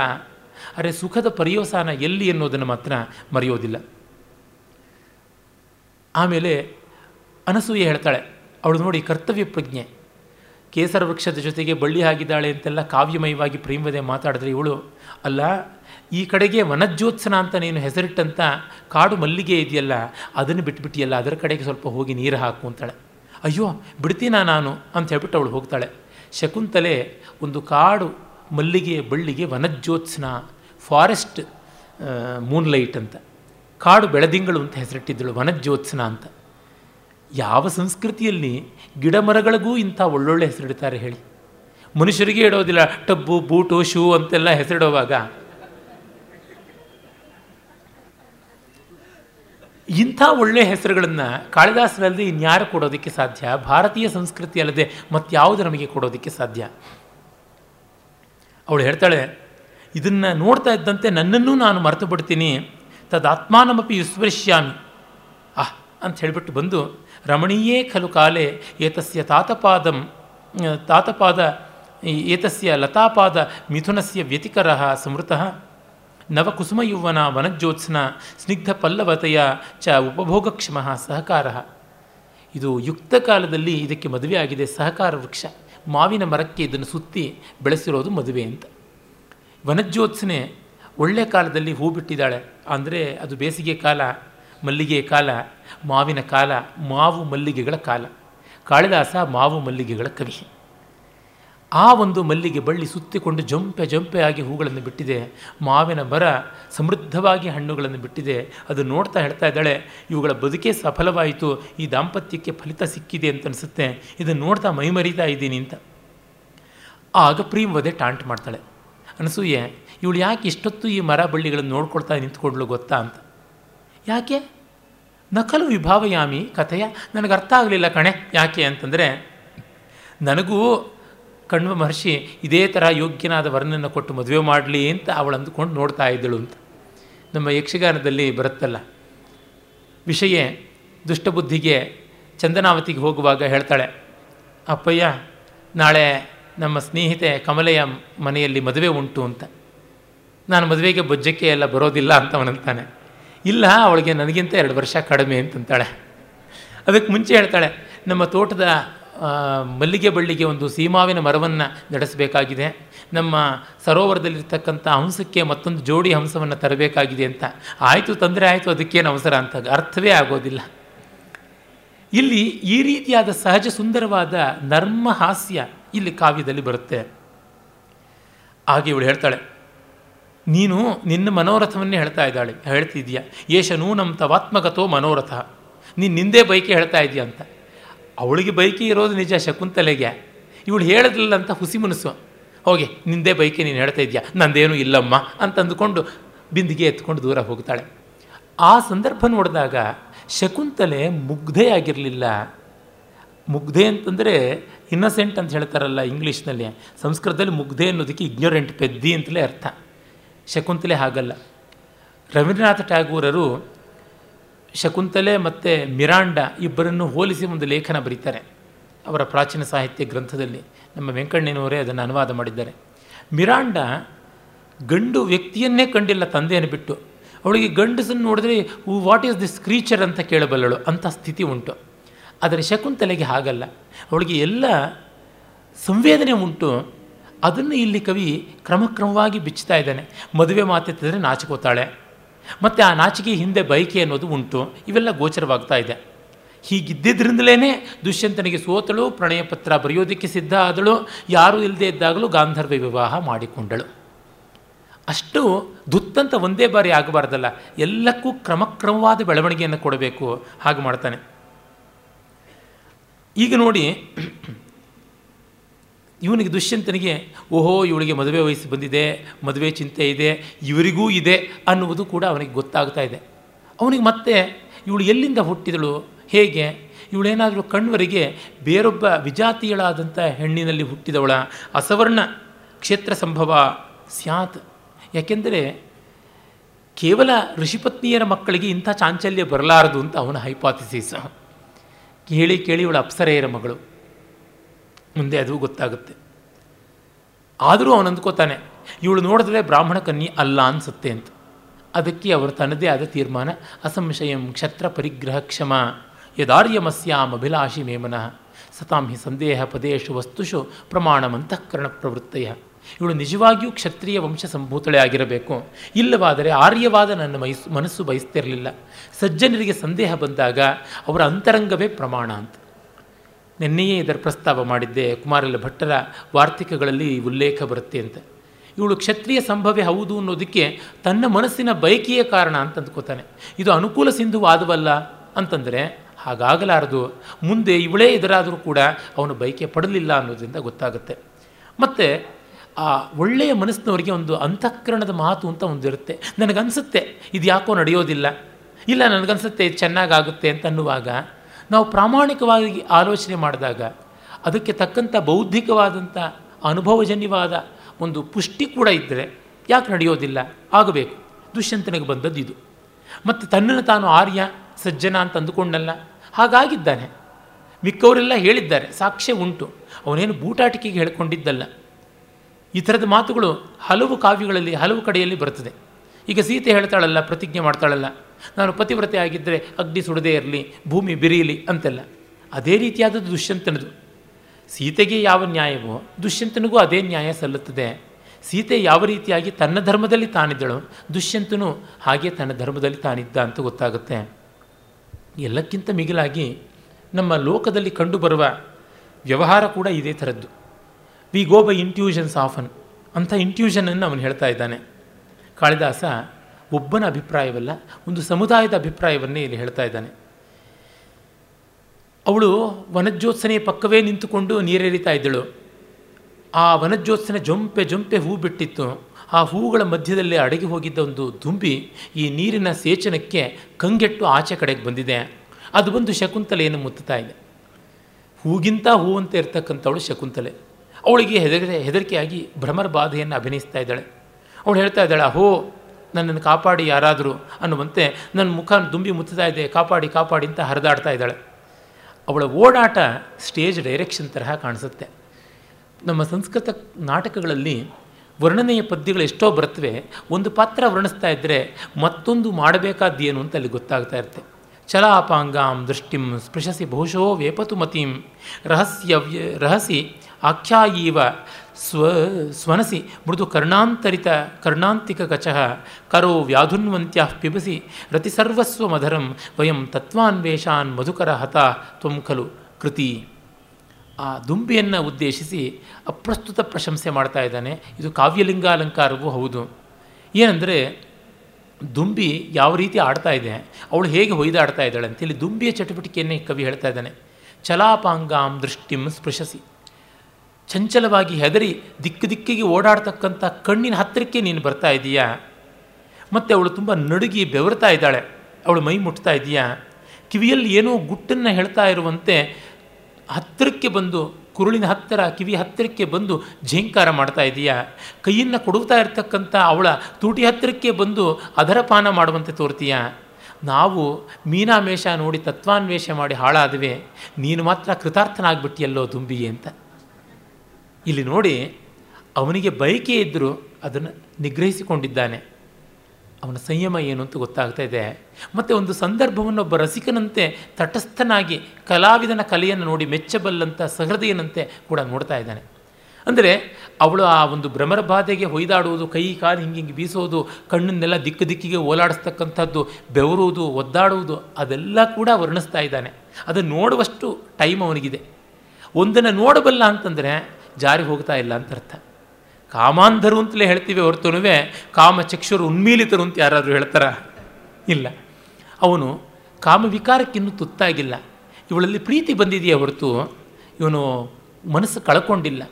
ಆದರೆ ಸುಖದ ಪರ್ಯವಸಾನ ಎಲ್ಲಿ ಅನ್ನೋದನ್ನು ಮಾತ್ರ ಮರೆಯೋದಿಲ್ಲ. ಆಮೇಲೆ ಅನಸೂಯೆ ಹೇಳ್ತಾಳೆ, ಅವಳು ನೋಡಿ ಕರ್ತವ್ಯ ಪ್ರಜ್ಞೆ. ಕೇಸರ ವೃಕ್ಷದ ಜೊತೆಗೆ ಬಳ್ಳಿ ಆಗಿದ್ದಾಳೆ ಅಂತೆಲ್ಲ ಕಾವ್ಯಮಯವಾಗಿ ಪ್ರೇಮದೆ ಮಾತಾಡಿದ್ರೆ ಇವಳು, ಅಲ್ಲ, ಈ ಕಡೆಗೆ ವನಜ್ಯೋತ್ಸನ ಅಂತ ನೀನು ಹೆಸರಿಟ್ಟಂಥ ಕಾಡು ಮಲ್ಲಿಗೆ ಇದೆಯಲ್ಲ, ಅದನ್ನು ಬಿಟ್ಬಿಟ್ಟಿಯಲ್ಲ, ಅದರ ಕಡೆಗೆ ಸ್ವಲ್ಪ ಹೋಗಿ ನೀರು ಹಾಕು ಅಂತಾಳೆ. ಅಯ್ಯೋ, ಬಿಡ್ತೀನಾ ನಾನು? ಅಂತ ಹೇಳ್ಬಿಟ್ಟು ಅವಳು ಹೋಗ್ತಾಳೆ. ಶಕುಂತಲೆ ಒಂದು ಕಾಡು ಮಲ್ಲಿಗೆ ಬಳ್ಳಿಗೆ ವನಜ್ಯೋತ್ಸನ, ಫಾರೆಸ್ಟ್ ಮೂನ್ಲೈಟ್ ಅಂತ, ಕಾಡು ಬೆಳದಿಂಗಳು ಅಂತ ಹೆಸರಿಟ್ಟಿದ್ದಳು ವನಜ್ಯೋತ್ಸನ ಅಂತ. ಯಾವ ಸಂಸ್ಕೃತಿಯಲ್ಲಿ ಗಿಡ ಮರಗಳಿಗೂ ಇಂಥ ಒಳ್ಳೊಳ್ಳೆ ಹೆಸರಿಡ್ತಾರೆ ಹೇಳಿ. ಮನುಷ್ಯರಿಗೆ ಇಡೋದಿಲ್ಲ, ಟಬ್ಬು, ಬೂಟು, ಶೂ ಅಂತೆಲ್ಲ ಹೆಸರಿಡೋವಾಗ ಇಂಥ ಒಳ್ಳೆಯ ಹೆಸರುಗಳನ್ನು ಕಾಳಿದಾಸರಲ್ಲದೆ ಇನ್ಯಾರು ಕೊಡೋದಕ್ಕೆ ಸಾಧ್ಯ? ಭಾರತೀಯ ಸಂಸ್ಕೃತಿ ಅಲ್ಲದೆ ಮತ್ತಾವುದು ನಮಗೆ ಕೊಡೋದಕ್ಕೆ ಸಾಧ್ಯ? ಅವಳು ಹೇಳ್ತಾಳೆ, ಇದನ್ನು ನೋಡ್ತಾ ಇದ್ದಂತೆ ನನ್ನನ್ನು ನಾನು ಮರೆತು ಬಿಡ್ತೀನಿ ತದಾತ್ಮಾನಮಪಿ ವಿಸ್ಮರಿಷ್ಯಾಮಿ ಆಹ್, ಅಂತ ಹೇಳಿಬಿಟ್ಟು ಬಂದು ರಮಣೀಯೇ ಖಲು ಕಾಲೇ ಏತಸ್ಯ ತಾತಪಾದಂ ತಾತಪಾದ ಏತಸ್ಯ ಲತಾಪಾದ ಮಿಥುನಸ್ಯ ವ್ಯತಿಕರ ಸಮೃತಃ. ನವಕುಸುಮಯುವನ ವನಜ್ಯೋತ್ಸ್ನ ಸ್ನಿಗ್ಧ ಪಲ್ಲವತೆಯ ಚ ಉಪಭೋಗಕ್ಷಮ ಸಹಕಾರ. ಇದು ಯುಕ್ತ ಕಾಲದಲ್ಲಿ ಇದಕ್ಕೆ ಮದುವೆ ಆಗಿದೆ ಸಹಕಾರ ವೃಕ್ಷ. ಮಾವಿನ ಮರಕ್ಕೆ ಇದನ್ನು ಸುತ್ತಿ ಬೆಳೆಸಿರೋದು ಮದುವೆ ಅಂತ. ವನಜ್ಯೋತ್ಸನೆ ಒಳ್ಳೆ ಕಾಲದಲ್ಲಿ ಹೂ ಬಿಟ್ಟಿದ್ದಾಳೆ. ಅಂದರೆ ಅದು ಬೇಸಿಗೆ ಕಾಲ. ಮಲ್ಲಿಗೆ ಕಾಲ, ಮಾವಿನ ಕಾಲ, ಮಾವು ಮಲ್ಲಿಗೆಗಳ ಕಾಲ. ಕಾಳಿದಾಸ ಮಾವು ಮಲ್ಲಿಗೆಗಳ ಕವಿ. ಆ ಒಂದು ಮಲ್ಲಿಗೆ ಬಳ್ಳಿ ಸುತ್ತಿಕೊಂಡು ಜಂಪೆ ಜಂಪೆ ಆಗಿ ಹೂಗಳನ್ನು ಬಿಟ್ಟಿದೆ. ಮಾವಿನ ಮರ ಸಮೃದ್ಧವಾಗಿ ಹಣ್ಣುಗಳನ್ನು ಬಿಟ್ಟಿದೆ. ಅದು ನೋಡ್ತಾ ಹೇಳ್ತಾ ಇದ್ದಾಳೆ, ಇವುಗಳ ಬದುಕೇ ಸಫಲವಾಯಿತು. ಈ ದಾಂಪತ್ಯಕ್ಕೆ ಫಲಿತ ಸಿಕ್ಕಿದೆ ಅಂತ ಅನಿಸುತ್ತೆ. ಇದನ್ನು ನೋಡ್ತಾ ಮೈಮರಿತಾ ಇದ್ದೀನಿ ಅಂತ. ಆಗ ಪ್ರೀಮವದೆ ಟಾಂಟ್ ಮಾಡ್ತಾಳೆ. ಅನಸೂಯೆ, ಇವಳು ಯಾಕೆ ಇಷ್ಟೊತ್ತು ಈ ಮರ ಬಳ್ಳಿಗಳನ್ನು ನೋಡ್ಕೊಳ್ತಾ ನಿಂತ್ಕೊಂಡ್ಲು ಗೊತ್ತಾ ಅಂತ. ಯಾಕೆ? ನಕಲು ವಿಭಾವಯಾಮಿ ಕಥೆಯ. ನನಗೆ ಅರ್ಥ ಆಗಲಿಲ್ಲ ಕಣೆ, ಯಾಕೆ ಅಂತಂದರೆ, ನನಗೂ ಕಣ್ವ ಮಹರ್ಷಿ ಇದೇ ಥರ ಯೋಗ್ಯನಾದ ವರ್ಣನ ಕೊಟ್ಟು ಮದುವೆ ಮಾಡಲಿ ಅಂತ ಅವಳು ಅಂದುಕೊಂಡು ನೋಡ್ತಾ ಇದ್ದಳು ಅಂತ. ನಮ್ಮ ಯಕ್ಷಗಾನದಲ್ಲಿ ಬರುತ್ತಲ್ಲ, ವಿಷಯ ದುಷ್ಟಬುದ್ಧಿಗೆ ಚಂದನಾವತಿಗೆ ಹೋಗುವಾಗ ಹೇಳ್ತಾಳೆ, ಅಪ್ಪಯ್ಯ, ನಾಳೆ ನಮ್ಮ ಸ್ನೇಹಿತೆ ಕಮಲೆಯ ಮನೆಯಲ್ಲಿ ಮದುವೆ ಉಂಟು ಅಂತ. ನಾನು ಮದುವೆಗೆ ಬೊಜ್ಜಕ್ಕೆ ಎಲ್ಲ ಬರೋದಿಲ್ಲ ಅಂತ ಅವನಂತಾನೆ. ಇಲ್ಲ, ಅವಳಿಗೆ ನನಗಿಂತ ಎರಡು ವರ್ಷ ಕಡಿಮೆ ಅಂತಂತಾಳೆ. ಅದಕ್ಕೆ ಮುಂಚೆ ಹೇಳ್ತಾಳೆ, ನಮ್ಮ ತೋಟದ ಮಲ್ಲಿಗೆ ಬಳ್ಳಿಗೆ ಒಂದು ಸೀಮಾವಿನ ಮರವನ್ನು ನಡೆಸಬೇಕಾಗಿದೆ. ನಮ್ಮ ಸರೋವರದಲ್ಲಿರ್ತಕ್ಕಂಥ ಹಂಸಕ್ಕೆ ಮತ್ತೊಂದು ಜೋಡಿ ಹಂಸವನ್ನು ತರಬೇಕಾಗಿದೆ ಅಂತ. ಆಯಿತು, ತೊಂದರೆ ಆಯಿತು, ಅದಕ್ಕೇನು ಅವಸರ ಅಂತ. ಅರ್ಥವೇ ಆಗೋದಿಲ್ಲ. ಇಲ್ಲಿ ಈ ರೀತಿಯಾದ ಸಹಜ ಸುಂದರವಾದ ನರ್ಮ ಹಾಸ್ಯ ಇಲ್ಲಿ ಕಾವ್ಯದಲ್ಲಿ ಬರುತ್ತೆ. ಹಾಗೆ ಇವಳು ಹೇಳ್ತಾಳೆ ನೀನು ನಿನ್ನ ಮನೋರಥವನ್ನೇ ಹೇಳ್ತಾ ಇದ್ದಾಳೆ ಹೇಳ್ತಿದ್ಯಾ ಯೇಷನೂ ನಮ್ಮ ತವಾತ್ಮಗತೋ ಮನೋರಥ. ನೀನು ನಿಂದೇ ಬೈಕೆ ಹೇಳ್ತಾ ಇದೆಯಾ ಅಂತ. ಅವಳಿಗೆ ಬೈಕೆ ಇರೋದು ನಿಜ, ಶಕುಂತಲೆಗೆ. ಇವಳು ಹೇಳಿದ್ರಲ್ಲ ಅಂತ ಹುಸಿ ಮನಸ್ಸು. ಹೋಗಿ, ನಿಂದೇ ಬೈಕೆ ನೀನು ಹೇಳ್ತಾ ಇದೆಯಾ? ನಂದೇನು ಇಲ್ಲಮ್ಮ ಅಂತ ಅಂದುಕೊಂಡು ಬಿಂದಿಗೆ ಎತ್ಕೊಂಡು ದೂರ ಹೋಗ್ತಾಳೆ. ಆ ಸಂದರ್ಭ ನೋಡಿದಾಗ ಶಕುಂತಲೆ ಮುಗ್ಧೆಯಾಗಿರಲಿಲ್ಲ. ಮುಗ್ಧೆ ಅಂತಂದರೆ ಇನ್ನಸೆಂಟ್ ಅಂತ ಹೇಳ್ತಾರಲ್ಲ ಇಂಗ್ಲೀಷ್ನಲ್ಲಿ. ಸಂಸ್ಕೃತದಲ್ಲಿ ಮುಗ್ಧೆ ಅನ್ನೋದಕ್ಕೆ ಇಗ್ನೋರೆಂಟ್ ಪೆದ್ದಿ ಅಂತಲೇ ಅರ್ಥ. ಶಕುಂತಲೆ ಹಾಗಲ್ಲ. ರವೀಂದ್ರನಾಥ ಟ್ಯಾಗೂರರು ಶಕುಂತಲೆ ಮತ್ತು ಮಿರಾಂಡ ಇಬ್ಬರನ್ನು ಹೋಲಿಸಿ ಒಂದು ಲೇಖನ ಬರೀತಾರೆ. ಅವರ ಪ್ರಾಚೀನ ಸಾಹಿತ್ಯ ಗ್ರಂಥದಲ್ಲಿ ನಮ್ಮ ವೆಂಕಣ್ಣನವರೇ ಅದನ್ನು ಅನುವಾದ ಮಾಡಿದ್ದಾರೆ. ಮಿರಾಂಡ ಗಂಡು ವ್ಯಕ್ತಿಯನ್ನೇ ಕಂಡಿಲ್ಲ, ತಂದೆಯನ್ನು ಬಿಟ್ಟು. ಅವಳಿಗೆ ಗಂಡಸನ್ನು ನೋಡಿದ್ರೆ ವಾಟ್ ಈಸ್ ದಿಸ್ ಕ್ರೀಚರ್ ಅಂತ ಕೇಳಬಲ್ಲಳು. ಅಂಥ ಸ್ಥಿತಿ ಉಂಟು. ಆದರೆ ಶಕುಂತಲೆಗೆ ಹಾಗಲ್ಲ. ಅವಳಿಗೆ ಎಲ್ಲ ಸಂವೇದನೆ ಉಂಟು. ಅದನ್ನು ಇಲ್ಲಿ ಕವಿ ಕ್ರಮಕ್ರಮವಾಗಿ ಬಿಚ್ಚುತ್ತಾ ಇದ್ದಾನೆ. ಮದುವೆ ಮಾತೆತ್ತಿದ್ರೆ ನಾಚಿಕೋತಾಳೆ. ಮತ್ತು ಆ ನಾಚಿಕೆ ಹಿಂದೆ ಬಯಕೆ ಅನ್ನೋದು ಉಂಟು. ಇವೆಲ್ಲ ಗೋಚರವಾಗ್ತಾ ಇದೆ. ಹೀಗಿದ್ದಿದ್ರಿಂದಲೇ ದುಷ್ಯಂತನಿಗೆ ಸೋತಳು, ಪ್ರಣಯ ಪತ್ರ ಬರೆಯೋದಕ್ಕೆ ಸಿದ್ಧ ಆದಳು, ಯಾರೂ ಇಲ್ಲದೇ ಇದ್ದಾಗಲೂ ಗಾಂಧರ್ವ ವಿವಾಹ ಮಾಡಿಕೊಂಡಳು. ಅಷ್ಟು ದುತ್ತಂತ ಒಂದೇ ಬಾರಿ ಆಗಬಾರ್ದಲ್ಲ, ಎಲ್ಲಕ್ಕೂ ಕ್ರಮಕ್ರಮವಾದ ಬೆಳವಣಿಗೆಯನ್ನು ಕೊಡಬೇಕು. ಹಾಗೆ ಮಾಡ್ತಾನೆ. ಈಗ ನೋಡಿ ಇವನಿಗೆ ದುಷ್ಯಂತನಿಗೆ, ಓಹೋ, ಇವಳಿಗೆ ಮದುವೆ ವಯಸ್ಸು ಬಂದಿದೆ, ಮದುವೆ ಚಿಂತೆ ಇದೆ, ಇವರಿಗೂ ಇದೆ ಅನ್ನುವುದು ಕೂಡ ಅವನಿಗೆ ಗೊತ್ತಾಗ್ತಾ ಇದೆ. ಅವನಿಗೆ ಮತ್ತೆ ಇವಳು ಎಲ್ಲಿಂದ ಹುಟ್ಟಿದಳು, ಹೇಗೆ? ಇವಳೇನಾದರೂ ಕಣ್ವರಿಗೆ ಬೇರೊಬ್ಬ ವಿಜಾತಿಯಳಾದಂಥ ಹೆಣ್ಣಿನಲ್ಲಿ ಹುಟ್ಟಿದವಳ ಅಸವರ್ಣ ಕ್ಷೇತ್ರ ಸಂಭವ ಸ್ಯಾತ್. ಯಾಕೆಂದರೆ ಕೇವಲ ಋಷಿಪತ್ನಿಯರ ಮಕ್ಕಳಿಗೆ ಇಂಥ ಚಾಂಚಲ್ಯ ಬರಲಾರದು ಅಂತ ಅವನ ಹೈಪಾಥಿಸಿಸ್. ಕೇಳಿ ಕೇಳಿ ಇವಳ ಅಪ್ಸರೆಯರ ಮಗಳು. ಮುಂದೆ ಅದು ಗೊತ್ತಾಗುತ್ತೆ. ಆದರೂ ಅವನು ಅಂದ್ಕೋತಾನೆ, ಇವಳು ನೋಡಿದ್ರೆ ಬ್ರಾಹ್ಮಣ ಕನ್ಯೆ ಅಲ್ಲ ಅನಿಸುತ್ತೆ ಅಂತ. ಅದಕ್ಕೆ ಅವರು ತನ್ನದೇ ಆದ ತೀರ್ಮಾನ, ಅಸಂಶಯಂ ಕ್ಷತ್ರ ಪರಿಗ್ರಹ ಕ್ಷಮ ಯದಾರ್ಯಮಸ್ಯಾಂ ಅಭಿಲಾಷಿ ಮೇಮನಃ ಸತಾಂ ಹಿ ಸಂದೇಹ ಪದೇಶು ವಸ್ತುಷು ಪ್ರಮಾಣಮಂತಃಕರಣ ಪ್ರವೃತ್ತಯ ಇವಳು ನಿಜವಾಗಿಯೂ ಕ್ಷತ್ರಿಯ ವಂಶ ಸಂಭೂತಳೆ ಆಗಿರಬೇಕು. ಇಲ್ಲವಾದರೆ ಆರ್ಯವಾದ ನನ್ನ ಮೈಸು, ಮನಸ್ಸು ಬಯಸ್ತಿರಲಿಲ್ಲ. ಸಜ್ಜನರಿಗೆ ಸಂದೇಹ ಬಂದಾಗ ಅವರ ಅಂತರಂಗವೇ ಪ್ರಮಾಣ ಅಂತ. ನಿನ್ನೆಯೇ ಇದರ ಪ್ರಸ್ತಾವ ಮಾಡಿದ್ದೆ. ಕುಮಾರಲ ಭಟ್ಟರ ವಾರ್ತಿಕಗಳಲ್ಲಿ ಉಲ್ಲೇಖ ಬರುತ್ತೆ ಅಂತ. ಇವಳು ಕ್ಷತ್ರಿಯ ಸಂಭವ್ಯ ಹೌದು ಅನ್ನೋದಕ್ಕೆ ತನ್ನ ಮನಸ್ಸಿನ ಬಯಕೆಯ ಕಾರಣ ಅಂತ ಅಂದ್ಕೋತಾನೆ ಇದು ಅನುಕೂಲ ಸಿಂಧುವಾದವಲ್ಲ ಅಂತಂದರೆ ಹಾಗಾಗಲಾರದು. ಮುಂದೆ ಇವಳೇ ಎದುರಾದರೂ ಕೂಡ ಅವನು ಬಯಕೆ ಪಡಲಿಲ್ಲ ಅನ್ನೋದ್ರಿಂದ ಗೊತ್ತಾಗುತ್ತೆ. ಮತ್ತು ಆ ಒಳ್ಳೆಯ ಮನಸ್ಸಿನವರಿಗೆ ಒಂದು ಅಂತಃಕರಣದ ಮಾತು ಅಂತ ಒಂದಿರುತ್ತೆ ನನಗನ್ಸುತ್ತೆ ಇದು ಯಾಕೋ ನಡೆಯೋದಿಲ್ಲ. ಇಲ್ಲ, ನನಗನ್ಸುತ್ತೆ, ಇದು ಚೆನ್ನಾಗಾಗುತ್ತೆ ಅಂತ ಅನ್ನುವಾಗ ನಾವು ಪ್ರಾಮಾಣಿಕವಾಗಿ ಆಲೋಚನೆ ಮಾಡಿದಾಗ ಅದಕ್ಕೆ ತಕ್ಕಂಥ ಬೌದ್ಧಿಕವಾದಂಥ ಅನುಭವಜನ್ಯವಾದ ಒಂದು ಪುಷ್ಟಿ ಕೂಡ ಇದ್ದರೆ ಯಾಕೆ ನಡೆಯೋದಿಲ್ಲ? ಆಗಬೇಕು. ದುಷ್ಯಂತನಿಗೆ ಬಂದದ್ದು ಇದು. ಮತ್ತು ತನ್ನನ್ನು ತಾನು ಆರ್ಯ, ಸಜ್ಜನ ಅಂತ ಅಂದುಕೊಂಡಲ್ಲ. ಹಾಗಾಗಿದ್ದಾನೆ. ಮಿಕ್ಕವರೆಲ್ಲ ಹೇಳಿದ್ದಾರೆ, ಸಾಕ್ಷ್ಯ ಉಂಟು. ಅವನೇನು ಬೂಟಾಟಿಕೆಗೆ ಹೇಳ್ಕೊಂಡಿದ್ದಲ್ಲ. ಈ ಥರದ ಮಾತುಗಳು ಹಲವು ಕಾವ್ಯಗಳಲ್ಲಿ, ಹಲವು ಕಡೆಯಲ್ಲಿ ಬರ್ತದೆ ಈಗ ಸೀತೆ ಹೇಳ್ತಾಳಲ್ಲ, ಪ್ರತಿಜ್ಞೆ ಮಾಡ್ತಾಳಲ್ಲ. ನಾನು ಪತಿವ್ರತೆ ಆಗಿದ್ದರೆ ಅಗ್ನಿ ಸುಡದೇ ಇರಲಿ, ಭೂಮಿ ಬಿರಿಯಲಿ ಅಂತೆಲ್ಲ. ಅದೇ ರೀತಿಯಾದದ್ದು ದುಷ್ಯಂತನದು. ಸೀತೆಗೆ ಯಾವ ನ್ಯಾಯವೋ ದುಷ್ಯಂತನಿಗೂ ಅದೇ ನ್ಯಾಯ ಸಲ್ಲುತ್ತದೆ. ಸೀತೆ ಯಾವ ರೀತಿಯಾಗಿ ತನ್ನ ಧರ್ಮದಲ್ಲಿ ತಾನಿದ್ದಳು ದುಷ್ಯಂತನು ಹಾಗೆ ತನ್ನ ಧರ್ಮದಲ್ಲಿ ತಾನಿದ್ದ ಅಂತ ಗೊತ್ತಾಗುತ್ತೆ. ಎಲ್ಲಕ್ಕಿಂತ ಮಿಗಿಲಾಗಿ ನಮ್ಮ ಲೋಕದಲ್ಲಿ ಕಂಡುಬರುವ ವ್ಯವಹಾರ ಕೂಡ ಇದೇ ಥರದ್ದು. We go by intuitions often ಅಂಥ ಇಂಟ್ಯೂಷನನ್ನು ಅವನು ಹೇಳ್ತಾ ಇದ್ದಾನೆ. ಕಾಳಿದಾಸ ಒಬ್ಬನ ಅಭಿಪ್ರಾಯವಲ್ಲ, ಒಂದು ಸಮುದಾಯದ ಅಭಿಪ್ರಾಯವನ್ನೇ ಇಲ್ಲಿ ಹೇಳ್ತಾ ಇದ್ದಾನೆ. ಅವಳು ವನಜ್ಯೋತ್ಸನೆಯ ಪಕ್ಕವೇ ನಿಂತುಕೊಂಡು ನೀರೆರಿತಾ ಇದ್ದಳು. ಆ ವನಜ್ಯೋತ್ಸನೆ ಜೊಂಪೆ ಜೊಂಪೆ ಹೂ ಬಿಟ್ಟಿತ್ತು. ಆ ಹೂಗಳ ಮಧ್ಯದಲ್ಲಿ ಅಡಗಿ ಹೋಗಿದ್ದ ಒಂದು ದುಂಬಿ ಈ ನೀರಿನ ಸೇಚನಕ್ಕೆ ಕಂಗೆಟ್ಟು ಆಚೆ ಕಡೆಗೆ ಬಂದಿದೆ. ಅದು ಬಂದು ಶಕುಂತಲೆಯನ್ನು ಮುತ್ತುತ್ತಾ ಇದೆ. ಹೂಗಿಂತ ಹೂವಂತ ಇರ್ತಕ್ಕಂಥವಳು ಶಕುಂತಲೆ. ಅವಳಿಗೆ ಹೆದರಿಕೆ, ಹೆದರಿಕೆಯಾಗಿ ಭ್ರಮರ ಬಾಧೆಯನ್ನು ಅಭಿನಯಿಸ್ತಾ ಇದ್ದಾಳೆ. ಅವಳು ಹೇಳ್ತಾ ಇದ್ದಾಳೆ, ಅಹೋ ನನ್ನನ್ನು ಕಾಪಾಡಿ ಯಾರಾದರೂ ಅನ್ನುವಂತೆ ನನ್ನ ಮುಖ ದುಂಬಿ ಮುತ್ತಾ ಇದೆ, ಕಾಪಾಡಿ ಕಾಪಾಡಿ ಅಂತ ಹರಿದಾಡ್ತಾ ಇದ್ದಾಳೆ. ಅವಳ ಓಡಾಟ ಸ್ಟೇಜ್ ಡೈರೆಕ್ಷನ್ ತರಹ ಕಾಣಿಸುತ್ತೆ. ನಮ್ಮ ಸಂಸ್ಕೃತ ನಾಟಕಗಳಲ್ಲಿ ವರ್ಣನೆಯ ಪದ್ಯಗಳು ಎಷ್ಟೋ ಬರ್ತವೆ ಒಂದು ಪಾತ್ರ ವರ್ಣಿಸ್ತಾ ಇದ್ದರೆ ಮತ್ತೊಂದು ಮಾಡಬೇಕಾದ್ದೇನು ಅಂತ ಅಲ್ಲಿ ಗೊತ್ತಾಗ್ತಾ ಇರುತ್ತೆ. ಚಲಾಪಾಂಗಾಂ ದೃಷ್ಟಿಂ ಸ್ಪೃಶಸಿ ಬಹುಶೋ ವೇಪತು ಮತೀಂ. ರಹಸ್ಯ ರಹಸಿ ಆಖ್ಯಾಯೀವ ಸ್ವ, ಸ್ವನಸಿ ಮೃದು ಕರ್ಣಾಂತರಿತ ಕರ್ಣಾಂತಿಕ ಕಚಃ ಕರೋ ವ್ಯಾಧುನ್ವಂತ್ಯ ಪಿಬಸಿ ರತಿಸರ್ವಸ್ವ ಮಧರಂ ವಯಂ ತತ್ವಾನ್ವೇಷಾನ್ ಮಧುಕರ ಹತಾ ತ್ವಂ ಖಲು ಕೃತಿ. ಆ ದುಂಬಿಯನ್ನು ಉದ್ದೇಶಿಸಿ ಅಪ್ರಸ್ತುತ ಪ್ರಶಂಸೆ ಮಾಡ್ತಾ ಇದ್ದಾನೆ. ಇದು ಕಾವ್ಯಲಿಂಗಾಲಂಕಾರವೂ ಹೌದು. ಏನಂದರೆ ದುಂಬಿ ಯಾವ ರೀತಿ ಆಡ್ತಾ ಇದೆ, ಅವಳು ಹೇಗೆ ಹೊಯ್ದಾಡ್ತಾ ಇದ್ದಾಳೆ ಅಂತೇಳಿ ದುಂಬಿಯ ಚಟುವಟಿಕೆಯನ್ನೇ ಕವಿ ಹೇಳ್ತಾ ಇದ್ದಾನೆ. ಚಲಾಪಾಂಗಾಂ ದೃಷ್ಟಿಂ ಸ್ಪೃಶಸಿ. ಚಂಚಲವಾಗಿ ಹೆದರಿ ದಿಕ್ಕು ದಿಕ್ಕಿಗೆ ಓಡಾಡ್ತಕ್ಕಂಥ ಕಣ್ಣಿನ ಹತ್ತಿರಕ್ಕೆ ನೀನು ಬರ್ತಾ ಇದೀಯಾ? ಮತ್ತು ಅವಳು ತುಂಬ ನಡುಗಿ ಬೆವರ್ತಾ ಇದ್ದಾಳೆ. ಅವಳು ಮೈ ಮುಟ್ತಾ ಇದೆಯಾ? ಕಿವಿಯಲ್ಲಿ ಏನೋ ಗುಟ್ಟನ್ನು ಹೇಳ್ತಾ ಇರುವಂತೆ ಹತ್ತಿರಕ್ಕೆ ಬಂದು, ಕುರುಳಿನ ಹತ್ತಿರ, ಕಿವಿ ಹತ್ತಿರಕ್ಕೆ ಬಂದು ಝೇಂಕಾರ ಮಾಡ್ತಾ ಇದೆಯಾ? ಕೈಯನ್ನು ಕೊಡುತ್ತಾ ಇರ್ತಕ್ಕಂಥ ಅವಳ ತೂಟಿ ಹತ್ತಿರಕ್ಕೆ ಬಂದು ಅದರ ಪಾನ ಮಾಡುವಂತೆ ತೋರ್ತೀಯಾ? ನಾವು ಮೀನಾಮೇಷ ನೋಡಿ ತತ್ವಾನ್ವೇಷ ಮಾಡಿ ಹಾಳಾದವೆ. ನೀನು ಮಾತ್ರ ಕೃತಾರ್ಥನಾಗ್ಬಿಟ್ಟಿಯಲ್ಲೋ ದುಂಬಿ ಅಂತ. ಇಲ್ಲಿ ನೋಡಿ, ಅವನಿಗೆ ಬಯಕೆ ಇದ್ದರೂ ಅದನ್ನು ನಿಗ್ರಹಿಸಿಕೊಂಡಿದ್ದಾನೆ. ಅವನ ಸಂಯಮ ಏನು ಅಂತ ಗೊತ್ತಾಗ್ತಾ ಇದೆ. ಮತ್ತು ಒಂದು ಸಂದರ್ಭವನ್ನು ಒಬ್ಬ ರಸಿಕನಂತೆ ತಟಸ್ಥನಾಗಿ ಕಲಾವಿದನ ಕಲೆಯನ್ನು ನೋಡಿ ಮೆಚ್ಚಬಲ್ಲಂಥ ಸಹೃದಯನಂತೆ ಕೂಡ ನೋಡ್ತಾ ಇದ್ದಾನೆ. ಅಂದರೆ ಅವಳು ಆ ಒಂದು ಭ್ರಮರ ಬಾಧೆಗೆ ಹೊಯ್ದಾಡುವುದು, ಕೈ ಕಾಲು ಹಿಂಗೆ ಹಿಂಗೆ ಬೀಸೋದು, ಕಣ್ಣನ್ನೆಲ್ಲ ದಿಕ್ಕು ದಿಕ್ಕಿಗೆ ಓಲಾಡಿಸ್ತಕ್ಕಂಥದ್ದು, ಬೆವರುವುದು, ಒದ್ದಾಡುವುದು, ಅದೆಲ್ಲ ಕೂಡ ವರ್ಣಿಸ್ತಾ ಇದ್ದಾನೆ. ಅದನ್ನು ನೋಡುವಷ್ಟು ಟೈಮ್ ಅವನಿಗಿದೆ. ಒಂದನ್ನು ನೋಡಬಲ್ಲ ಅಂತಂದರೆ ಜಾರಿ ಹೋಗ್ತಾ ಇಲ್ಲ ಅಂತ ಅರ್ಥ. ಕಾಮಾಂಧರು ಅಂತಲೇ ಹೇಳ್ತೀವಿ ಕಾಮ ಕಾಮಚಕ್ಷುರು ಉನ್ಮೀಲಿತರು ಅಂತ ಯಾರಾದರೂ ಹೇಳ್ತಾರ? ಇಲ್ಲ. ಅವನು ಕಾಮವಿಕಾರಕ್ಕಿನ್ನೂ ತುತ್ತಾಗಿಲ್ಲ. ಇವಳಲ್ಲಿ ಪ್ರೀತಿ ಬಂದಿದೆಯೇ ಹೊರತು ಇವನು ಮನಸ್ಸು ಕಳ್ಕೊಂಡಿಲ್ಲ.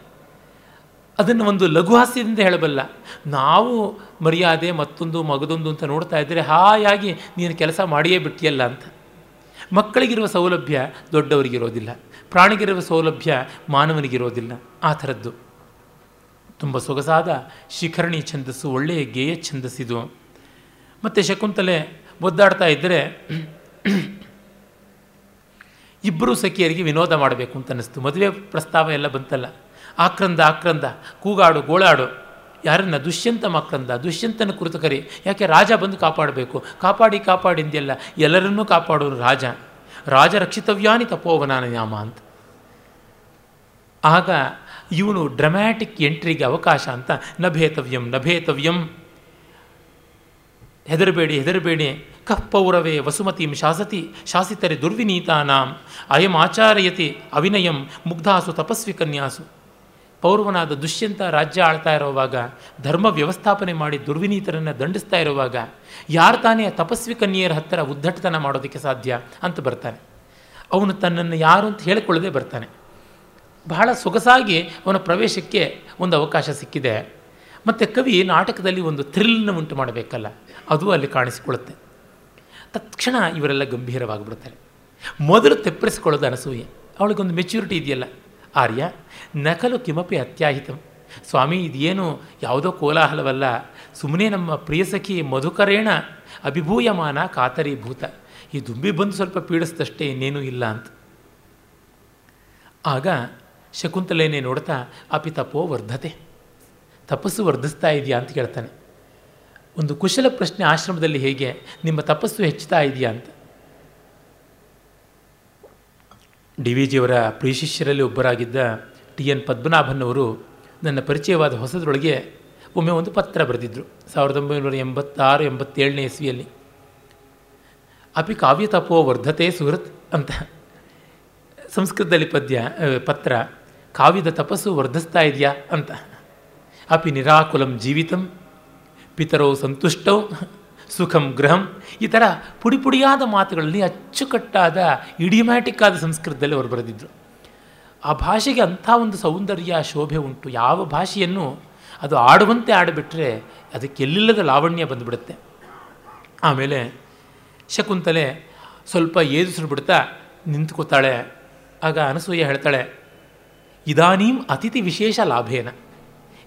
ಅದನ್ನು ಒಂದು ಲಘುಹಾಸ್ಯದಿಂದ ಹೇಳಬಲ್ಲ. ನಾವು ಮರ್ಯಾದೆ ಮತ್ತೊಂದು ಮಗದೊಂದು ಅಂತ ನೋಡ್ತಾ ಇದ್ದರೆ ಹಾಯಾಗಿ ನೀನು ಕೆಲಸ ಮಾಡಿಯೇ ಬಿಟ್ಟಿಯಲ್ಲ ಅಂತ. ಮಕ್ಕಳಿಗಿರುವ ಸೌಲಭ್ಯ ದೊಡ್ಡವರಿಗಿರೋದಿಲ್ಲ. ಪ್ರಾಣಿಗಿರುವ ಸೌಲಭ್ಯ ಮಾನವನಿಗಿರೋದಿಲ್ಲ ಆ ಥರದ್ದು. ತುಂಬ ಸೊಗಸಾದ ಶಿಖರಣಿ ಛಂದಸ್ಸು, ಒಳ್ಳೆಯ ಗೇಯ ಛಂದಸ್ಸಿದು. ಮತ್ತು ಶಕುಂತಲೆ ಒದ್ದಾಡ್ತಾ ಇದ್ದರೆ ಇಬ್ಬರೂ ಸಖಿಯರಿಗೆ ವಿನೋದ ಮಾಡಬೇಕು ಅಂತ ಅನ್ನಿಸ್ತು. ಮದುವೆ ಪ್ರಸ್ತಾವ ಎಲ್ಲ ಬಂತಲ್ಲ. ಆಕ್ರಂದ ಆಕ್ರಂದ, ಕೂಗಾಡು, ಗೋಳಾಡು. ಯಾರನ್ನ ದುಷ್ಯಂತ ಮಕ್ರಂದ ದುಷ್ಯಂತನ ಕುರಿತು ಕರಿ. ಯಾಕೆ ರಾಜ ಬಂದು ಕಾಪಾಡಬೇಕು? ಕಾಪಾಡಿ ಕಾಪಾಡಿಂದೆಲ್ಲ ಎಲ್ಲರನ್ನೂ ಕಾಪಾಡೋರು ರಾಜ. ರಾಜ ರಕ್ಷಿತವ್ಯಾನಿ ತಪೋವನಾನ ಅಂತ. ಆಗ ಇವನು ಡ್ರಮ್ಯಾಟಿಕ್ ಎಂಟ್ರಿಗೆ ಅವಕಾಶ ಅಂತ ನಭೇತವ್ಯಂ ನಭೇತವ್ಯಂ ಹೆದರಬೇಡಿ ಹೆದರಬೇಡಿ, ಕಪ್ಪೌರವೇ ವಸುಮತಿಂ ಶಾಸತಿ, ಶಾಸಿತರೆ ದುರ್ವಿನೀತಾನಾಂ, ಅಯಂ ಆಚಾರಯತಿ ಅವಿನಯಂ, ಮುಗ್ಧಾಸು ತಪಸ್ವಿ ಕನ್ಯಾಸು. ಪೌರ್ವನಾದ ದುಷ್ಯಂತ ರಾಜ್ಯ ಆಳ್ತಾ ಇರುವಾಗ, ಧರ್ಮ ವ್ಯವಸ್ಥಾಪನೆ ಮಾಡಿ ದುರ್ವಿನೀತರನ್ನು ದಂಡಿಸ್ತಾ ಇರುವಾಗ, ಯಾರು ತಾನೇ ತಪಸ್ವಿ ಕನ್ಯೆಯರ ಹತ್ತಿರ ಉದ್ದಟತನ ಮಾಡೋದಕ್ಕೆ ಸಾಧ್ಯ ಅಂತ ಬರ್ತಾನೆ. ಅವನು ತನ್ನನ್ನು ಯಾರು ಅಂತ ಹೇಳಿಕೊಳ್ಳದೆ ಬರ್ತಾನೆ. ಬಹಳ ಸೊಗಸಾಗಿ ಅವನ ಪ್ರವೇಶಕ್ಕೆ ಒಂದು ಅವಕಾಶ ಸಿಕ್ಕಿದೆ. ಮತ್ತು ಕವಿ ನಾಟಕದಲ್ಲಿ ಒಂದು ಥ್ರಿಲ್ನ ಉಂಟು ಮಾಡಬೇಕಲ್ಲ, ಅದು ಅಲ್ಲಿ ಕಾಣಿಸಿಕೊಳ್ಳುತ್ತೆ. ತಕ್ಷಣ ಇವರೆಲ್ಲ ಗಂಭೀರವಾಗಿಬಿಡ್ತಾರೆ ಮೊದಲು ತೆಪ್ಪರಿಸಿಕೊಳ್ಳೋದು ಅನಸೂಯೆ. ಅವಳಿಗೊಂದು ಮೆಚ್ಯೂರಿಟಿ ಇದೆಯಲ್ಲ. ಆರ್ಯ, ನಕಲು ಕಿಮಪಿ ಅತ್ಯಾಹಿತಂ. ಸ್ವಾಮಿ, ಇದೇನು ಯಾವುದೋ ಕೋಲಾಹಲವಲ್ಲ. ಸುಮ್ಮನೆ ನಮ್ಮ ಪ್ರಿಯಸಖಿ ಮಧುಕರೇಣ, ಅಭಿಭೂಯಮಾನ ಕಾತರೀಭೂತ. ಈ ದುಂಬಿ ಬಂದು ಸ್ವಲ್ಪ ಪೀಡಿಸ್ದಷ್ಟೇ ಇನ್ನೇನೂ ಇಲ್ಲ ಅಂತ. ಆಗ ಶಕುಂತಲೇನೆ ನೋಡ್ತಾ, ಅಪಿ ತಪೋ ವರ್ಧತೆ. ತಪಸ್ಸು ವರ್ಧಿಸ್ತಾ ಇದೆಯಾ? ಅಂತ ಕೇಳ್ತಾನೆ. ಒಂದು ಕುಶಲ ಪ್ರಶ್ನೆ ಆಶ್ರಮದಲ್ಲಿ ಹೇಗೆ ನಿಮ್ಮ ತಪಸ್ಸು ಹೆಚ್ಚುತ್ತಾ ಇದೆಯಾ? ಅಂತ. ಡಿ ವಿ ಜಿಯವರ ಪ್ರಿಯ ಶಿಷ್ಯರಲ್ಲಿ ಒಬ್ಬರಾಗಿದ್ದ ಟಿ ಎನ್ ಪದ್ಮನಾಭನ್ ಅವರು ನನ್ನ ಪರಿಚಯವಾದ ಹೊಸದ್ರೊಳಗೆ ಒಮ್ಮೆ ಒಂದು ಪತ್ರ ಬರೆದಿದ್ದರು ಸಾವಿರದ ಒಂಬೈನೂರ ಎಂಬತ್ತಾರು, ಎಂಬತ್ತೇಳನೇ ಇಸ್ವಿಯಲ್ಲಿ. ಅಪಿ ಕಾವ್ಯ ತಪೋ ವರ್ಧತೆ ಸುಹೃತ್ ಅಂತ. ಸಂಸ್ಕೃತದಲ್ಲಿ ಪದ್ಯ ಪತ್ರ. ಕಾವ್ಯದ ತಪಸ್ಸು ವರ್ಧಿಸ್ತಾ ಇದೆಯಾ ಅಂತ. ಅಪಿ ನಿರಾಕುಲಂ ಜೀವಿತಂ, ಪಿತರೋ ಸಂತುಷ್ಟೌ, ಸುಖಂ ಗೃಹಂ. ಈ ಥರ ಪುಡಿ ಪುಡಿಯಾದ ಮಾತುಗಳಲ್ಲಿ ಅಚ್ಚುಕಟ್ಟಾದ ಇಡಿಮ್ಯಾಟಿಕ್ ಆದ ಸಂಸ್ಕೃತದಲ್ಲಿ ಅವರು ಬರೆದಿದ್ದರು ಆ ಭಾಷೆಗೆ ಅಂಥ ಒಂದು ಸೌಂದರ್ಯ, ಶೋಭೆ ಉಂಟು. ಯಾವ ಭಾಷೆಯನ್ನು ಅದು ಆಡುವಂತೆ ಆಡಿಬಿಟ್ರೆ ಅದಕ್ಕೆ ಎಲ್ಲಿಲ್ಲದ ಲಾವಣ್ಯ ಬಂದುಬಿಡುತ್ತೆ. ಆಮೇಲೆ ಶಕುಂತಲೆ ಸ್ವಲ್ಪ ಏದುಸಿರು ಬಿಡ್ತಾ ನಿಂತ್ಕೋತಾಳೆ. ಆಗ ಅನಸೂಯ ಹೇಳ್ತಾಳೆ ಇದಾನೀಂ ಅತಿಥಿ ವಿಶೇಷ ಲಾಭೇನ.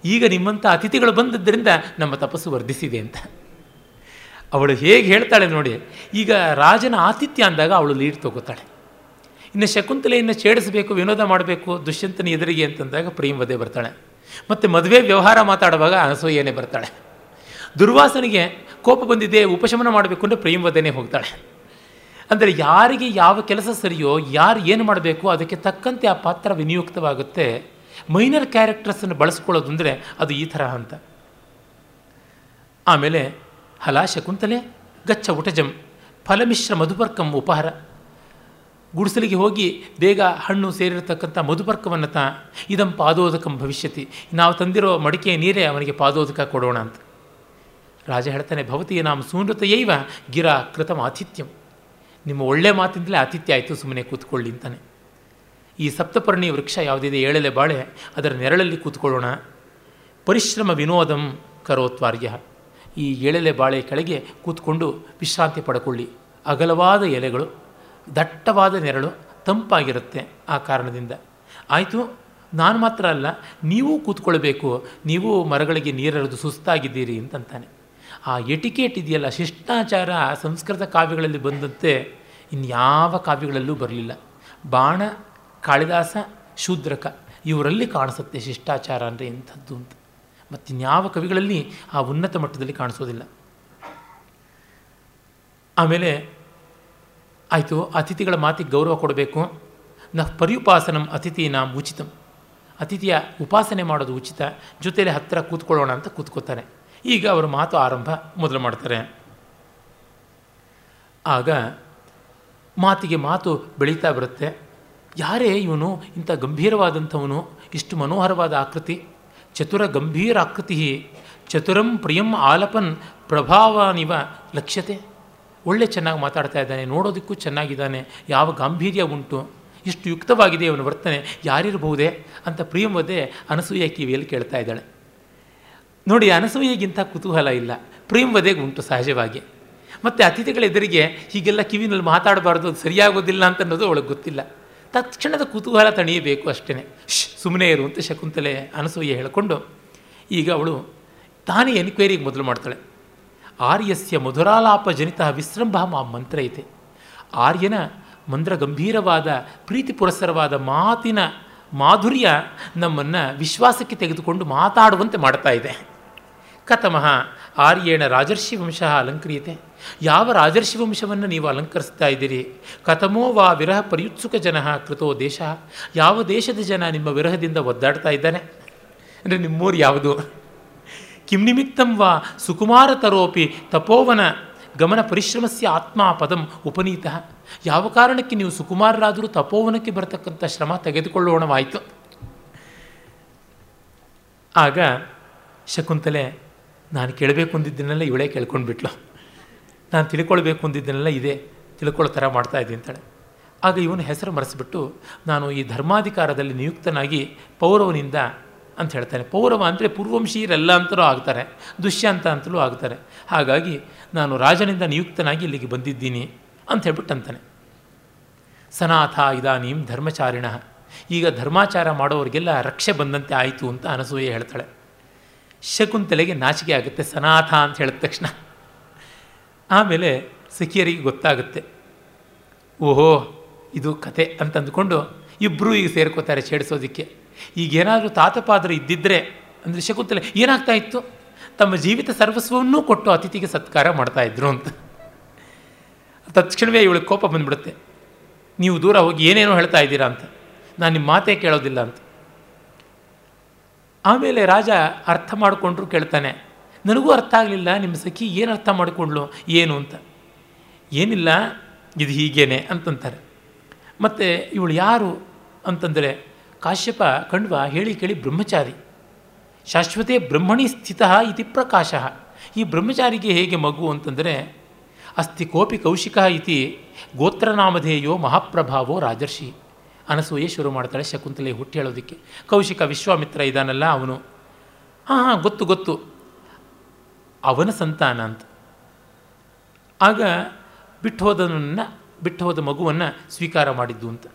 ಈಗ ನಿಮ್ಮಂಥ ಅತಿಥಿಗಳು ಬಂದದ್ದರಿಂದ ನಮ್ಮ ತಪಸ್ಸು ವರ್ಧಿಸಿದೆ ಅಂತ. ಅವಳು ಹೇಗೆ ಹೇಳ್ತಾಳೆ ನೋಡಿ, ಈಗ ರಾಜನ ಆತಿಥ್ಯ ಅಂದಾಗ ಅವಳು ಲೀಡ್ ತಗೋತಾಳೆ. ಇನ್ನು ಶಕುಂತಲೆಯನ್ನು ಛೇಡಿಸಬೇಕು, ವಿನೋದ ಮಾಡಬೇಕು, ದುಷ್ಯಂತನ ಎದುರಿಗೆ ಅಂತಂದಾಗ ಪ್ರೇಮವದೇ ಬರ್ತಾಳೆ. ಮತ್ತು ಮದುವೆ ವ್ಯವಹಾರ ಮಾತಾಡುವಾಗ ಅನಸೂಯನೇ ಬರ್ತಾಳೆ. ದುರ್ವಾಸನಿಗೆ ಕೋಪ ಬಂದಿದೆ ಉಪಶಮನ ಮಾಡಬೇಕು ಅಂದರೆ ಪ್ರೇಮವದೇನೆ ಹೋಗ್ತಾಳೆ. ಅಂದರೆ ಯಾರಿಗೆ ಯಾವ ಕೆಲಸ ಸರಿಯೋ, ಯಾರು ಏನು ಮಾಡಬೇಕು, ಅದಕ್ಕೆ ತಕ್ಕಂತೆ ಆ ಪಾತ್ರ ವಿನಿಯುಕ್ತವಾಗುತ್ತೆ. ಮೈನರ್ ಕ್ಯಾರೆಕ್ಟರ್ಸನ್ನು ಬಳಸ್ಕೊಳ್ಳೋದು ಅಂದರೆ ಅದು ಈ ಥರ ಅಂತ. ಆಮೇಲೆ ಹಲ ಶಕುಂತಲೆ, ಗಚ್ಚ ಉಟಜಂ, ಫಲಮಿಶ್ರ ಮಧುಪರ್ಕಂ ಉಪಹಾರ. ಗುಡಿಸಲಿಗೆ ಹೋಗಿ ಬೇಗ ಹಣ್ಣು ಸೇರಿರತಕ್ಕಂಥ ಮಧುಪರ್ಕವನ್ನು ತಾ, ಇದಂ ಪಾದೋದಕಂ ಭವಿಷ್ಯತಿ. ನಾವು ತಂದಿರೋ ಮಡಿಕೆ ನೀರೇ ಅವನಿಗೆ ಪಾದೋದಕ ಕೊಡೋಣ ಅಂತ. ರಾಜ ಹೇಳ್ತಾನೆ ಭವತಿ ನಾಮ ಸೂನೃತೆಯೈವ ಗಿರಾ ಕೃತಂ ಆತಿಥ್ಯಂ ನಿಮ್ಮ ಒಳ್ಳೆ ಮಾತಿಂದಲೇ ಆತಿಥ್ಯ ಆಯಿತು ಸುಮ್ಮನೆ ಕೂತ್ಕೊಳ್ಳಿ ಅಂತಾನೆ. ಈ ಸಪ್ತಪರ್ಣಿ ವೃಕ್ಷ ಯಾವುದಿದೆ ಏಳಲೆ ಬಾಳೆ, ಅದರ ನೆರಳಲ್ಲಿ ಕೂತ್ಕೊಳ್ಳೋಣ. ಪರಿಶ್ರಮ ವಿನೋದಂ ಕರೋತ್ವಾರ್ಯ. ಈ ಏಳಲೆ ಬಾಳೆ ಕೆಳಗೆ ಕೂತ್ಕೊಂಡು ವಿಶ್ರಾಂತಿ ಪಡ್ಕೊಳ್ಳಿ. ಅಗಲವಾದ ಎಲೆಗಳು, ದಟ್ಟವಾದ ನೆರಳು ತಂಪಾಗಿರುತ್ತೆ ಆ ಕಾರಣದಿಂದ. ಆಯಿತು, ನಾನು ಮಾತ್ರ ಅಲ್ಲ, ನೀವೂ ಕೂತ್ಕೊಳ್ಬೇಕು, ನೀವು ಮರಗಳಿಗೆ ನೀರೆರೆದು ಸುಸ್ತಾಗಿದ್ದೀರಿ ಅಂತಂತಾನೆ. ಆ ಎಟಿಕೇಟ್ ಇದೆಯಲ್ಲ, ಶಿಷ್ಟಾಚಾರ ಸಂಸ್ಕೃತ ಕಾವ್ಯಗಳಲ್ಲಿ ಬಂದಂತೆ ಇನ್ಯಾವ ಕಾವ್ಯಗಳಲ್ಲೂ ಬರಲಿಲ್ಲ. ಬಾಣ, ಕಾಳಿದಾಸ, ಶೂದ್ರಕ, ಇವರಲ್ಲಿ ಕಾಣಿಸುತ್ತೆ ಶಿಷ್ಟಾಚಾರ ಅಂದರೆ ಇಂಥದ್ದು ಅಂತ. ಮತ್ತಿನ್ಯಾವ ಕವಿಗಳಲ್ಲಿ ಆ ಉನ್ನತ ಮಟ್ಟದಲ್ಲಿ ಕಾಣಿಸೋದಿಲ್ಲ. ಆಮೇಲೆ ಆಯಿತು, ಅತಿಥಿಗಳ ಮಾತಿಗೆ ಗೌರವ ಕೊಡಬೇಕು. ನ ಪರ್ಯುಪಾಸನಂ ಅತಿಥಿ ನಾಂ ಉಚಿತಂ. ಅತಿಥಿಯ ಉಪಾಸನೆ ಮಾಡೋದು ಉಚಿತ. ಜೊತೆಯಲ್ಲಿ ಹತ್ತಿರ ಕೂತ್ಕೊಳ್ಳೋಣ ಅಂತ ಕೂತ್ಕೋತಾನೆ ಈಗ ಅವರ ಮಾತು ಆರಂಭ ಮೊದಲು ಮಾಡ್ತಾರೆ. ಆಗ ಮಾತಿಗೆ ಮಾತು ಬೆಳೀತಾ ಬರುತ್ತೆ. ಯಾರೇ ಇವನು ಇಂಥ ಗಂಭೀರವಾದಂಥವನು, ಇಷ್ಟು ಮನೋಹರವಾದ ಆಕೃತಿ, ಚತುರ ಗಂಭೀರ ಆಕೃತಿ, ಚತುರಂ ಪ್ರಿಯಂ ಆಲಪನ್ ಪ್ರಭಾವನಿವ ಲಕ್ಷ್ಯತೆ. ಒಳ್ಳೆ ಚೆನ್ನಾಗಿ ಮಾತಾಡ್ತಾ ಇದ್ದಾನೆ, ನೋಡೋದಕ್ಕೂ ಚೆನ್ನಾಗಿದ್ದಾನೆ, ಯಾವ ಗಾಂಭೀರ್ಯ ಉಂಟು, ಇಷ್ಟು ಯುಕ್ತವಾಗಿದೆ ಇವನು ವರ್ತನೆ, ಯಾರಿರಬಹುದೇ ಅಂತ ಪ್ರಿಯಂವದೇ ಅನಸೂಯ ಕಿವಿಯಲ್ಲಿ ಕೇಳ್ತಾ ಇದ್ದಾಳೆ. ನೋಡಿ, ಅನಸೂಯೆಗಿಂತ ಕುತೂಹಲ ಇಲ್ಲ. ಪ್ರೇಮವದೆಗೆ ಉಂಟು ಸಹಜವಾಗಿ. ಮತ್ತು ಅತಿಥಿಗಳ ಎದುರಿಗೆ ಹೀಗೆಲ್ಲ ಕಿವಿನಲ್ಲಿ ಮಾತಾಡಬಾರ್ದು, ಅದು ಸರಿಯಾಗೋದಿಲ್ಲ ಅಂತ ಅನ್ನೋದು ಅವಳಿಗೆ ಗೊತ್ತಿಲ್ಲ. ತಕ್ಷಣದ ಕುತೂಹಲ ತಣಿಯಬೇಕು ಅಷ್ಟೇ ಸುಮ್ಮನೆ ಇರು ಅಂತ ಶಕುಂತಲೆ ಅನಸೂಯೆ ಹೇಳಿಕೊಂಡು, ಈಗ ಅವಳು ತಾನೇ ಎನ್ಕ್ವೈರಿಗೆ ಮೊದಲು ಮಾಡ್ತಾಳೆ. ಆರ್ಯಸ್ಯ ಮಧುರಾಲಾಪ ಜನಿತ ವಿಸೃಂಭ ಮಾ ಮಂತ್ರ ಐತೆ ಆರ್ಯನ ಮಂತ್ರ ಗಂಭೀರವಾದ ಪ್ರೀತಿ ಪುರಸ್ಸರವಾದ ಮಾತಿನ ಮಾಧುರ್ಯ ನಮ್ಮನ್ನು ವಿಶ್ವಾಸಕ್ಕೆ ತೆಗೆದುಕೊಂಡು ಮಾತಾಡುವಂತೆ ಮಾಡ್ತಾ ಇದೆ. ಕಥಮಃ ಆರ್ಯೇಣ ರಾಜರ್ಷಿ ವಂಶ ಅಲಂಕ್ರಿಯತೆ. ಯಾವ ರಾಜರ್ಷಿ ವಂಶವನ್ನು ನೀವು ಅಲಂಕರಿಸ್ತಾ ಇದ್ದೀರಿ? ಕಥಮೋ ವಾ ವಿರಹ ಪರ್ಯುತ್ಸುಕ ಜನ ಕೃತೋ ದೇಶ. ಯಾವ ದೇಶದ ಜನ ನಿಮ್ಮ ವಿರಹದಿಂದ ಒದ್ದಾಡ್ತಾ ಇದ್ದಾನೆ? ಅಂದರೆ ನಿಮ್ಮೂರು ಯಾವುದು? ಕಿಂ ನಿಮಿತ್ತಂ ವಾ ಸುಕುಮಾರ ತರೋಪಿ ತಪೋವನ ಗಮನ ಪರಿಶ್ರಮಸ್ಯ ಆತ್ಮ ಪದಂ ಉಪನೀತ. ಯಾವ ಕಾರಣಕ್ಕೆ ನೀವು ಸುಕುಮಾರರಾದರೂ ತಪೋವನಕ್ಕೆ ಬರತಕ್ಕಂಥ ಶ್ರಮ ತೆಗೆದುಕೊಳ್ಳೋಣವಾಯಿತು? ಆಗ ಶಕುಂತಲೆ ನಾನು ಕೇಳಬೇಕು ಅಂದಿದ್ದನ್ನೆಲ್ಲ ಇವಳೇ ಕೇಳ್ಕೊಂಡ್ಬಿಟ್ಲು. ನಾನು ತಿಳ್ಕೊಳ್ಬೇಕು ಅಂದಿದ್ದನ್ನೆಲ್ಲ ಇದೇ ತಿಳ್ಕೊಳ್ಳೋ ಥರ ಮಾಡ್ತಾ ಇದ್ದೀನಿ ಅಂತಾಳೆ. ಆಗ ಇವನು ಹೆಸರು ಮರೆಸಿಬಿಟ್ಟು, ನಾನು ಈ ಧರ್ಮಾಧಿಕಾರದಲ್ಲಿ ನಿಯುಕ್ತನಾಗಿ ಪೌರವನಿಂದ, ಅಂತ ಹೇಳ್ತಾನೆ. ಪೌರವ ಅಂದರೆ ಪೂರ್ವಂಶೀಯರೆಲ್ಲ ಅಂತಲೂ ಆಗ್ತಾರೆ, ದುಷ್ಯಂತ ಅಂತಲೂ ಆಗ್ತಾರೆ. ಹಾಗಾಗಿ ನಾನು ರಾಜನಿಂದ ನಿಯುಕ್ತನಾಗಿ ಇಲ್ಲಿಗೆ ಬಂದಿದ್ದೀನಿ ಅಂತ ಹೇಳ್ಬಿಟ್ಟು ಅಂತಾನೆ. ಸನಾಥ ಇದಾನೀಂ ಧರ್ಮಚಾರಿಣ. ಈಗ ಧರ್ಮಾಚಾರ ಮಾಡೋರಿಗೆಲ್ಲ ರಕ್ಷೆ ಬಂದಂತೆ ಆಯಿತು ಅಂತ ಅನಸೂಯೆ ಹೇಳ್ತಾಳೆ. ಶಕುಂತಲೆಗೆ ನಾಚಿಕೆ ಆಗುತ್ತೆ, ಸನಾಥ ಅಂತ ಹೇಳಿದ ತಕ್ಷಣ. ಆಮೇಲೆ ಸಖಿಯರಿಗೆ ಗೊತ್ತಾಗುತ್ತೆ, ಓಹೋ, ಇದು ಕತೆ ಅಂತ ಇಬ್ಬರೂ ಈಗ ಸೇರ್ಕೋತಾರೆ ಛೇಡಿಸೋದಕ್ಕೆ. ಈಗೇನಾದರೂ ತಾತಪಾದರು ಇದ್ದಿದ್ದರೆ ಅಂದರೆ ಶಕುಂತಲೆ ಏನಾಗ್ತಾ ಇತ್ತು? ತಮ್ಮ ಜೀವಿತ ಸರ್ವಸ್ವವನ್ನೂ ಕೊಟ್ಟು ಅತಿಥಿಗೆ ಸತ್ಕಾರ ಮಾಡ್ತಾಯಿದ್ರು ಅಂತ. ತಕ್ಷಣವೇ ಇವಳಿಗೆ ಕೋಪ ಬಂದ್ಬಿಡುತ್ತೆ. ನೀವು ದೂರ ಹೋಗಿ ಏನೇನೋ ಹೇಳ್ತಾ ಇದ್ದೀರಾ ಅಂತ. ನಾನು ನಿಮ್ಮ ಮಾತೇ ಕೇಳೋದಿಲ್ಲ ಅಂತ. ಆಮೇಲೆ ರಾಜ ಅರ್ಥ ಮಾಡಿಕೊಂಡ್ರು ಕೇಳ್ತಾನೆ, ನನಗೂ ಅರ್ಥ ಆಗಲಿಲ್ಲ, ನಿಮ್ಮ ಸಖಿ ಏನು ಅರ್ಥ ಮಾಡಿಕೊಂಡ್ಲು ಏನು ಅಂತ? ಏನಿಲ್ಲ, ಇದು ಹೀಗೇನೆ, ಅಂತಂತಾರೆ. ಮತ್ತು ಇವಳು ಯಾರು ಅಂತಂದರೆ, ಕಾಶ್ಯಪ ಕಣ್ವ ಹೇಳಿ ಕೇಳಿ ಬ್ರಹ್ಮಚಾರಿ, ಶಾಶ್ವತೆ ಬ್ರಹ್ಮಣಿ ಸ್ಥಿತ ಇತಿ ಪ್ರಕಾಶ, ಈ ಬ್ರಹ್ಮಚಾರಿಗೆ ಹೇಗೆ ಮಗು? ಅಂತಂದರೆ, ಅಸ್ತಿ ಕೋಪಿ ಕೌಶಿಕ ಇತಿ ಗೋತ್ರನಾಮಧೇಯೋ ಮಹಾಪ್ರಭಾವೋ ರಾಜರ್ಷಿ ಅನಸೂಯೆ ಶುರು ಮಾಡ್ತಾಳೆ ಶಕುಂತಲೆ ಹುಟ್ಟಿ ಹೇಳೋದಕ್ಕೆ. ಕೌಶಿಕ ವಿಶ್ವಾಮಿತ್ರ ಇದಾನಲ್ಲ ಅವನು. ಹಾಂ ಹಾಂ, ಗೊತ್ತು ಗೊತ್ತು. ಅವನ ಸಂತಾನ ಅಂತ. ಆಗ ಬಿಟ್ಟು ಹೋದನನ್ನು ಬಿಟ್ಟು ಹೋದ ಮಗುವನ್ನು ಸ್ವೀಕಾರ ಮಾಡಿದ್ದು ಅಂತ.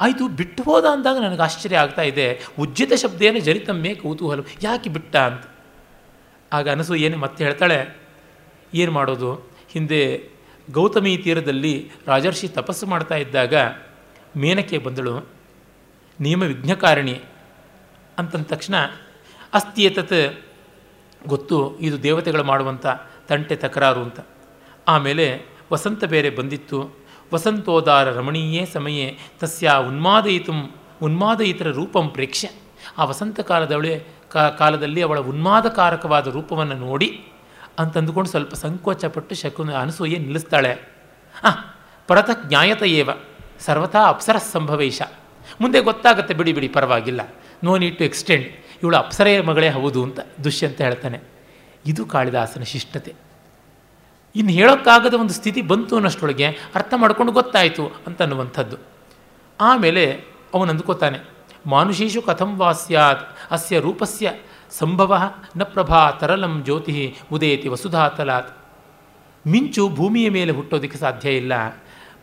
ಆಯಿತು, ಬಿಟ್ಟು ಹೋದ ಅಂದಾಗ ನನಗೆ ಆಶ್ಚರ್ಯ ಆಗ್ತಾ ಇದೆ. ಉಜ್ಜಿತ ಶಬ್ದೇನ ಜರಿತಮ್ಮೆ ಕೌತೂಹಲ, ಯಾಕೆ ಬಿಟ್ಟ ಅಂತ. ಆಗ ಅನಸೂಯೇನೆ ಮತ್ತೆ ಹೇಳ್ತಾಳೆ, ಏನು ಮಾಡೋದು? ಹಿಂದೆ ಗೌತಮಿ ತೀರದಲ್ಲಿ ರಾಜರ್ಷಿ ತಪಸ್ಸು ಮಾಡ್ತಾ ಇದ್ದಾಗ ಮೇನಕೆ ಬಂದಳು. ನಿಯಮ ವಿಘ್ನಕಾರಿಣಿ ಅಂತಂದ ತಕ್ಷಣ, ಅಸ್ತಿ ಏತತ್? ಗೊತ್ತು, ಇದು ದೇವತೆಗಳು ಮಾಡುವಂಥ ತಂಟೆ ತಕರಾರು ಅಂತ. ಆಮೇಲೆ, ವಸಂತ ಬೇರೆ ಬಂದಿತ್ತು. ವಸಂತೋದಾರ ರಮಣೀಯೇ ಸಮಯೇ, ತಸ್ಯ ಉನ್ಮಾದಯಿತು, ಉನ್ಮಾದಯಿತರ ರೂಪಂ ಪ್ರೇಕ್ಷ್ಯ ಆ ವಸಂತ ಕಾಲದವಳೆ ಕಾಲದಲ್ಲಿ ಅವಳ ಉನ್ಮಾದಕಾರಕವಾದ ರೂಪವನ್ನು ನೋಡಿ ಅಂತಂದುಕೊಂಡು ಸ್ವಲ್ಪ ಸಂಕೋಚಪಟ್ಟು ಶಕುನ ಅನಸೂಯೆ ನಿಲ್ಲಿಸ್ತಾಳೆ. ಆ ಪರತ ಜ್ಞಾಯತ ಸರ್ವಥಾ ಅಪ್ಸರ ಸಂಭವೇಶ. ಮುಂದೆ ಗೊತ್ತಾಗುತ್ತೆ ಬಿಡಿ ಬಿಡಿ ಪರವಾಗಿಲ್ಲ. ನೋ ನೀಡ್ ಟು ಎಕ್ಸ್ಟೆಂಡ್ ಇವಳು ಅಪ್ಸರೆಯ ಮಗಳೇ ಹೌದು ಅಂತ ದುಷ್ಯಂತ ಹೇಳ್ತಾನೆ. ಇದು ಕಾಳಿದಾಸನ ಶಿಷ್ಟತೆ. ಇನ್ನು ಹೇಳೋಕ್ಕಾಗದ ಒಂದು ಸ್ಥಿತಿ ಬಂತು ಅನ್ನೋಷ್ಟೊಳಗೆ ಅರ್ಥ ಮಾಡ್ಕೊಂಡು ಗೊತ್ತಾಯಿತು ಅಂತನ್ನುವಂಥದ್ದು. ಆಮೇಲೆ ಅವನು ಅಂದ್ಕೋತಾನೆ ಮಾನುಷೀಷು ಕಥಂ ವಾಸ್ಯಾತ್ ಅಸ್ಯ ರೂಪಸ್ಯ ಸಂಭವ ನ ಪ್ರಭಾ ತರಲಂ ಜ್ಯೋತಿ ಉದೇತಿ ವಸುಧಾತಲಾತ್. ಮಿಂಚು ಭೂಮಿಯ ಮೇಲೆ ಹುಟ್ಟೋದಕ್ಕೆ ಸಾಧ್ಯ ಇಲ್ಲ.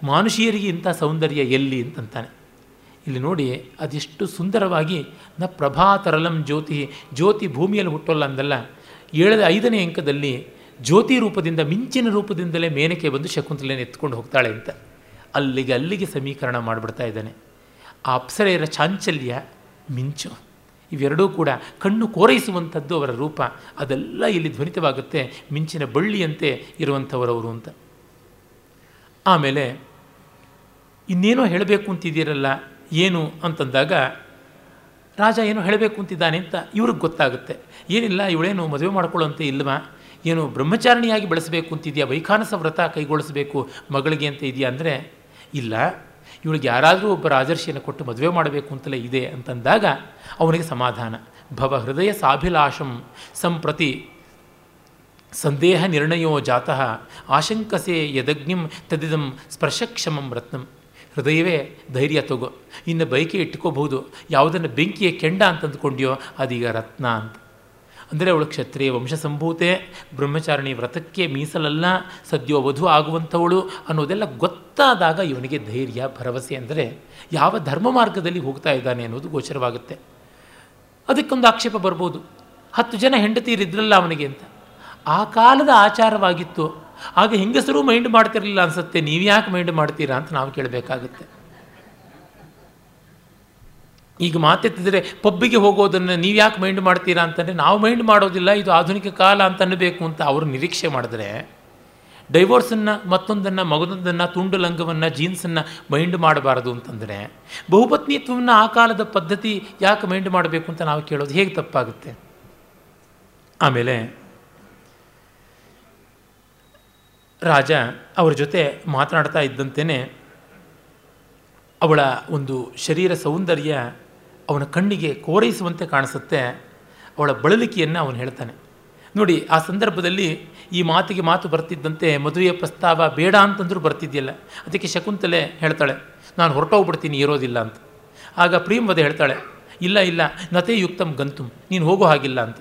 ಮಾನುಷೀಯರಿಗೆ ಇಂಥ ಸೌಂದರ್ಯ ಎಲ್ಲಿ ಅಂತಂತಾನೆ. ಇಲ್ಲಿ ನೋಡಿ, ಅದೆಷ್ಟು ಸುಂದರವಾಗಿ, ನ ಪ್ರಭಾತರಲಂ ಜ್ಯೋತಿ ಜ್ಯೋತಿ ಭೂಮಿಯಲ್ಲಿ ಹುಟ್ಟೋಲ್ಲ ಅಂದಲ್ಲ ಏಳದ ಐದನೇ ಅಂಕದಲ್ಲಿ ಜ್ಯೋತಿ ರೂಪದಿಂದ ಮಿಂಚಿನ ರೂಪದಿಂದಲೇ ಮೇನಕೆ ಬಂದು ಶಕುಂತಲೆಯನ್ನು ಎತ್ಕೊಂಡು ಹೋಗ್ತಾಳೆ ಅಂತ. ಅಲ್ಲಿಗೆ ಅಲ್ಲಿಗೆ ಸಮೀಕರಣ ಮಾಡಿಬಿಡ್ತಾ ಇದ್ದಾನೆ. ಆ ಅಪ್ಸರೆಯರ ಚಾಂಚಲ್ಯ ಮಿಂಚು. ಇವೆರಡೂ ಕೂಡ ಕಣ್ಣು ಕೋರೈಸುವಂಥದ್ದು ಅವರ ರೂಪ. ಅದೆಲ್ಲ ಇಲ್ಲಿ ಧ್ವನಿತವಾಗುತ್ತೆ, ಮಿಂಚಿನ ಬಳ್ಳಿಯಂತೆ ಇರುವಂಥವರವರು ಅಂತ. ಆಮೇಲೆ ಇನ್ನೇನೋ ಹೇಳಬೇಕು ಅಂತಿದ್ದೀರಲ್ಲ, ಏನು ಅಂತಂದಾಗ, ರಾಜ ಏನೋ ಹೇಳಬೇಕು ಅಂತಿದ್ದಾನೆ ಅಂತ ಇವ್ರಿಗೆ ಗೊತ್ತಾಗುತ್ತೆ. ಏನಿಲ್ಲ, ಇವಳೇನು ಮದುವೆ ಮಾಡ್ಕೊಳ್ಳೋಂತೆ ಇಲ್ವಾ? ಏನು ಬ್ರಹ್ಮಚಾರಣಿಯಾಗಿ ಬೆಳೆಸಬೇಕು ಅಂತಿದೆಯಾ? ವೈಖಾನಸ ವ್ರತ ಕೈಗೊಳಿಸಬೇಕು ಮಗಳಿಗೆ ಅಂತ ಇದೆಯಾ? ಅಂದರೆ, ಇಲ್ಲ, ಇವಳಿಗೆ ಯಾರಾದರೂ ಒಬ್ಬ ರಾಜರ್ಷಿಯನ್ನು ಕೊಟ್ಟು ಮದುವೆ ಮಾಡಬೇಕು ಅಂತಲೇ ಇದೆ ಅಂತಂದಾಗ ಅವನಿಗೆ ಸಮಾಧಾನ. ಭವ ಹೃದಯ ಸಾಭಿಲಾಷಂ ಸಂಪ್ರತಿ ಸಂದೇಹ ನಿರ್ಣಯೋ ಜಾತಃ, ಆಶಂಕಸೆ ಯದಗ್ನಿಂ ತದಿದಂ ಸ್ಪರ್ಶಕ್ಷಮಂ ರತ್ನಂ. ಹೃದಯವೇ ಧೈರ್ಯ ತಗೋ. ಇನ್ನು ಬೈಕೆ ಇಟ್ಕೋಬಹುದು. ಯಾವುದನ್ನು ಬೆಂಕಿಯ ಕೆಂಡ ಅಂತ ಅಂದ್ಕೊಂಡ್ಯೋ ಅದೀಗ ರತ್ನ ಅಂತ. ಅಂದರೆ ಅವಳು ಕ್ಷತ್ರಿಯ ವಂಶಸಂಭೂತೆ, ಬ್ರಹ್ಮಚಾರಣಿ ವ್ರತಕ್ಕೆ ಮೀಸಲಲ್ಲ, ಸದ್ಯೋ ವಧು ಆಗುವಂಥವಳು ಅನ್ನೋದೆಲ್ಲ ಗೊತ್ತಾದಾಗ ಇವನಿಗೆ ಧೈರ್ಯ, ಭರವಸೆ ಅಂದರೆ ಯಾವ ಧರ್ಮ ಮಾರ್ಗದಲ್ಲಿ ಹೋಗ್ತಾ ಇದ್ದಾನೆ ಅನ್ನೋದು ಗೋಚರವಾಗುತ್ತೆ. ಅದಕ್ಕೊಂದು ಆಕ್ಷೇಪ ಬರ್ಬೋದು. ಹತ್ತು ಜನ ಹೆಂಡತಿಯರಿದ್ರಲ್ಲ ಅವನಿಗೆ ಅಂತ. ಆ ಕಾಲದ ಆಚಾರವಾಗಿತ್ತು. ಆಗ ಹೆಂಗಸರು ಮೈಂಡ್ ಮಾಡ್ತಿರಲಿಲ್ಲ ಅನ್ಸುತ್ತೆ, ನೀವು ಯಾಕೆ ಮೈಂಡ್ ಮಾಡ್ತೀರಾ ಅಂತ ನಾವು ಕೇಳಬೇಕಾಗುತ್ತೆ. ಈಗ ಮಾತೆತ್ತಿದ್ರೆ ಪಬ್ಬಿಗೆ ಹೋಗೋದನ್ನು ನೀವು ಯಾಕೆ ಮೈಂಡ್ ಮಾಡ್ತೀರಾ ಅಂತಂದರೆ, ನಾವು ಮೈಂಡ್ ಮಾಡೋದಿಲ್ಲ, ಇದು ಆಧುನಿಕ ಕಾಲ ಅಂತ ಅನ್ನಬೇಕು ಅಂತ ಅವರು ನಿರೀಕ್ಷೆ ಮಾಡಿದ್ರೆ, ಡೈವೋರ್ಸನ್ನು ಮತ್ತೊಂದನ್ನು ಮಗದೊಂದನ್ನು ತುಂಡು ಲಂಗವನ್ನು ಜೀನ್ಸನ್ನು ಮೈಂಡ್ ಮಾಡಬಾರದು ಅಂತಂದರೆ ಬಹುಪತ್ನಿತ್ವವನ್ನು ಆ ಕಾಲದ ಪದ್ಧತಿ ಯಾಕೆ ಮೈಂಡ್ ಮಾಡಬೇಕು ಅಂತ ನಾವು ಕೇಳೋದು ಹೇಗೆ ತಪ್ಪಾಗುತ್ತೆ. ಆಮೇಲೆ ರಾಜ ಅವರ ಜೊತೆ ಮಾತನಾಡ್ತಾ ಇದ್ದಂತೆಯೇ ಅವಳ ಒಂದು ಶರೀರ ಸೌಂದರ್ಯ ಅವನ ಕಣ್ಣಿಗೆ ಕೋರೈಸುವಂತೆ ಕಾಣಿಸುತ್ತೆ. ಅವಳ ಬಳಲಿಕೆಯನ್ನು ಅವನು ಹೇಳ್ತಾನೆ. ನೋಡಿ, ಆ ಸಂದರ್ಭದಲ್ಲಿ ಈ ಮಾತಿಗೆ ಮಾತು ಬರ್ತಿದ್ದಂತೆ ಮದುವೆಯ ಪ್ರಸ್ತಾವ ಬೇಡ ಅಂತಂದ್ರೂ ಬರ್ತಿದ್ದಿಲ್ಲ ಅದಕ್ಕೆ ಶಕುಂತಲೆ ಹೇಳ್ತಾಳೆ, ನಾನು ಹೊರಟೋಗ್ಬಿಡ್ತೀನಿ, ಇರೋದಿಲ್ಲ ಅಂತ. ಆಗ ಪ್ರೀಮವದೆ ಹೇಳ್ತಾಳೆ, ಇಲ್ಲ ಇಲ್ಲ ನತೆ ಯುಕ್ತಂ ಗಂತುಂ, ನೀನು ಹೋಗೋ ಹಾಗಿಲ್ಲ ಅಂತ.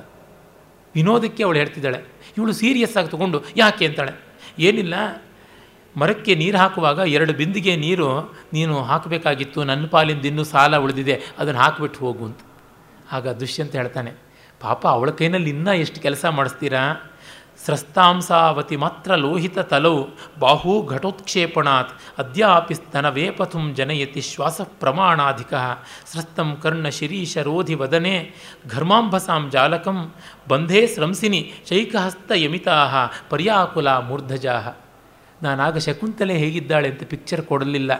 ವಿನೋದಕ್ಕೆ ಅವಳು ಹೇಳ್ತಿದ್ದಾಳೆ, ಇವಳು ಸೀರಿಯಸ್ ಆಗಿ ತಗೊಂಡು ಯಾಕೆ? ಅಂತಾಳೆ ಏನಿಲ್ಲ, ಮರಕ್ಕೆ ನೀರು ಹಾಕುವಾಗ ಎರಡು ಬಿಂದಿಗೆ ನೀರು, ನೀನು ಹಾಕಬೇಕಾಗಿತ್ತು, ನನ್ನ ಪಾಲಿಂದ ಇನ್ನೂ ಸಾಲ ಉಳಿದಿದೆ, ಅದನ್ನು ಹಾಕಿಬಿಟ್ಟು ಹೋಗು ಅಂತ. ಆಗ ದುಷ್ಯಂತ ಹೇಳ್ತಾನೆ, ಪಾಪ ಅವಳ ಕೈನಲ್ಲಿ ಇನ್ನೂ ಎಷ್ಟು ಕೆಲಸ ಮಾಡಿಸ್ತೀರಾ? ಸ್ರಸ್ತಾಂಸಾವತಿ ಮಾತ್ರ ಲೋಹಿತ ತಲೌ ಬಾಹೂ ಘಟೋತ್ಕ್ಷೇಪಣಾತ್. ಅದ್ಯಾಪಿ ಸ್ತನ ಪಥುಂ ಜನಯತಿ ಶ್ವಾಸ ಪ್ರಮಾಣಾಧಿಕ. ಸ್ರಸ್ತಂ ಕರ್ಣ ಶಿರೀಶ ರೋಧಿ ವದನೆ. ಘರ್ಮಾಂಭಸಾಂ ಜಾಲಕಂ. ಬಂಧೇ ಸ್ರಂಸಿನಿ ಶೈಕಹಸ್ತ ಯಮಿತಾ ಪರ್ಯಾಕುಲ ಮೂರ್ಧಜಾ ನಾನಾಗ ಶಕುಂತಲೆ ಹೇಗಿದ್ದಾಳೆ ಅಂತ ಪಿಕ್ಚರ್ ಕೊಡಲಿಲ್ಲ.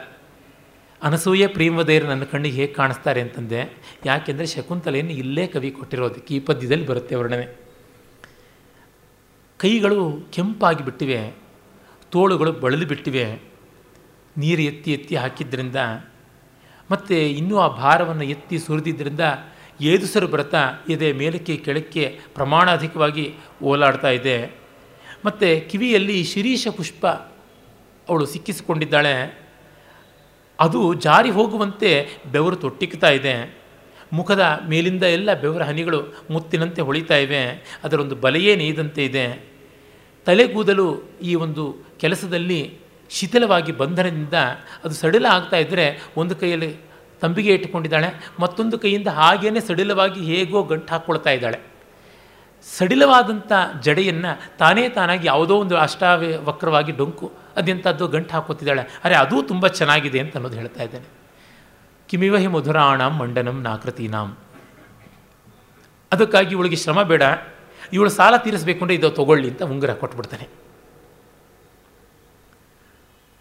ಅನಸೂಯ ಪ್ರೇಮದೇರು ನನ್ನ ಕಣ್ಣಿಗೆ ಹೇಗೆ ಕಾಣಿಸ್ತಾರೆ ಅಂತಂದೆ. ಯಾಕೆಂದರೆ ಶಕುಂತಲೆಯನ್ನು ಇಲ್ಲೇ ಕವಿ ಕೊಟ್ಟಿರೋದು. ಈ ಪದ್ಯದಲ್ಲಿ ಬರುತ್ತೆ ವರ್ಣನೆ. ಕೈಗಳು ಕೆಂಪಾಗಿ ಬಿಟ್ಟಿವೆ, ತೋಳುಗಳು ಬಳಲಿ ಬಿಟ್ಟಿವೆ, ನೀರು ಎತ್ತಿ ಎತ್ತಿ ಹಾಕಿದ್ದರಿಂದ ಮತ್ತು ಇನ್ನೂ ಆ ಭಾರವನ್ನು ಎತ್ತಿ ಸುರಿದಿದ್ದರಿಂದ ಏದುಸರು ಬರ್ತಾ ಎದೆ ಮೇಲಕ್ಕೆ ಕೆಳಕ್ಕೆ ಪ್ರಮಾಣಾಧಿಕವಾಗಿ ಓಲಾಡ್ತಾ ಇದೆ. ಮತ್ತು ಕಿವಿಯಲ್ಲಿ ಶಿರೀಷ ಪುಷ್ಪ ಅವಳು ಸಿಕ್ಕಿಸಿಕೊಂಡಿದ್ದಾಳೆ. ಅದು ಜಾರಿ ಹೋಗುವಂತೆ ಬೆವರು ತೊಟ್ಟಿಕ್ತಾ ಇದೆ. ಮುಖದ ಮೇಲಿಂದ ಎಲ್ಲ ಬೆವರ ಹನಿಗಳು ಮುತ್ತಿನಂತೆ ಹೊಳಿತಾ ಇವೆ. ಅದರೊಂದು ಬಲೆಯೇ ನೇಯ್ದಂತೆ ಇದೆ. ತಲೆಗೂದಲು ಈ ಒಂದು ಕೆಲಸದಲ್ಲಿ ಶಿಥಿಲವಾಗಿ ಬಂಧನದಿಂದ ಅದು ಸಡಿಲ ಆಗ್ತಾ ಇದ್ದರೆ ಒಂದು ಕೈಯಲ್ಲಿ ತಂಬಿಗೆ ಇಟ್ಟುಕೊಂಡಿದ್ದಾಳೆ, ಮತ್ತೊಂದು ಕೈಯಿಂದ ಹಾಗೇ ಸಡಿಲವಾಗಿ ಹೇಗೋ ಗಂಟು ಹಾಕ್ಕೊಳ್ತಾ ಇದ್ದಾಳೆ. ಸಡಿಲವಾದಂಥ ಜಡೆಯನ್ನು ತಾನೇ ತಾನಾಗಿ ಯಾವುದೋ ಒಂದು ಅಷ್ಟಾವ ವಕ್ರವಾಗಿ ಡೊಂಕು ಅದೆಂಥದ್ದು ಗಂಟು ಹಾಕೋತಿದ್ದಾಳೆ ಅರೆ, ಅದೂ ತುಂಬ ಚೆನ್ನಾಗಿದೆ ಅಂತ ಅನ್ನೋದು ಹೇಳ್ತಾ ಇದ್ದೇನೆ. ಕಿಮಿವಹಿ ಮಧುರಾಣಂ ಮಂಡನಂ ನಾಕೃತೀನಾಂ. ಅದಕ್ಕಾಗಿ ಇವಳಿಗೆ ಶ್ರಮ ಬೇಡ. ಇವಳು ಸಾಲ ತೀರಿಸಬೇಕು ಅಂದರೆ ಇದು ತಗೊಳ್ಳಿ ಅಂತ ಉಂಗುರ ಕೊಟ್ಬಿಡ್ತಾನೆ.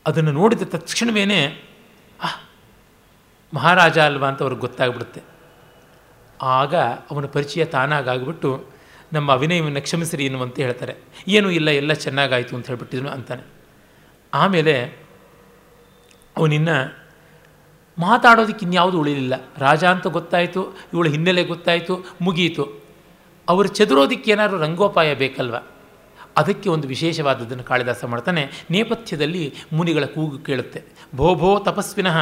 ಅದನ್ನು ನೋಡಿದ ತಕ್ಷಣವೇ ಮಹಾರಾಜ ಅಲ್ವಾ ಅಂತ ಅವ್ರಿಗೆ ಗೊತ್ತಾಗ್ಬಿಡುತ್ತೆ. ಆಗ ಅವನ ಪರಿಚಯ ತಾನಾಗಾಗ್ಬಿಟ್ಟು ನಮ್ಮ ಅಭಿನಯವನ್ನು ಕ್ಷಮಿಸಿರಿ ಎನ್ನುವಂತೆ ಹೇಳ್ತಾರೆ. ಏನೂ ಇಲ್ಲ, ಎಲ್ಲ ಚೆನ್ನಾಗಾಯಿತು ಅಂತ ಹೇಳ್ಬಿಟ್ಟಿದ್ನು ಅಂತಾನೆ. ಆಮೇಲೆ ಅವನಿನ್ನ, ಮಾತಾಡೋದಕ್ಕೆ ಇನ್ಯಾವುದು ಉಳಿಲಿಲ್ಲ. ರಾಜ ಅಂತ ಗೊತ್ತಾಯಿತು, ಇವಳ ಹಿನ್ನೆಲೆ ಗೊತ್ತಾಯಿತು ಮುಗಿಯಿತು ಅವರು ಚದುರೋದಕ್ಕೆ ಏನಾದರೂ ರಂಗೋಪಾಯ ಬೇಕಲ್ವ? ಅದಕ್ಕೆ ಒಂದು ವಿಶೇಷವಾದದ್ದನ್ನು ಕಾಳಿದಾಸ ಮಾಡ್ತಾನೆ. ನೇಪಥ್ಯದಲ್ಲಿ ಮುನಿಗಳ ಕೂಗು ಕೇಳುತ್ತೆ. ಭೋ ಭೋ ತಪಸ್ವಿನಃ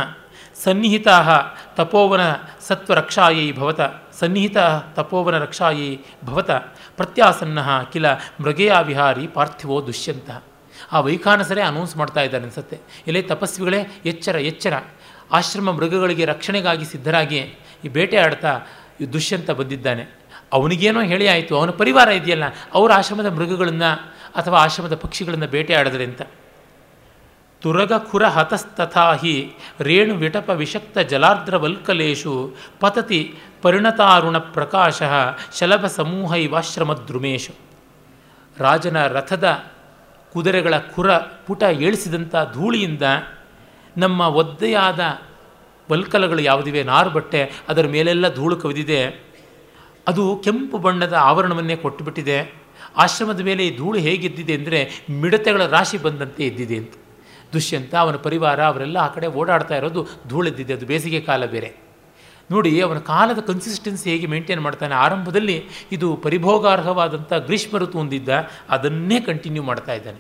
ಸನ್ನಿಹಿತಾ ತಪೋವನ ಸತ್ವರಕ್ಷಾಯೈ ಭವತ. ಸನ್ನಿಹಿತ ತಪೋವನ ರಕ್ಷಾಯೈ ಭವತ. ಪ್ರತ್ಯಾಸನ್ನ ಕಿಲ ಮೃಗೆಯ ವಿಹಾರಿ ಪಾರ್ಥಿವೋ ದುಷ್ಯಂತ. ಆ ವೈಖಾನಸರೇ ಅನೌನ್ಸ್ ಮಾಡ್ತಾ ಇದ್ದಾರೆ ಅನಿಸುತ್ತೆ. ಎಲೆ ತಪಸ್ವಿಗಳೇ, ಎಚ್ಚರ ಎಚ್ಚರ. ಆಶ್ರಮ ಮೃಗಗಳಿಗೆ ರಕ್ಷಣೆಗಾಗಿ ಸಿದ್ಧರಾಗಿ ಈ ಬೇಟೆ ಆಡ್ತಾ ದುಷ್ಯಂತ ಬಂದಿದ್ದಾನೆ. ಅವನಿಗೇನೋ ಹೇಳಿ ಆಯಿತು, ಅವನ ಪರಿವಾರ ಇದೆಯಲ್ಲ, ಅವರ ಆಶ್ರಮದ ಮೃಗಗಳನ್ನು ಅಥವಾ ಆಶ್ರಮದ ಪಕ್ಷಿಗಳನ್ನು ಬೇಟೆ ಆಡಿದ್ರೆ ಅಂತ ತುರಗ ಖುರ ಹತಸ್ತಥಾ ಹಿ ರೇಣು ವಿಟಪ ವಿಷಕ್ತ ಜಲಾರ್ದ್ರವಲ್ಕಲೇಶು ಪತತಿ ಪರಿಣತಾರುಣ ಪ್ರಕಾಶ ಶಲಭ ಸಮೂಹ ಇವಾಶ್ರಮದ್ರುಮೇಶು ರಾಜನ ರಥದ ಕುದುರೆಗಳ ಖುರ ಪುಟ ಏಳಿಸಿದಂಥ ಧೂಳಿಯಿಂದ ನಮ್ಮ ಒದ್ದೆಯಾದ ವಲ್ಕಲಗಳು ಯಾವುದಿವೆ? ನಾರು ಬಟ್ಟೆ ಅದರ ಮೇಲೆಲ್ಲ ಧೂಳು ಕವಿದಿದೆ. ಅದು ಕೆಂಪು ಬಣ್ಣದ ಆವರಣವನ್ನೇ ಕೊಟ್ಟುಬಿಟ್ಟಿದೆ. ಆಶ್ರಮದ ಮೇಲೆ ಈ ಧೂಳು ಹೇಗಿದ್ದಿದೆ ಅಂದರೆ ಮಿಡತೆಗಳ ರಾಶಿ ಬಂದಂತೆ ಇದ್ದಿದೆ ಅಂತ. ದುಷ್ಯಂತ, ಅವನ ಪರಿವಾರ, ಅವರೆಲ್ಲ ಆ ಕಡೆ ಓಡಾಡ್ತಾ ಇರೋದು ಧೂಳೆದ್ದಿದೆ. ಅದು ಬೇಸಿಗೆ ಕಾಲ ಬೇರೆ. ನೋಡಿ, ಅವನ ಕಾಲದ ಕನ್ಸಿಸ್ಟೆನ್ಸಿ ಹೇಗೆ ಮೇಂಟೈನ್ ಮಾಡ್ತಾನೆ? ಆರಂಭದಲ್ಲಿ ಇದು ಪರಿಭೋಗಾರ್ಹವಾದಂಥ ಗ್ರೀಷ್ಮ ಋತು ಹೊಂದಿದ್ದ, ಅದನ್ನೇ ಕಂಟಿನ್ಯೂ ಮಾಡ್ತಾ ಇದ್ದಾನೆ.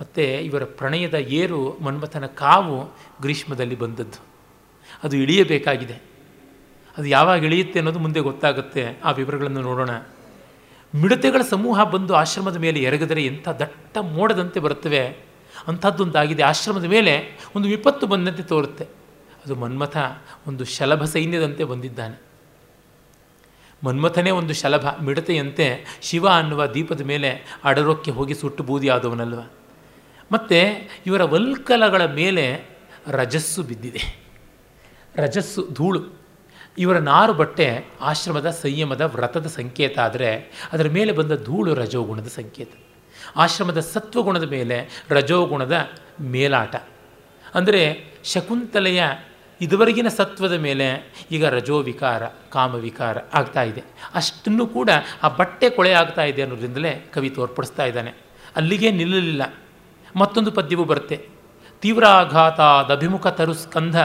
ಮತ್ತು ಇವರ ಪ್ರಣಯದ ಏರು, ಮನ್ಮಥನ ಕಾವು ಗ್ರೀಷ್ಮದಲ್ಲಿ ಬಂದದ್ದು. ಅದು ಇಳಿಯಬೇಕಾಗಿದೆ. ಅದು ಯಾವಾಗ ಇಳಿಯುತ್ತೆ ಅನ್ನೋದು ಮುಂದೆ ಗೊತ್ತಾಗುತ್ತೆ. ಆ ವಿವರಗಳನ್ನು ನೋಡೋಣ. ಮಿಡತೆಗಳ ಸಮೂಹ ಬಂದು ಆಶ್ರಮದ ಮೇಲೆ ಎರಗಿದರೆ ಎಂಥ ದಟ್ಟ ಮೋಡದಂತೆ ಬರುತ್ತವೆ. ಅಂಥದ್ದೊಂದಾಗಿದೆ. ಆಶ್ರಮದ ಮೇಲೆ ಒಂದು ವಿಪತ್ತು ಬಂದಂತೆ ತೋರುತ್ತೆ. ಅದು ಮನ್ಮಥ ಒಂದು ಶಲಭ ಸೈನ್ಯದಂತೆ ಬಂದಿದ್ದಾನೆ. ಮನ್ಮಥನೇ ಒಂದು ಶಲಭ, ಮಿಡತೆಯಂತೆ ಶಿವ ಅನ್ನುವ ದೀಪದ ಮೇಲೆ ಅಡರೋಕ್ಕೆ ಹೋಗಿ ಸುಟ್ಟು ಬೂದಿಯಾದವನಲ್ವ. ಮತ್ತು ಇವರ ವಲ್ಕಲಗಳ ಮೇಲೆ ರಜಸ್ಸು ಬಿದ್ದಿದೆ. ರಜಸ್ಸು ಧೂಳು. ಇವರ ನಾರು ಬಟ್ಟೆ ಆಶ್ರಮದ ಸಂಯಮದ ವ್ರತದ ಸಂಕೇತ ಆದರೆ ಅದರ ಮೇಲೆ ಬಂದ ಧೂಳು ರಜೋಗುಣದ ಸಂಕೇತ. ಆಶ್ರಮದ ಸತ್ವಗುಣದ ಮೇಲೆ ರಜೋಗುಣದ ಮೇಲಾಟ. ಅಂದರೆ ಶಕುಂತಲೆಯ ಇದುವರೆಗಿನ ಸತ್ವದ ಮೇಲೆ ಈಗ ರಜೋವಿಕಾರ, ಕಾಮವಿಕಾರ ಆಗ್ತಾ ಇದೆ. ಅಷ್ಟನ್ನು ಕೂಡ ಆ ಬಟ್ಟೆ ಕೊಳೆ ಆಗ್ತಾ ಇದೆ ಅನ್ನೋದ್ರಿಂದಲೇ ಕವಿ ತೋರ್ಪಡಿಸ್ತಾ ಇದ್ದಾನೆ. ಅಲ್ಲಿಗೆ ನಿಲ್ಲಲಿಲ್ಲ. ಮತ್ತೊಂದು ಪದ್ಯವು ಬರುತ್ತೆ. ತೀವ್ರಾಘಾತಾದಭಿಮುಖ ತರುಸ್ಕಂಧ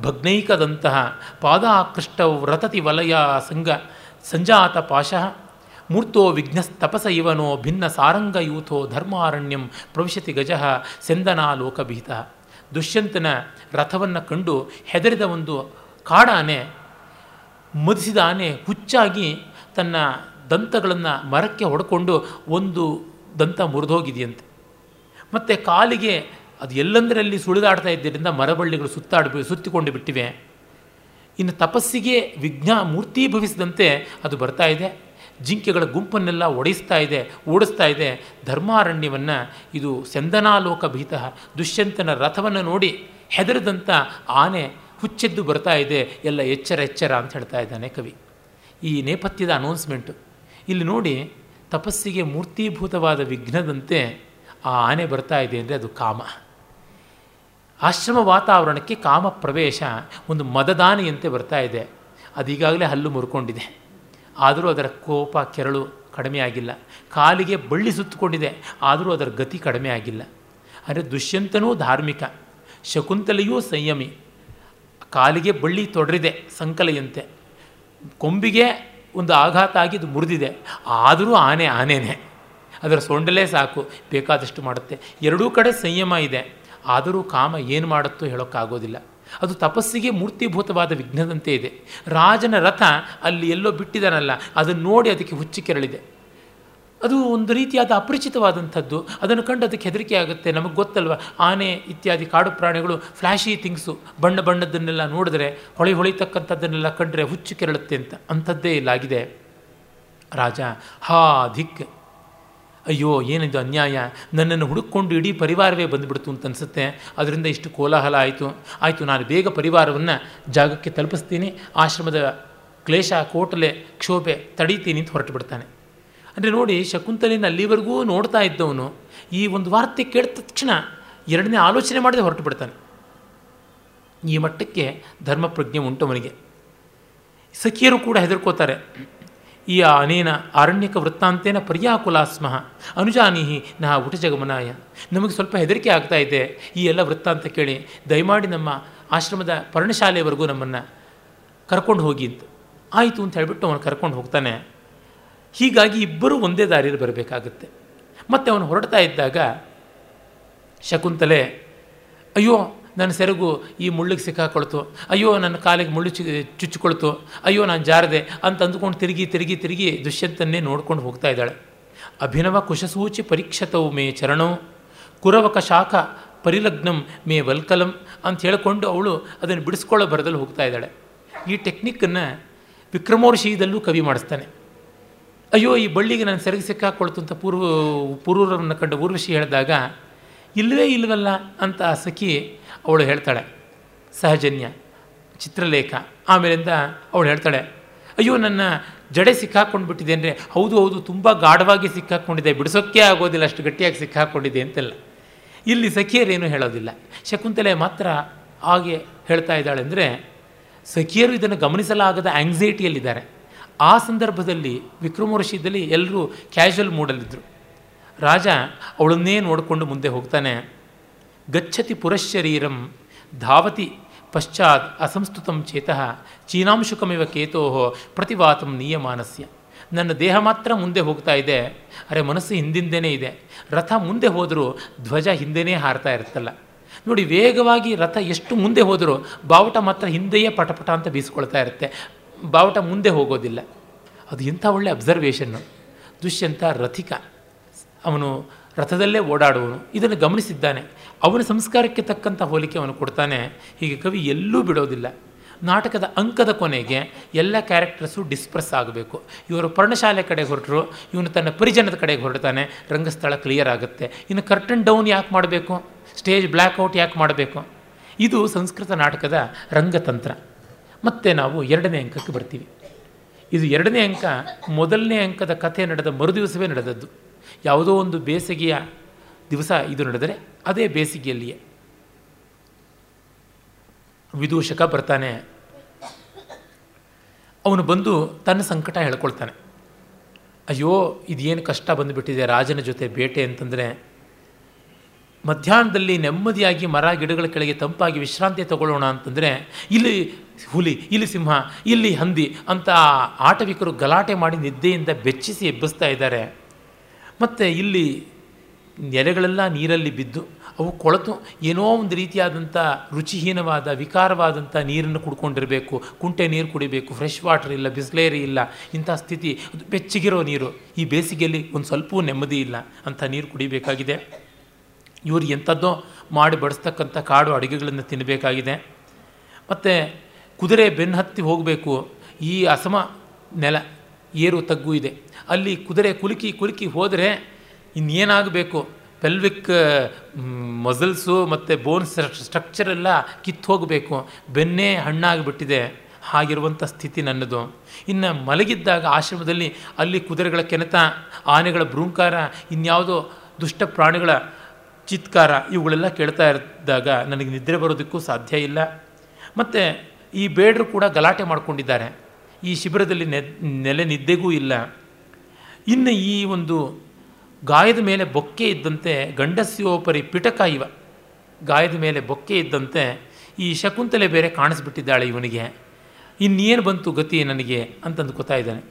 ಭಗ್ನೈಕದಂತಹ ಪಾದಾಕೃಷ್ಟ ವ್ರತತಿ ವಲಯ ಸಂಗ ಸಂಜಾತ ಪಾಶಃ ಮೂರ್ತೋ ವಿಘ್ನಸ್ತಪಸ ಇವನೋ ಭಿನ್ನ ಸಾರಂಗಯೂಥೋ ಧರ್ಮಾರಣ್ಯಂ ಪ್ರವಿಶತಿ ಗಜಃ ಸೆಂದನಾ ಲೋಕಭೀತ ದುಷ್ಯಂತನ ರಥವನ್ನು ಕಂಡು ಹೆದರಿದ ಒಂದು ಕಾಡಾನೆ ಮದಿಸಿದ ಆನೆ ಹುಚ್ಚಾಗಿ ತನ್ನ ದಂತಗಳನ್ನು ಮರಕ್ಕೆ ಹೊಡ್ಕೊಂಡು ಒಂದು ದಂತ ಮುರಿದೋಗಿದೆಯಂತೆ. ಮತ್ತು ಕಾಲಿಗೆ ಅದು ಎಲ್ಲಂದರಲ್ಲಿ ಸುಳಿದಾಡ್ತಾ ಇದ್ದರಿಂದ ಮರಬಳ್ಳಿಗಳು ಸುತ್ತಾಡ ಸುತ್ತಿಕೊಂಡು ಬಿಟ್ಟಿವೆ. ಇನ್ನು ತಪಸ್ಸಿಗೆ ವಿಘ್ನ ಮೂರ್ತೀಭವಿಸಿದಂತೆ ಅದು ಬರ್ತಾ ಇದೆ. ಜಿಂಕೆಗಳ ಗುಂಪನ್ನೆಲ್ಲ ಒಡೆಸ್ತಾ ಇದೆ, ಓಡಿಸ್ತಾ ಇದೆ. ಧರ್ಮಾರಣ್ಯವನ್ನು ಇದು ಸೆಂದನಾಲೋಕ ಭೀತ, ದುಷ್ಯಂತನ ರಥವನ್ನು ನೋಡಿ ಹೆದರದಂಥ ಆನೆ ಹುಚ್ಚೆದ್ದು ಬರ್ತಾ ಇದೆ. ಎಲ್ಲ ಎಚ್ಚರ ಎಚ್ಚರ ಅಂತ ಹೇಳ್ತಾ ಇದ್ದಾನೆ ಕವಿ. ಈ ನೇಪಥ್ಯದ ಅನೌನ್ಸ್ಮೆಂಟು ಇಲ್ಲಿ ನೋಡಿ ತಪಸ್ಸಿಗೆ ಮೂರ್ತೀಭೂತವಾದ ವಿಘ್ನದಂತೆ ಆ ಆನೆ ಬರ್ತಾ ಇದೆ ಅಂದರೆ ಅದು ಕಾಮ. ಆಶ್ರಮ ವಾತಾವರಣಕ್ಕೆ ಕಾಮ ಪ್ರವೇಶ ಒಂದು ಮದದಾನಿಯಂತೆ ಬರ್ತಾ ಇದೆ. ಅದೀಗಾಗಲೇ ಹಲ್ಲು ಮುರ್ಕೊಂಡಿದೆ. ಆದರೂ ಅದರ ಕೋಪ, ಕೆರಳು ಕಡಿಮೆ ಆಗಿಲ್ಲ. ಕಾಲಿಗೆ ಬಳ್ಳಿ ಸುತ್ತಕೊಂಡಿದೆ. ಆದರೂ ಅದರ ಗತಿ ಕಡಿಮೆ ಆಗಿಲ್ಲ. ಅಂದರೆ ದುಷ್ಯಂತನೂ ಧಾರ್ಮಿಕ. ಶಕುಂತಲೆಯೂ ಸಂಯಮಿ. ಕಾಲಿಗೆ ಬಳ್ಳಿ ತೊಡರಿದೆ ಸಂಕಲೆಯಂತೆ. ಕೊಂಬಿಗೆ ಒಂದು ಆಘಾತ ಆಗಿ ಇದು ಮುರಿದಿದೆ. ಆದರೂ ಆನೆ ಆನೆನೇ. ಅದರ ಸೊಂಡಲೇ ಸಾಕು. ಬೇಕಾದಷ್ಟು ಮಾಡುತ್ತೆ. ಎರಡೂ ಕಡೆ ಸಂಯಮ ಇದೆ. ಆದರೂ ಕಾಮ ಏನು ಮಾಡುತ್ತೋ ಹೇಳೋಕ್ಕಾಗೋದಿಲ್ಲ. ಅದು ತಪಸ್ಸಿಗೆ ಮೂರ್ತಿಭೂತವಾದ ವಿಘ್ನದಂತೆ ಇದೆ. ರಾಜನ ರಥ ಅಲ್ಲಿ ಎಲ್ಲೋ ಬಿಟ್ಟಿದ್ದಾನಲ್ಲ ಅದನ್ನು ನೋಡಿ ಅದಕ್ಕೆ ಹುಚ್ಚಿ ಕೆರಳಿದೆ. ಅದು ಒಂದು ರೀತಿಯಾದ ಅಪರಿಚಿತವಾದಂಥದ್ದು. ಅದನ್ನು ಕಂಡು ಅದಕ್ಕೆ ಹೆದರಿಕೆ ಆಗುತ್ತೆ. ನಮಗೆ ಗೊತ್ತಲ್ವ? ಆನೆ ಇತ್ಯಾದಿ ಕಾಡು ಪ್ರಾಣಿಗಳು ಫ್ಲ್ಯಾಶಿ ಥಿಂಗ್ಸು ಬಣ್ಣ ಬಣ್ಣದನ್ನೆಲ್ಲ ನೋಡಿದ್ರೆ, ಹೊಳೆ ಹೊಳಿತಕ್ಕಂಥದ್ದನ್ನೆಲ್ಲ ಕಂಡ್ರೆ ಹುಚ್ಚು ಕೆರಳುತ್ತೆ ಅಂತ. ಅಂಥದ್ದೇ ಇಲ್ಲಾಗಿದೆ. ರಾಜ, ಹಾ, ಧಿಕ್. ಅಯ್ಯೋ, ಏನಿದು ಅನ್ಯಾಯ? ನನ್ನನ್ನು ಹುಡುಕೊಂಡು ಇಡೀ ಪರಿವಾರವೇ ಬಂದುಬಿಡ್ತು ಅಂತ ಅನಿಸುತ್ತೆ. ಅದರಿಂದ ಇಷ್ಟು ಕೋಲಾಹಲ ಆಯಿತು. ಆಯಿತು, ನಾನು ಬೇಗ ಪರಿವಾರವನ್ನು ಜಾಗಕ್ಕೆ ತಲುಪಿಸ್ತೀನಿ. ಆಶ್ರಮದ ಕ್ಲೇಶ, ಕೋಟಲೆ, ಕ್ಷೋಭೆ ತಡೀತೀನಿ ಅಂತ ಹೊರಟು ಬಿಡ್ತಾನೆ. ಅಂದರೆ ನೋಡಿ, ಶಕುಂತಲಿನ ಅಲ್ಲಿವರೆಗೂ ನೋಡ್ತಾ ಇದ್ದವನು ಈ ಒಂದು ವಾರ್ತೆ ಕೇಳಿದ ತಕ್ಷಣ ಎರಡನೇ ಆಲೋಚನೆ ಮಾಡದೆ ಹೊರಟು ಬಿಡ್ತಾನೆ. ಈ ಮಟ್ಟಕ್ಕೆ ಧರ್ಮಪ್ರಜ್ಞೆ ಉಂಟು ಅವನಿಗೆ. ಸಖಿಯರು ಕೂಡ ಹೆದರ್ಕೋತಾರೆ. ಈ ಅನೇನ ಆರಣ್ಯಕ ವೃತ್ತಾಂತೇನ ಪರ್ಯಾಕುಲಾಸ್ಮಃ ಅನುಜಾನೀಹಿ ನಾ ಉಟಜಗಮನಾಯ. ನಮಗೆ ಸ್ವಲ್ಪ ಹೆದರಿಕೆ ಆಗ್ತಾ ಇದೆ. ಈ ಎಲ್ಲ ವೃತ್ತಾಂತ ಕೇಳಿ ದಯಮಾಡಿ ನಮ್ಮ ಆಶ್ರಮದ ಪರ್ಣಶಾಲೆಯವರೆಗೂ ನಮ್ಮನ್ನು ಕರ್ಕೊಂಡು ಹೋಗಿ ಅಂತ. ಆಯಿತು ಅಂತ ಹೇಳಿಬಿಟ್ಟು ಅವನು ಕರ್ಕೊಂಡು ಹೋಗ್ತಾನೆ. ಹೀಗಾಗಿ ಇಬ್ಬರೂ ಒಂದೇ ದಾರಿಯಲ್ಲಿ ಬರಬೇಕಾಗುತ್ತೆ. ಮತ್ತು ಅವನು ಹೊರಡ್ತಾ ಇದ್ದಾಗ ಶಕುಂತಲೆ, ಅಯ್ಯೋ ನನ್ನ ಸೆರಗು ಈ ಮುಳ್ಳಿಗೆ ಸಿಕ್ಕಾಕೊಳ್ತು. ಅಯ್ಯೋ, ನನ್ನ ಕಾಲಿಗೆ ಮುಳ್ಳು ಚು, ಚುಚ್ಚಿಕೊಳ್ತು. ಅಯ್ಯೋ, ನಾನು ಜಾರದೆ ಅಂತ ಅಂದುಕೊಂಡು ತಿರುಗಿ ತಿರುಗಿ ತಿರುಗಿ ದುಷ್ಯಂತನ್ನೇ ನೋಡ್ಕೊಂಡು ಹೋಗ್ತಾ ಇದ್ದಾಳೆ. ಅಭಿನವ ಕುಶಸೂಚಿ ಪರೀಕ್ಷತವು ಮೇ ಚರಣೋ, ಕುರವಕ ಶಾಖ ಪರಿಲಗ್ನಂ ಮೇ ವಲ್ಕಲಂ ಅಂತ ಹೇಳಿಕೊಂಡು ಅವಳು ಅದನ್ನು ಬಿಡಿಸ್ಕೊಳ್ಳೋ ಬರದಲ್ಲಿ ಹೋಗ್ತಾ ಇದ್ದಾಳೆ. ಈ ಟೆಕ್ನಿಕ್ಕನ್ನು ವಿಕ್ರಮೋರ್ಷಿಯಲ್ಲೂ ಕವಿ ಮಾಡಿಸ್ತಾನೆ. ಅಯ್ಯೋ, ಈ ಬಳ್ಳಿಗೆ ನಾನು ಸೆರಗಿ ಸಿಕ್ಕಾಕೊಳ್ತು ಅಂತ ಪೂರ್ವ, ಪೂರ್ವರನ್ನು ಕಂಡು ಊರ್ವಶಿ ಹೇಳಿದಾಗ, ಇಲ್ಲವೇ ಇಲ್ಲವಲ್ಲ ಅಂತ ಆ ಸಖಿ ಅವಳು ಹೇಳ್ತಾಳೆ, ಸಹಜನ್ಯ, ಚಿತ್ರಲೇಖ. ಆಮೇಲಿಂದ ಅವಳು ಹೇಳ್ತಾಳೆ, ಅಯ್ಯೋ, ನನ್ನ ಜಡೆ ಸಿಕ್ಕಾಕೊಂಡು ಬಿಟ್ಟಿದೆ ಅಂದರೆ, ಹೌದು ಹೌದು, ತುಂಬ ಗಾಢವಾಗಿ ಸಿಕ್ಕಾಕೊಂಡಿದೆ ಬಿಡಿಸೋಕ್ಕೆ ಆಗೋದಿಲ್ಲ, ಅಷ್ಟು ಗಟ್ಟಿಯಾಗಿ ಸಿಕ್ಕಾಕೊಂಡಿದೆ ಅಂತೆಲ್ಲ. ಇಲ್ಲಿ ಸಖಿಯರೇನು ಹೇಳೋದಿಲ್ಲ. ಶಕುಂತಲೆ ಮಾತ್ರ ಹಾಗೆ ಹೇಳ್ತಾ ಇದ್ದಾಳೆ ಅಂದರೆ, ಸಖಿಯರು ಇದನ್ನು ಗಮನಿಸಲಾಗದ ಆಂಗ್ಸೈಟಿಯಲ್ಲಿದ್ದಾರೆ ಆ ಸಂದರ್ಭದಲ್ಲಿ ವಿಕ್ರಮೋರ್ಷಿದಲ್ಲಿ ಎಲ್ಲರೂ ಕ್ಯಾಶುವಲ್ ಮೂಡಲ್ಲಿದ್ದರು ರಾಜ ಅವಳನ್ನೇ ನೋಡಿಕೊಂಡು ಮುಂದೆ ಹೋಗ್ತಾನೆ ಗಚ್ಚತಿ ಪುರಶರೀರಂ ಧಾವತಿ ಪಶ್ಚಾತ್ ಅಸಂಸ್ತುತಂ ಚೇತಃ ಚೀನಾಂಶುಕಮಿವ ಕೇತೋ ಪ್ರತಿವಾತಂ ನಿಯಮಾನಸ್ಯ ನನ್ನ ದೇಹ ಮಾತ್ರ ಮುಂದೆ ಹೋಗ್ತಾ ಇದೆ, ಅರೆ ಮನಸ್ಸು ಹಿಂದಿಂದೇನೇ ಇದೆ, ರಥ ಮುಂದೆ ಹೋದರೂ ಧ್ವಜ ಹಿಂದೆನೇ ಹಾರ್ತಾ ಇರುತ್ತಲ್ಲ। ನೋಡಿ, ವೇಗವಾಗಿ ರಥ ಎಷ್ಟು ಮುಂದೆ ಹೋದರೂ ಬಾವುಟ ಮಾತ್ರ ಹಿಂದೆಯೇ ಪಟಪಟ ಅಂತ ಬೀಸ್ಕೊಳ್ತಾ ಇರುತ್ತೆ, ಬಾವುಟ ಮುಂದೆ ಹೋಗೋದಿಲ್ಲ। ಅದು ಇಂಥ ಒಳ್ಳೆ ಅಬ್ಸರ್ವೇಷನ್ನು ದುಷ್ಯಂತ ರಥಿಕ, ಅವನು ರಥದಲ್ಲೇ ಓಡಾಡುವನು, ಇದನ್ನು ಗಮನಿಸಿದ್ದಾನೆ ಅವನ ಸಂಸ್ಕಾರಕ್ಕೆ ತಕ್ಕಂಥ ಹೋಲಿಕೆ ಅವನು ಕೊಡ್ತಾನೆ. ಹೀಗೆ ಕವಿ ಎಲ್ಲೂ ಬಿಡೋದಿಲ್ಲ. ನಾಟಕದ ಅಂಕದ ಕೊನೆಗೆ ಎಲ್ಲ ಕ್ಯಾರೆಕ್ಟರ್ಸು ಡಿಸ್ಪ್ರೆಸ್ ಆಗಬೇಕು. ಇವರು ಪರ್ಣಶಾಲೆ ಕಡೆಗೆ ಹೊರಟರು, ಇವನು ತನ್ನ ಪರಿಜನದ ಕಡೆಗೆ ಹೊರಡ್ತಾನೆ, ರಂಗಸ್ಥಳ ಕ್ಲಿಯರ್ ಆಗುತ್ತೆ. ಇನ್ನು ಕರ್ಟನ್ ಡೌನ್ ಯಾಕೆ ಮಾಡಬೇಕು? ಸ್ಟೇಜ್ ಬ್ಲ್ಯಾಕ್ಔಟ್ ಯಾಕೆ ಮಾಡಬೇಕು? ಇದು ಸಂಸ್ಕೃತ ನಾಟಕದ ರಂಗತಂತ್ರ. ಮತ್ತು ನಾವು ಎರಡನೇ ಅಂಕಕ್ಕೆ ಬರ್ತೀವಿ. ಇದು ಎರಡನೇ ಅಂಕ ಮೊದಲನೇ ಅಂಕದ ಕಥೆ ನಡೆದ ಮರುದಿವಸವೇ ನಡೆದದ್ದು. ಯಾವುದೋ ಒಂದು ಬೇಸಿಗೆಯ ದಿವಸ ಇದು ನಡೆದರೆ ಅದೇ ಬೇಸಿಗೆಯಲ್ಲಿಯೇ ವಿದೂಷಕ ಬರ್ತಾನೆ. ಅವನು ಬಂದು ತನ್ನ ಸಂಕಟ ಹೇಳ್ಕೊಳ್ತಾನೆ. ಅಯ್ಯೋ, ಇದೇನು ಕಷ್ಟ ಬಂದುಬಿಟ್ಟಿದೆ, ರಾಜನ ಜೊತೆ ಬೇಟೆ ಅಂತಂದರೆ. ಮಧ್ಯಾಹ್ನದಲ್ಲಿ ನೆಮ್ಮದಿಯಾಗಿ ಮರ ಗಿಡಗಳ ಕೆಳಗೆ ತಂಪಾಗಿ ವಿಶ್ರಾಂತಿ ತಗೊಳ್ಳೋಣ ಅಂತಂದರೆ, ಇಲ್ಲಿ ಹುಲಿ, ಇಲ್ಲಿ ಸಿಂಹ, ಇಲ್ಲಿ ಹಂದಿ ಅಂತ ಆಟವಿಕರು ಗಲಾಟೆ ಮಾಡಿ ನಿದ್ದೆಯಿಂದ ಬೆಚ್ಚಿಸಿ ಎಬ್ಬಿಸ್ತಾ ಇದ್ದಾರೆ. ಮತ್ತು ಇಲ್ಲಿ ಎಲೆಗಳೆಲ್ಲ ನೀರಲ್ಲಿ ಬಿದ್ದು ಅವು ಕೊಳತು ಏನೋ ಒಂದು ರೀತಿಯಾದಂಥ ರುಚಿಹೀನವಾದ, ವಿಕಾರವಾದಂಥ ನೀರನ್ನು ಕುಡ್ಕೊಂಡಿರಬೇಕು. ಕುಂಟೆ ನೀರು ಕುಡಿಬೇಕು. ಫ್ರೆಶ್ ವಾಟರ್ ಇಲ್ಲ, ಬಿಸ್ಲೇರಿ ಇಲ್ಲ. ಇಂಥ ಸ್ಥಿತಿ, ಅದು ಬೆಚ್ಚಗಿರೋ ನೀರು. ಈ ಬೇಸಿಗೆಯಲ್ಲಿ ಒಂದು ಸ್ವಲ್ಪ ನೆಮ್ಮದಿ ಇಲ್ಲ. ಅಂಥ ನೀರು ಕುಡಿಬೇಕಾಗಿದೆ. ಇವರು ಎಂಥದ್ದೋ ಮಾಡಿ ಬಡಿಸ್ತಕ್ಕಂಥ ಕಾಡು ಅಡುಗೆಗಳನ್ನು ತಿನ್ನಬೇಕಾಗಿದೆ ಮತ್ತು ಕುದುರೆ ಬೆನ್ನು ಹತ್ತಿ ಹೋಗಬೇಕು. ಈ ಅಸಮ ನೆಲ, ಏರು ತಗ್ಗು ಇದೆ. ಅಲ್ಲಿ ಕುದುರೆ ಕುಲುಕಿ ಕುಲುಕಿ ಹೋದರೆ ಇನ್ನೇನಾಗಬೇಕು? ಪೆಲ್ವಿಕ್ ಮಸಲ್ಸು ಮತ್ತು ಬೋನ್ಸ್ ಸ್ಟ್ರಕ್ಚರ್ ಎಲ್ಲ ಕಿತ್ತು ಹೋಗಬೇಕು. ಬೆನ್ನೇ ಹಣ್ಣಾಗಿಬಿಟ್ಟಿದೆ. ಹಾಗಿರುವಂಥ ಸ್ಥಿತಿ ನನ್ನದು. ಇನ್ನು ಮಲಗಿದ್ದಾಗ ಆಶ್ರಮದಲ್ಲಿ ಅಲ್ಲಿ ಕುದುರೆಗಳ ಕೆನೆತ, ಆನೆಗಳ ಭ್ರೂಂಕಾರ, ಇನ್ಯಾವುದೋ ದುಷ್ಟ ಪ್ರಾಣಿಗಳ ಚಿತ್ಕಾರ ಇವುಗಳೆಲ್ಲ ಕೇಳ್ತಾ ಇದ್ದಾಗ ನನಗೆ ನಿದ್ರೆ ಬರೋದಕ್ಕೂ ಸಾಧ್ಯ ಇಲ್ಲ. ಮತ್ತು ಈ ಬೇಡರು ಕೂಡ ಗಲಾಟೆ ಮಾಡಿಕೊಂಡಿದ್ದಾರೆ. ಈ ಶಿಬಿರದಲ್ಲಿ ನೆಲೆ ನಿದ್ದೆಗೂ ಇಲ್ಲ. ಇನ್ನು ಈ ಒಂದು ಗಾಯದ ಮೇಲೆ ಬೊಕ್ಕೆ ಇದ್ದಂತೆ ಗಂಡಸ್ಯೋಪರಿ ಪಿಟಕ ಇವ. ಗಾಯದ ಮೇಲೆ ಬೊಕ್ಕೆ ಇದ್ದಂತೆ ಈ ಶಕುಂತಲೆ ಬೇರೆ ಕಾಣಿಸ್ಬಿಟ್ಟಿದ್ದಾಳೆ ಇವನಿಗೆ. ಇನ್ನೇನು ಬಂತು ಗತಿ ನನಗೆ ಅಂತಂದು ಗೊತ್ತಾ ಇದ್ದಾನೆ.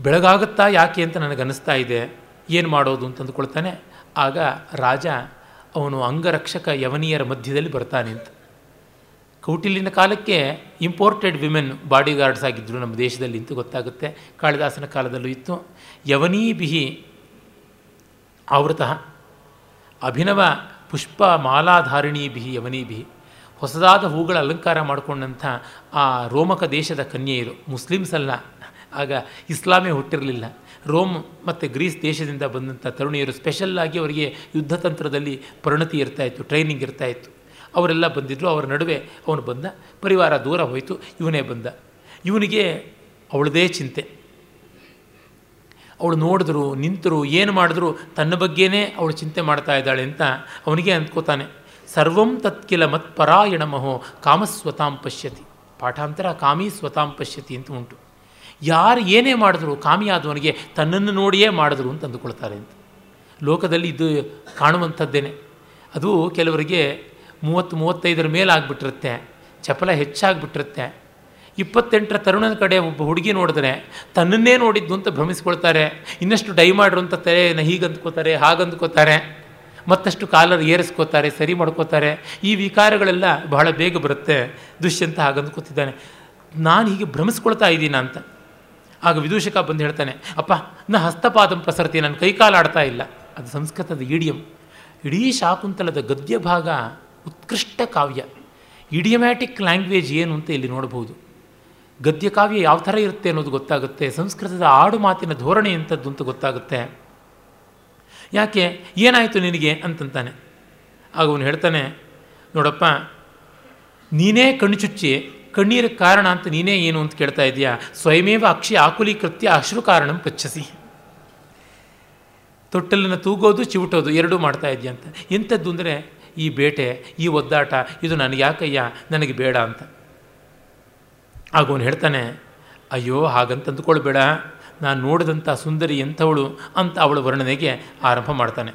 ಬೆಳಗಾಗುತ್ತಾ ಯಾಕೆ ಅಂತ ನನಗನ್ನಿಸ್ತಾ ಇದೆ. ಏನು ಮಾಡೋದು ಅಂತಂದುಕೊಳ್ತಾನೆ. ಆಗ ರಾಜ ಅವನು ಅಂಗರಕ್ಷಕ ಯವನಿಯರ ಮಧ್ಯದಲ್ಲಿ ಬರ್ತಾನೆ ಅಂತ. ಕೌಟಿಲ್ಯನ ಕಾಲಕ್ಕೆ ಇಂಪೋರ್ಟೆಡ್ ವಿಮೆನ್ ಬಾಡಿ ಗಾರ್ಡ್ಸ್ ಆಗಿದ್ದರು ನಮ್ಮ ದೇಶದಲ್ಲಿ ಅಂತ ಗೊತ್ತಾಗುತ್ತೆ. ಕಾಳಿದಾಸನ ಕಾಲದಲ್ಲೂ ಇತ್ತು. ಯವನೀ ಬಿಹಿ ಆವೃತಃ ಅಭಿನವ ಪುಷ್ಪ ಮಾಲಾಧಾರಿಣೀ ಬಿಹಿ ಯವನೀ ಬಿಹಿ. ಹೊಸದಾದ ಹೂಗಳ ಅಲಂಕಾರ ಮಾಡಿಕೊಂಡಂಥ ಆ ರೋಮಕ ದೇಶದ ಕನ್ಯೆಯರು, ಮುಸ್ಲಿಮ್ಸ್ ಅಲ್ಲ, ಆಗ ಇಸ್ಲಾಮೇ ಹುಟ್ಟಿರಲಿಲ್ಲ. ರೋಮ್ ಮತ್ತು ಗ್ರೀಸ್ ದೇಶದಿಂದ ಬಂದಂಥ ತರುಣಿಯರು ಸ್ಪೆಷಲ್ಲಾಗಿ ಅವರಿಗೆ ಯುದ್ಧತಂತ್ರದಲ್ಲಿ ಪರಿಣತಿ ಇರ್ತಾಯಿತ್ತು ಟ್ರೈನಿಂಗ್ ಇರ್ತಾಯಿತ್ತು ಅವರೆಲ್ಲ ಬಂದಿದ್ದರು ಅವರ ನಡುವೆ ಅವನು ಬಂದ. ಪರಿವಾರ ದೂರ ಹೋಯಿತು, ಇವನೇ ಬಂದ. ಇವನಿಗೆ ಅವಳದೇ ಚಿಂತೆ. ಅವಳು ನೋಡಿದ್ರು, ನಿಂತರು, ಏನು ಮಾಡಿದ್ರು, ತನ್ನ ಬಗ್ಗೆನೇ ಅವಳು ಚಿಂತೆ ಮಾಡ್ತಾ ಇದ್ದಾಳೆ ಅಂತ ಅವನಿಗೆ ಅಂದ್ಕೋತಾನೆ. ಸರ್ವಂ ತತ್ಕಿಲ ಮತ್ಪರಾಯಣ ಮಹೋ ಕಾಮಸ್ವತಾಂ ಪಶ್ಯತಿ. ಪಾಠಾಂತರ ಕಾಮಿ ಸ್ವತಾಂ ಪಶ್ಯತಿ ಅಂತ ಉಂಟು. ಯಾರು ಏನೇ ಮಾಡಿದ್ರು, ಕಾಮಿಯಾದವನಿಗೆ ತನ್ನನ್ನು ನೋಡಿಯೇ ಮಾಡಿದ್ರು ಅಂತ ಅಂದುಕೊಳ್ತಾರೆ ಅಂತ. ಲೋಕದಲ್ಲಿ ಇದು ಕಾಣುವಂಥದ್ದೇನೆ. ಅದು ಕೆಲವರಿಗೆ ಮೂವತ್ತು, ಮೂವತ್ತೈದರ ಮೇಲೆ ಮೇಲಾಗ್ಬಿಟ್ಟಿರುತ್ತೆ ಚಪಲ ಹೆಚ್ಚಾಗ್ಬಿಟ್ಟಿರುತ್ತೆ. ಇಪ್ಪತ್ತೆಂಟರ ತರುಣದ ಕಡೆ ಒಬ್ಬ ಹುಡುಗಿ ನೋಡಿದ್ರೆ, ತನ್ನನ್ನೇ ನೋಡಿದ್ದು ಅಂತ ಭ್ರಮಿಸ್ಕೊಳ್ತಾರೆ. ಇನ್ನಷ್ಟು ಡೈ ಮಾಡ್ರು ಅಂತ ತಲೆ ಹೀಗಂದ್ಕೋತಾರೆ, ಹಾಗಂದ್ಕೋತಾರೆ. ಮತ್ತಷ್ಟು ಕಾಲರ್ ಏರಿಸ್ಕೋತಾರೆ, ಸರಿ ಮಾಡ್ಕೋತಾರೆ. ಈ ವಿಕಾರಗಳೆಲ್ಲ ಬಹಳ ಬೇಗ ಬರುತ್ತೆ. ದುಷ್ಯಂತ ಹಾಗಂದ್ಕೋತಿದ್ದಾನೆ. ನಾನು ಹೀಗೆ ಭ್ರಮಿಸ್ಕೊಳ್ತಾ ಇದ್ದೀನ ಅಂತ. ಆಗ ವಿದೂಷಕ ಬಂದು ಹೇಳ್ತಾನೆ, ಅಪ್ಪ, ನ ಹಸ್ತಪಾದಂ ಪ್ರಸರತಿ ನನ್ನ ಕೈಕಾಲು ಆಡ್ತಾ ಇಲ್ಲ. ಅದು ಸಂಸ್ಕೃತದ ಈಡಿಯಂ ಇಡೀ ಶಾಕುಂತಲದ ಗದ್ಯ ಭಾಗ ಉತ್ಕೃಷ್ಟ ಕಾವ್ಯ. ಇಡಿಯಮ್ಯಾಟಿಕ್ ಲ್ಯಾಂಗ್ವೇಜ್ ಏನು ಅಂತ ಇಲ್ಲಿ ನೋಡಬಹುದು. ಗದ್ಯ ಕಾವ್ಯ ಯಾವ ಥರ ಇರುತ್ತೆ ಅನ್ನೋದು ಗೊತ್ತಾಗುತ್ತೆ, ಸಂಸ್ಕೃತದ ಆಡು ಮಾತಿನ ಧೋರಣೆ ಎಂಥದ್ದು ಅಂತ ಗೊತ್ತಾಗುತ್ತೆ. ಯಾಕೆ? ಏನಾಯಿತು ನಿನಗೆ ಅಂತಂತಾನೆ. ಆಗ ಅವನು ಹೇಳ್ತಾನೆ, ನೋಡಪ್ಪ, ನೀನೇ ಕಣ್ಣು ಚುಚ್ಚಿ ಕಣ್ಣೀರ ಕಾರಣ ಅಂತ ನೀನೇ ಏನು ಅಂತ ಕೇಳ್ತಾ ಇದೆಯಾ? ಸ್ವಯಮೇವ ಅಕ್ಷಿ ಆಕುಲೀಕೃತ್ಯ ಅಶ್ರು ಕಾರಣಂ ಪಚ್ಚಸಿ. ತೊಟ್ಟಲನ್ನು ತೂಗೋದು, ಚಿವುಟೋದು ಎರಡೂ ಮಾಡ್ತಾ ಇದೆಯಾ ಅಂತ ಎಂಥದ್ದು ಅಂದರೆ ಈ ಬೇಟೆ, ಈ ಒದ್ದಾಟ, ಇದು ನನಗೆ ಯಾಕಯ್ಯ? ನನಗೆ ಬೇಡ ಅಂತ. ಆಗ ಅವನು ಹೇಳ್ತಾನೆ, ಅಯ್ಯೋ, ಹಾಗಂತ ಅಂದ್ಕೊಳ್ಬೇಡ. ನಾನು ನೋಡಿದಂಥ ಸುಂದರಿ ಎಂಥವಳು? ಅಂತ ಅವಳ ವರ್ಣನೆಗೆ ಆರಂಭ ಮಾಡ್ತಾನೆ.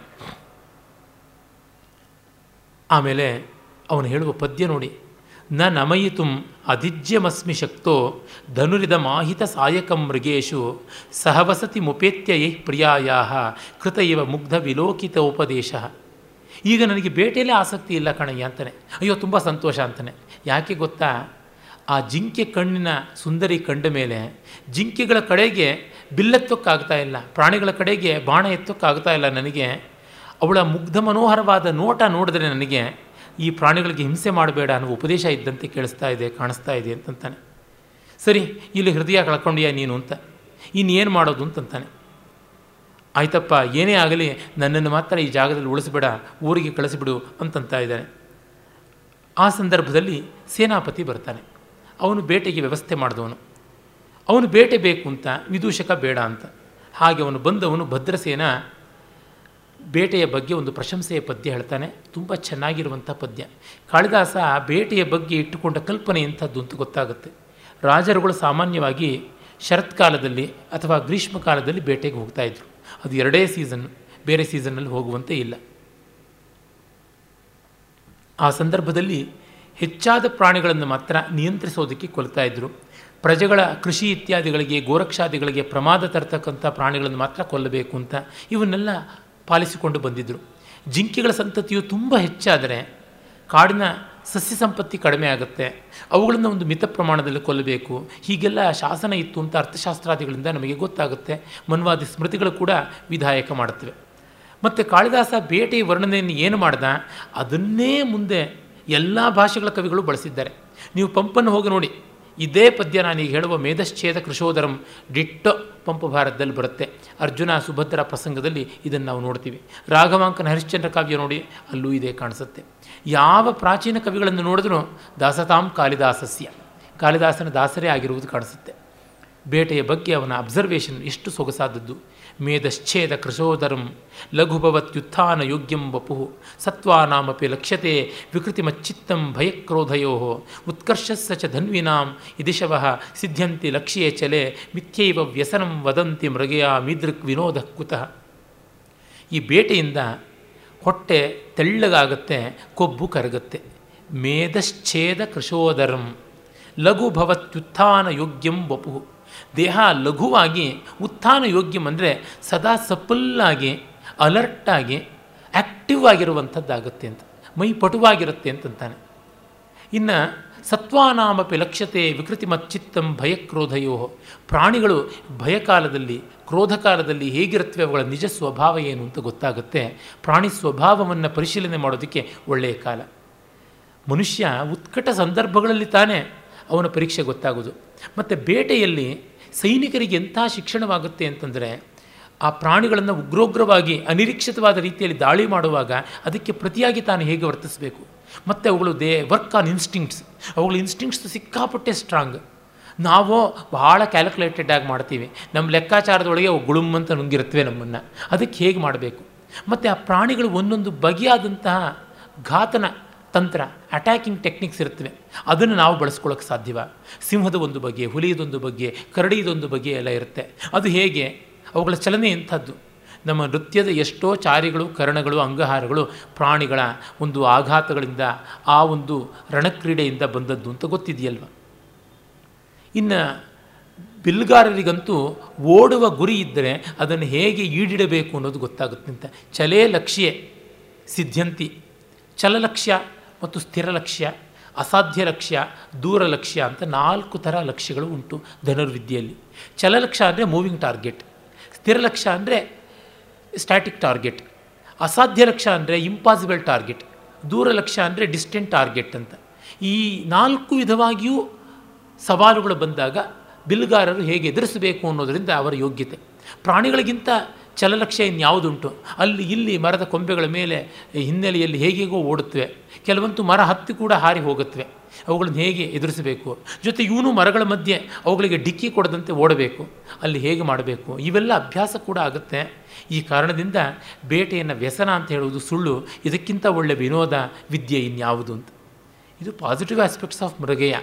ಆಮೇಲೆ ಅವನು ಹೇಳುವ ಪದ್ಯ ನೋಡಿ. ನ ನಮಯಿತು ಅಧಿಜ್ಯಮಸ್ಮಿ ಶಕ್ತೋ ಧನುರಿದ ಮಾಹಿತ ಸಾಯಕಂ ಮೃಗೇಶು ಸಹವಸತಿ ಮುಪೇತ್ಯ ಪ್ರಿಯಾಯಾ ಕೃತ ಇವ ಮುಗ್ಧ ವಿಲೋಕಿತ ಉಪದೇಶ. ಈಗ ನನಗೆ ಬೇಟೆಯಲ್ಲೇ ಆಸಕ್ತಿ ಇಲ್ಲ ಕಣಯ್ಯ ಅಂತಾನೆ. ಅಯ್ಯೋ, ತುಂಬ ಸಂತೋಷ ಅಂತಾನೆ. ಯಾಕೆ ಗೊತ್ತಾ? ಆ ಜಿಂಕೆ ಕಣ್ಣಿನ ಸುಂದರಿ ಕಂಡ ಮೇಲೆ ಜಿಂಕೆಗಳ ಕಡೆಗೆ ಬಿಲ್ಲೆತ್ತೋಕ್ಕಾಗ್ತಾ ಇಲ್ಲ. ಪ್ರಾಣಿಗಳ ಕಡೆಗೆ ಬಾಣ ಎತ್ತೋಕ್ಕಾಗ್ತಾ ಇಲ್ಲ ನನಗೆ. ಅವಳ ಮುಗ್ಧ ಮನೋಹರವಾದ ನೋಟ ನೋಡಿದ್ರೆ ನನಗೆ ಈ ಪ್ರಾಣಿಗಳಿಗೆ ಹಿಂಸೆ ಮಾಡಬೇಡ ಅನ್ನೋ ಉಪದೇಶ ಇದ್ದಂತೆ ಕೇಳಿಸ್ತಾ ಇದೆ, ಕಾಣಿಸ್ತಾ ಇದೆ ಅಂತಂತಾನೆ. ಸರಿ, ಇಲ್ಲಿ ಹೃದಯ ಕಳ್ಕೊಂಡ್ಯಾ ನೀನು ಅಂತ. ಇನ್ನೇನು ಮಾಡೋದು ಅಂತಂತಾನೆ. ಆಯ್ತಪ್ಪ, ಏನೇ ಆಗಲಿ, ನನ್ನನ್ನು ಮಾತ್ರ ಈ ಜಾಗದಲ್ಲಿ ಉಳಿಸ್ಬೇಡ, ಊರಿಗೆ ಕಳಿಸಿಬಿಡು ಅಂತಂತ ಇದ್ದಾನೆ. ಆ ಸಂದರ್ಭದಲ್ಲಿ ಸೇನಾಪತಿ ಬರ್ತಾನೆ. ಅವನು ಬೇಟೆಗೆ ವ್ಯವಸ್ಥೆ ಮಾಡಿದವನು. ಅವನು ಬೇಟೆ ಬೇಕು ಅಂತ, ವಿದೂಷಕ ಬೇಡ ಅಂತ. ಹಾಗೆ ಅವನು ಬಂದವನು ಭದ್ರಸೇನ. ಬೇಟೆಯ ಬಗ್ಗೆ ಒಂದು ಪ್ರಶಂಸೆಯ ಪದ್ಯ ಹೇಳ್ತಾನೆ. ತುಂಬ ಚೆನ್ನಾಗಿರುವಂಥ ಪದ್ಯ. ಕಾಳಿದಾಸ ಬೇಟೆಯ ಬಗ್ಗೆ ಇಟ್ಟುಕೊಂಡ ಕಲ್ಪನೆ ಇಂಥದ್ದು ಅಂತ ಗೊತ್ತಾಗುತ್ತೆ. ರಾಜರುಗಳು ಸಾಮಾನ್ಯವಾಗಿ ಶರತ್ಕಾಲದಲ್ಲಿ ಅಥವಾ ಗ್ರೀಷ್ಮ ಕಾಲದಲ್ಲಿ ಬೇಟೆಗೆ ಹೋಗ್ತಾಯಿದ್ರು ಅದು ಎರಡೇ ಸೀಸನ್ ಬೇರೆ ಸೀಸನ್ನಲ್ಲಿ ಹೋಗುವಂತೆ ಇಲ್ಲ. ಆ ಸಂದರ್ಭದಲ್ಲಿ ಹೆಚ್ಚಾದ ಪ್ರಾಣಿಗಳನ್ನು ಮಾತ್ರ ನಿಯಂತ್ರಿಸೋದಕ್ಕೆ ಕೊಲ್ತಾ ಇದ್ದರು ಪ್ರಜೆಗಳ ಕೃಷಿ ಇತ್ಯಾದಿಗಳಿಗೆ, ಗೋರಕ್ಷಾದಿಗಳಿಗೆ ಪ್ರಮಾದ ತರ್ತಕ್ಕಂಥ ಪ್ರಾಣಿಗಳನ್ನು ಮಾತ್ರ ಕೊಲ್ಲಬೇಕು ಅಂತ ಇವನ್ನೆಲ್ಲ ಪಾಲಿಸಿಕೊಂಡು ಬಂದಿದ್ದರು ಜಿಂಕೆಗಳ ಸಂತತಿಯು ತುಂಬ ಹೆಚ್ಚಾದರೆ, ಕಾಡಿನ ಸಸ್ಯ ಸಂಪತ್ತಿ ಕಡಿಮೆ ಆಗುತ್ತೆ. ಅವುಗಳನ್ನು ಒಂದು ಮಿತ ಪ್ರಮಾಣದಲ್ಲಿ ಕೊಲ್ಲಬೇಕು. ಹೀಗೆಲ್ಲ ಶಾಸನ ಇತ್ತು ಅಂತ ಅರ್ಥಶಾಸ್ತ್ರಾದಿಗಳಿಂದ ನಮಗೆ ಗೊತ್ತಾಗುತ್ತೆ. ಮನ್ವಾದಿ ಸ್ಮೃತಿಗಳು ಕೂಡ ವಿಧಾಯಕ ಮಾಡುತ್ತವೆ. ಮತ್ತು ಕಾಳಿದಾಸ ಬೇಟೆ ವರ್ಣನೆಯನ್ನು ಏನು ಮಾಡ್ದ? ಅದನ್ನೇ ಮುಂದೆ ಎಲ್ಲ ಭಾಷೆಗಳ ಕವಿಗಳು ಬಳಸಿದ್ದಾರೆ. ನೀವು ಪಂಪನ್ನು ಹೋಗಿ ನೋಡಿ. ಇದೇ ಪದ್ಯ ನಾನೀಗ ಹೇಳುವ ಮೇಧಶ್ಚೇದ ಕೃಷೋದರಂ ಡಿಟ್ಟ ಪಂಪ ಭಾರತದಲ್ಲಿ ಬರುತ್ತೆ. ಅರ್ಜುನ ಸುಭದ್ರ ಪ್ರಸಂಗದಲ್ಲಿ ಇದನ್ನು ನಾವು ನೋಡ್ತೀವಿ. ರಾಘವಾಂಕನ ಹರಿಶ್ಚಂದ್ರ ಕಾವ್ಯ ನೋಡಿ ಅಲ್ಲೂ ಇದೇ ಕಾಣಿಸುತ್ತೆ. ಯಾವ ಪ್ರಾಚೀನ ಕವಿಗಳನ್ನು ನೋಡಿದ್ರೂ ದಾಸತಾಂ ಕಾಳಿದಾಸಸ್ಯ. ಕಾಳಿದಾಸನ ದಾಸರೇ ಆಗಿರುವುದು ಕಾಣಿಸುತ್ತೆ. ಬೇಟೆಯ ಬಗ್ಗೆ ಅವನ ಅಬ್ಸರ್ವೇಷನ್ ಎಷ್ಟು ಸೊಗಸಾದದ್ದು. ಮೇಧಶ್ಚೇದ ಕೃಶೋದರಂ ಲಘುಭವತ್ಯುತ್ಥಾನ ಯೋಗ್ಯಂ ವಪು. ಸತ್ವಾನಾಮಪಿ ಲಕ್ಷ್ಯತೆ ವಿಕೃತಿಮಚ್ಚಿತ್ತಂ ಭಯಕ್ರೋಧಯೋ. ಉತ್ಕರ್ಷಸ್ಸ ಚ ಧನ್ವಿನಾಂ ಇದಿಶವಃ ಸಿದ್ಧ್ಯಂತಿ ಲಕ್ಷ್ಯೇ ಚಲೆ ಮಿಥ್ಯೈವ ವ್ಯಸನಂ ವದಂತಿ ಮೃಗಯಾ ಮೀದೃಕ್ ವಿನೋದ ಕುತಃ. ಈ ಬೇಟೆಯಿಂದ ಹೊಟ್ಟೆ ತೆಳ್ಳಗಾಗುತ್ತೆ, ಕೊಬ್ಬು ಕರಗುತ್ತೆ. ಮೇಧಶ್ಚೇದ ಕೃಶೋದರಂ ಲಘು ಭವತ್ಯುತ್ಥಾನ ಯೋಗ್ಯಂ ವಪು. ದೇಹ ಲಘುವಾಗಿ ಉತ್ಥಾನ ಯೋಗ್ಯಂ ಅಂದರೆ ಸದಾ ಸಪ್ಪಲ್ಲಾಗಿ ಅಲರ್ಟಾಗಿ ಆ್ಯಕ್ಟಿವ್ ಆಗಿರುವಂಥದ್ದಾಗುತ್ತೆ ಅಂತ. ಮೈ ಪಟುವಾಗಿರುತ್ತೆ ಅಂತಂತಾನೆ. ಇನ್ನು ಸತ್ವಾನಾಮಪಿ ಲಕ್ಷ್ಯತೆ ವಿಕೃತಿ ಮಚ್ಚಿತ್ತಂ ಭಯಕ್ರೋಧಯೋ. ಪ್ರಾಣಿಗಳು ಭಯಕಾಲದಲ್ಲಿ ಕ್ರೋಧಕಾಲದಲ್ಲಿ ಹೇಗಿರುತ್ತವೆ ಅವುಗಳ ನಿಜ ಸ್ವಭಾವ ಏನು ಅಂತ ಗೊತ್ತಾಗುತ್ತೆ. ಪ್ರಾಣಿ ಸ್ವಭಾವವನ್ನು ಪರಿಶೀಲನೆ ಮಾಡೋದಕ್ಕೆ ಒಳ್ಳೆಯ ಕಾಲ. ಮನುಷ್ಯ ಉತ್ಕಟ ಸಂದರ್ಭಗಳಲ್ಲಿ ತಾನೇ ಅವನ ಪರೀಕ್ಷೆ ಗೊತ್ತಾಗೋದು. ಮತ್ತು ಬೇಟೆಯಲ್ಲಿ ಸೈನಿಕರಿಗೆ ಎಂಥ ಶಿಕ್ಷಣವಾಗುತ್ತೆ ಅಂತಂದರೆ, ಆ ಪ್ರಾಣಿಗಳನ್ನು ಉಗ್ರೋಗ್ರವಾಗಿ ಅನಿರೀಕ್ಷಿತವಾದ ರೀತಿಯಲ್ಲಿ ದಾಳಿ ಮಾಡುವಾಗ ಅದಕ್ಕೆ ಪ್ರತಿಯಾಗಿ ತಾನು ಹೇಗೆ ವರ್ತಿಸಬೇಕು. ಮತ್ತು ಅವುಗಳು ದೇ ವರ್ಕ್ ಆನ್ ಇನ್ಸ್ಟಿಂಕ್ಟ್ಸ್ ಅವುಗಳ ಇನ್ಸ್ಟಿಂಕ್ಟ್ಸ್ ಸಿಕ್ಕಾಪಟ್ಟೆ ಸ್ಟ್ರಾಂಗ್ ನಾವು ಬಹಳ ಕ್ಯಾಲ್ಕುಲೇಟೆಡ್ ಆಗಿ ಮಾಡ್ತೀವಿ. ನಮ್ಮ ಲೆಕ್ಕಾಚಾರದೊಳಗೆ ಗುಳುಮ್ ಅಂತ ನುಂಗಿರುತ್ತವೆ ನಮ್ಮನ್ನು. ಅದಕ್ಕೆ ಹೇಗೆ ಮಾಡಬೇಕು? ಮತ್ತು ಆ ಪ್ರಾಣಿಗಳು ಒಂದೊಂದು ಬಗೆಯಾದಂತಹ ಘಾತನ ತಂತ್ರ ಅಟ್ಯಾಕಿಂಗ್ ಟೆಕ್ನಿಕ್ಸ್ ಇರುತ್ತವೆ ಅದನ್ನು ನಾವು ಬಳಸ್ಕೊಳ್ಳೋಕ್ಕೆ ಸಾಧ್ಯವ. ಸಿಂಹದ ಒಂದು ಬಗೆ, ಹುಲಿಯದೊಂದು ಬಗ್ಗೆ ಕರಡಿಯದೊಂದು ಬಗೆ ಎಲ್ಲ ಇರುತ್ತೆ. ಅದು ಹೇಗೆ? ಅವುಗಳ ಚಲನೆ ಎಂಥದ್ದು? ನಮ್ಮ ನೃತ್ಯದ ಎಷ್ಟೋ ಚಾರಿಗಳು, ಕರಣಗಳು, ಅಂಗಹಾರಗಳು ಪ್ರಾಣಿಗಳ ಒಂದು ಆಘಾತಗಳಿಂದ, ಆ ಒಂದು ರಣಕ್ರೀಡೆಯಿಂದ ಬಂದದ್ದು ಅಂತ ಗೊತ್ತಿದೆಯಲ್ವ? ಇನ್ನು ಬಿಲ್ಗಾರರಿಗಂತೂ ಓಡುವ ಗುರಿ ಇದ್ದರೆ ಅದನ್ನು ಹೇಗೆ ಈಡಿಡಬೇಕು ಅನ್ನೋದು ಗೊತ್ತಾಗುತ್ತೆ. ಅಂತ ಚಲೇ ಲಕ್ಷ್ಯ, ಸಿದ್ಧಂತಿ, ಚಲಲಕ್ಷ್ಯ ಮತ್ತು ಸ್ಥಿರ ಲಕ್ಷ್ಯ, ಅಸಾಧ್ಯ ಲಕ್ಷ್ಯ, ದೂರ ಲಕ್ಷ್ಯ ಅಂತ ನಾಲ್ಕು ಥರ ಲಕ್ಷ್ಯಗಳು ಉಂಟು ಧನುರ್ವಿದ್ಯೆಯಲ್ಲಿ. ಚಲಲಕ್ಷ್ಯ ಅಂದರೆ ಮೂವಿಂಗ್ ಟಾರ್ಗೆಟ್, ಸ್ಥಿರ ಲಕ್ಷ್ಯ ಅಂದರೆ ಸ್ಟ್ಯಾಟಿಕ್ ಟಾರ್ಗೆಟ್, ಅಸಾಧ್ಯ ಲಕ್ಷ್ಯ ಅಂದರೆ ಇಂಪಾಸಿಬಲ್ ಟಾರ್ಗೆಟ್, ದೂರ ಲಕ್ಷ್ಯ ಅಂದರೆ ಡಿಸ್ಟೆಂಟ್ ಟಾರ್ಗೆಟ್ ಅಂತ. ಈ ನಾಲ್ಕು ವಿಧವಾಗಿಯೂ ಸವಾಲುಗಳು ಬಂದಾಗ ಬಿಲ್ಗಾರರು ಹೇಗೆ ಎದುರಿಸಬೇಕು ಅನ್ನೋದರಿಂದ ಅವರ ಯೋಗ್ಯತೆ. ಪ್ರಾಣಿಗಳಿಗಿಂತ ಚಲಲಕ್ಷ್ಯ ಇನ್ಯಾವುದುಂಟು? ಅಲ್ಲಿ ಇಲ್ಲಿ ಮರದ ಕೊಂಬೆಗಳ ಮೇಲೆ ಹಿನ್ನೆಲೆಯಲ್ಲಿ ಹೇಗೆಗೋ ಓಡುತ್ತವೆ. ಕೆಲವಂತೂ ಮರ ಹತ್ತಿ ಕೂಡ ಹಾರಿ ಹೋಗುತ್ತವೆ. ಅವುಗಳನ್ನು ಹೇಗೆ ಎದುರಿಸಬೇಕು? ಜೊತೆ ಇವನು ಮರಗಳ ಮಧ್ಯೆ ಅವುಗಳಿಗೆ ಡಿಕ್ಕಿ ಕೊಡದಂತೆ ಓಡಬೇಕು. ಅಲ್ಲಿ ಹೇಗೆ ಮಾಡಬೇಕು? ಇವೆಲ್ಲ ಅಭ್ಯಾಸ ಕೂಡ ಆಗುತ್ತೆ. ಈ ಕಾರಣದಿಂದ ಬೇಟೆಯನ್ನು ವ್ಯಸನ ಅಂತ ಹೇಳುವುದು ಸುಳ್ಳು, ಇದಕ್ಕಿಂತ ಒಳ್ಳೆಯ ವಿನೋದ, ವಿದ್ಯೆ ಇನ್ಯಾವುದು ಅಂತ ಇದು ಪಾಸಿಟಿವ್ ಆಸ್ಪೆಕ್ಟ್ಸ್ ಆಫ್ ಮೃಗೇಯ.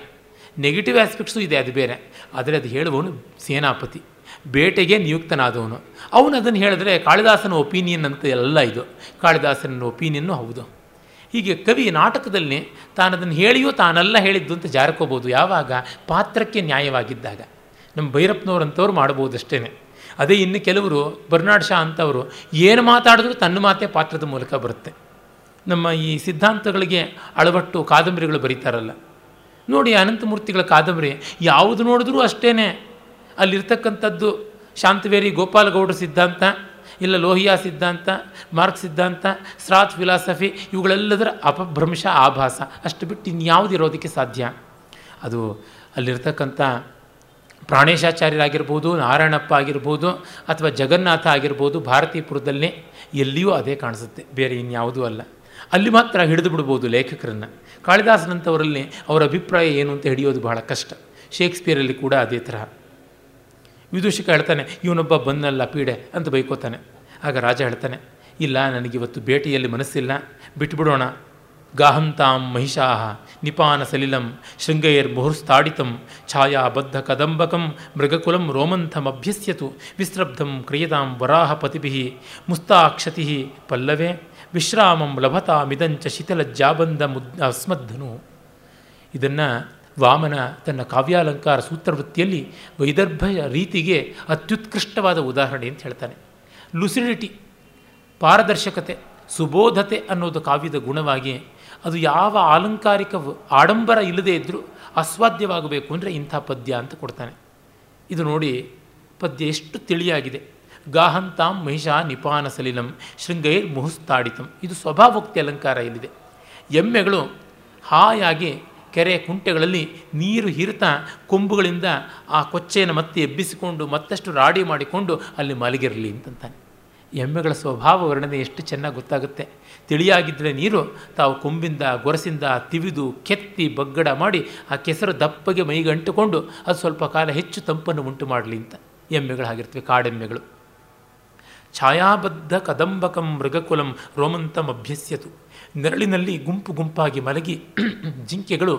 ನೆಗೆಟಿವ್ ಆಸ್ಪೆಕ್ಟ್ಸು ಇದೆ, ಅದು ಬೇರೆ. ಆದರೆ ಅದು ಹೇಳುವವನು ಸೇನಾಪತಿ. ಬೇಟೆಗೆ ನಿಯುಕ್ತನಾದವನು. ಅವನು ಅದನ್ನು ಹೇಳಿದ್ರೆ ಕಾಳಿದಾಸನ ಒಪಿನಿಯನ್ ಅಂತ ಎಲ್ಲ ಇದು. ಕಾಳಿದಾಸನ ಒಪಿನಿಯನ್ನು ಹೌದು. ಹೀಗೆ ಕವಿ ನಾಟಕದಲ್ಲಿ ತಾನದನ್ನು ಹೇಳಿಯೂ ತಾನೆಲ್ಲ ಹೇಳಿದ್ದು ಅಂತ ಜಾರಕೋಬೋದು ಯಾವಾಗ? ಪಾತ್ರಕ್ಕೆ ನ್ಯಾಯವಾಗಿದ್ದಾಗ. ನಮ್ಮ ಭೈರಪ್ಪನವ್ರಂಥವ್ರು ಮಾಡ್ಬೋದಷ್ಟೇ ಅದೇ ಇನ್ನು ಕೆಲವರು, ಬರ್ನಾಡ್ ಶಾ ಅಂತವರು, ಏನು ಮಾತಾಡಿದ್ರೂ ತನ್ನ ಮಾತೇ ಪಾತ್ರದ ಮೂಲಕ ಬರುತ್ತೆ. ನಮ್ಮ ಈ ಸಿದ್ಧಾಂತಗಳಿಗೆ ಅಳವಟ್ಟು ಕಾದಂಬರಿಗಳು ಬರೀತಾರಲ್ಲ. ನೋಡಿ ಅನಂತಮೂರ್ತಿಗಳ ಕಾದಂಬರಿ, ಯಾವುದು ನೋಡಿದ್ರೂ ಅಷ್ಟೇ ಅಲ್ಲಿರ್ತಕ್ಕಂಥದ್ದು ಶಾಂತವೇರಿ ಗೋಪಾಲಗೌಡರ ಸಿದ್ಧಾಂತ, ಇಲ್ಲ ಲೋಹಿಯಾ ಸಿದ್ಧಾಂತ, ಮಾರ್ಕ್ ಸಿದ್ಧಾಂತ, ಸ್ರಾತ್ ಫಿಲಾಸಫಿ, ಇವುಗಳೆಲ್ಲದರ ಅಪಭ್ರಂಶ ಆಭಾಸ. ಅಷ್ಟು ಬಿಟ್ಟು ಇನ್ಯಾವುದು ಇರೋದಕ್ಕೆ ಸಾಧ್ಯ? ಅದು ಅಲ್ಲಿರ್ತಕ್ಕಂಥ ಪ್ರಾಣೇಶಾಚಾರ್ಯರಾಗಿರ್ಬೋದು, ನಾರಾಯಣಪ್ಪ ಆಗಿರ್ಬೋದು, ಅಥವಾ ಜಗನ್ನಾಥ ಆಗಿರ್ಬೋದು, ಭಾರತೀಪುರದಲ್ಲಿ ಎಲ್ಲಿಯೂ ಅದೇ ಕಾಣಿಸುತ್ತೆ. ಬೇರೆ ಇನ್ಯಾವುದೂ ಅಲ್ಲ. ಅಲ್ಲಿ ಮಾತ್ರ ಹಿಡಿದು ಬಿಡ್ಬೋದು ಲೇಖಕರನ್ನು. ಕಾಳಿದಾಸನಂಥವರಲ್ಲಿ ಅವರ ಅಭಿಪ್ರಾಯ ಏನು ಅಂತ ಹಿಡಿಯೋದು ಬಹಳ ಕಷ್ಟ. ಶೇಕ್ಸ್ಪಿಯರಲ್ಲಿ ಕೂಡ ಅದೇ ತರಹ. ವಿದೂಷಕ ಹೇಳ್ತಾನೆ, ಇವನೊಬ್ಬ ಬಂದಲ್ಲ ಪೀಡೆ ಅಂತ ಬೈಕೋತಾನೆ. ಆಗ ರಾಜ ಹೇಳ್ತಾನೆ, ಇಲ್ಲ ನನಗಿವತ್ತು ಭೇಟಿಯಲ್ಲಿ ಮನಸ್ಸಿಲ್ಲ. ಬಿಟ್ಬಿಡೋಣ. ಗಾಹಂತಾಂ ಮಹಿಷಾಹ ನಿಪಾನ ಸಲಿಲಂ ಶೃಂಗೈರ್ ಮುಹುರ್ಸ್ತಾಡಿತಂ ಛಾಯಾಬದ್ಧ ಕದಂಬಕಂ ಮೃಗಕುಲಂ ರೋಮಂಥಮಭ್ಯಸ್ಯತು ವಿಸ್ರಬ್ಧಂ ಕ್ರಿಯತಾಂ ವರಾಹ ಪತಿಭಿ ಮುಸ್ತಾಕ್ಷತಿ ಪಲ್ಲವೇ. ವಿಶ್ರಾಮಂ ಲಭತಾಮಿದಂಚ ಜಾಬಂದ ಮುದ್ ಅಸ್ಮದ್ಧನು ಇದನ್ನು ವಾಮನ ತನ್ನ ಕಾವ್ಯಾಲಂಕಾರ ಸೂತ್ರವೃತ್ತಿಯಲ್ಲಿ ವೈದರ್ಭ ರೀತಿಗೆ ಅತ್ಯುತ್ಕೃಷ್ಟವಾದ ಉದಾಹರಣೆ ಅಂತ ಹೇಳ್ತಾನೆ. ಲುಸಿಡಿಟಿ, ಪಾರದರ್ಶಕತೆ, ಸುಬೋಧತೆ ಅನ್ನೋದು ಕಾವ್ಯದ ಗುಣವಾಗಿ ಅದು ಯಾವ ಆಲಂಕಾರಿಕ ಆಡಂಬರ ಇಲ್ಲದೇ ಇದ್ದರೂ ಅಸ್ವಾಧ್ಯವಾಗಬೇಕು ಅಂದರೆ ಇಂಥ ಪದ್ಯ ಅಂತ ಕೊಡ್ತಾನೆ. ಇದು ನೋಡಿ ಪದ್ಯ ಎಷ್ಟು ತಿಳಿಯಾಗಿದೆ. ಗಾಹಂತಾಂ ಮಹಿಷಾ ನಿಪಾನ ಸಲಿಲಂ ಶೃಂಗೈರ್ ಮುಹುಸ್ತಾಡಿತಂ. ಇದು ಸ್ವಭಾವೋಕ್ತಿ ಅಲಂಕಾರ ಇಲ್ಲಿದೆ. ಎಮ್ಮೆಗಳು ಹಾಯಾಗಿ ಕೆರೆ ಕುಂಟೆಗಳಲ್ಲಿ ನೀರು ಹೀರ್ತಾ ಕೊಂಬುಗಳಿಂದ ಆ ಕೊಚ್ಚೆಯನ್ನು ಮತ್ತೆ ಎಬ್ಬಿಸಿಕೊಂಡು ಮತ್ತಷ್ಟು ರಾಡಿ ಮಾಡಿಕೊಂಡು ಅಲ್ಲಿ ಮಲಗಿರಲಿ ಅಂತಂತಾನೆ. ಎಮ್ಮೆಗಳ ಸ್ವಭಾವ ವರ್ಣನೆ ಎಷ್ಟು ಚೆನ್ನಾಗಿ ಗೊತ್ತಾಗುತ್ತೆ. ತಿಳಿಯಾಗಿದ್ದರೆ ನೀರು ತಾವು ಕೊಂಬಿಂದ, ಗೊರಸಿಂದ ತಿವಿದು, ಕೆತ್ತಿ, ಬಗ್ಗಡ ಮಾಡಿ ಆ ಕೆಸರು ದಪ್ಪಗೆ ಮೈಗೆ ಅಂಟುಕೊಂಡು ಅದು ಸ್ವಲ್ಪ ಕಾಲ ಹೆಚ್ಚು ತಂಪನ್ನು ಉಂಟು ಮಾಡಲಿ ಅಂತ ಎಮ್ಮೆಗಳು ಆಗಿರ್ತವೆ ಕಾಡೆಮ್ಮೆಗಳು. ಛಾಯಾಬದ್ಧ ಕದಂಬಕಂ ಮೃಗಕುಲಂ ರೋಮಂತಂ ಅಭ್ಯಸ್ಯತು. ನೆರಳಿನಲ್ಲಿ ಗುಂಪು ಗುಂಪಾಗಿ ಮಲಗಿ ಜಿಂಕೆಗಳು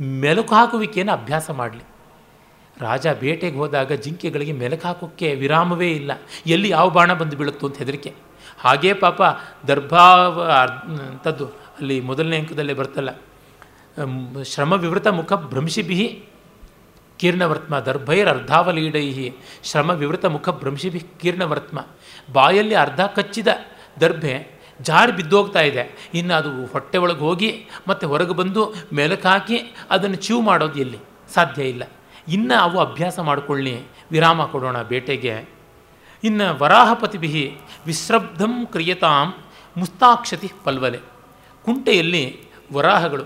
ಮೆಲುಕು ಹಾಕುವಿಕೆಯನ್ನು ಅಭ್ಯಾಸ ಮಾಡಲಿ. ರಾಜ ಬೇಟೆಗೆ ಹೋದಾಗ ಜಿಂಕೆಗಳಿಗೆ ಮೆಲುಕು ಹಾಕೋಕ್ಕೆ ವಿರಾಮವೇ ಇಲ್ಲ. ಎಲ್ಲಿ ಯಾವ ಬಾಣ ಬಂದು ಬೀಳುತ್ತೋ ಅಂತ ಹೆದರಿಕೆ. ಹಾಗೇ ಪಾಪ ದರ್ಭಾವ ಅಂಥದ್ದು ಅಲ್ಲಿ ಮೊದಲನೇ ಅಂಕದಲ್ಲೇ ಬರ್ತಲ್ಲ ಶ್ರಮವಿವೃತ ಮುಖ ಭ್ರಂಶಿಭಿ ಕೀರ್ಣವರ್ತ್ಮ ದರ್ಭೈರರ್ಧಾವಲೀಡೈ ಶ್ರಮ ವಿವೃತ ಮುಖ ಭ್ರಂಶಿಭಿ ಕೀರ್ಣವರ್ತ್ಮ. ಬಾಯಲ್ಲಿ ಅರ್ಧ ಕಚ್ಚಿದ ದರ್ಭೆ ಜಾರಿ ಬಿದ್ದೋಗ್ತಾ ಇದೆ. ಇನ್ನು ಅದು ಹೊಟ್ಟೆ ಒಳಗೆ ಹೋಗಿ ಮತ್ತು ಹೊರಗೆ ಬಂದು ಮೆಲಕಾಕಿ ಅದನ್ನು ಚೀವ್ ಮಾಡೋದು ಎಲ್ಲಿ? ಸಾಧ್ಯ ಇಲ್ಲ. ಇನ್ನು ಅವು ಅಭ್ಯಾಸ ಮಾಡಿಕೊಳ್ಳಿ. ವಿರಾಮ ಕೊಡೋಣ ಬೇಟೆಗೆ. ಇನ್ನು ವರಾಹಪತಿಭಿ ವಿಶ್ರಬ್ಧಂ ಕ್ರಿಯತಾಂ ಮುಸ್ತಾಕ್ಷತಿ ಪಲ್ವಲೆ ಕುಂಟೆಯಲ್ಲಿ ವರಾಹಗಳು,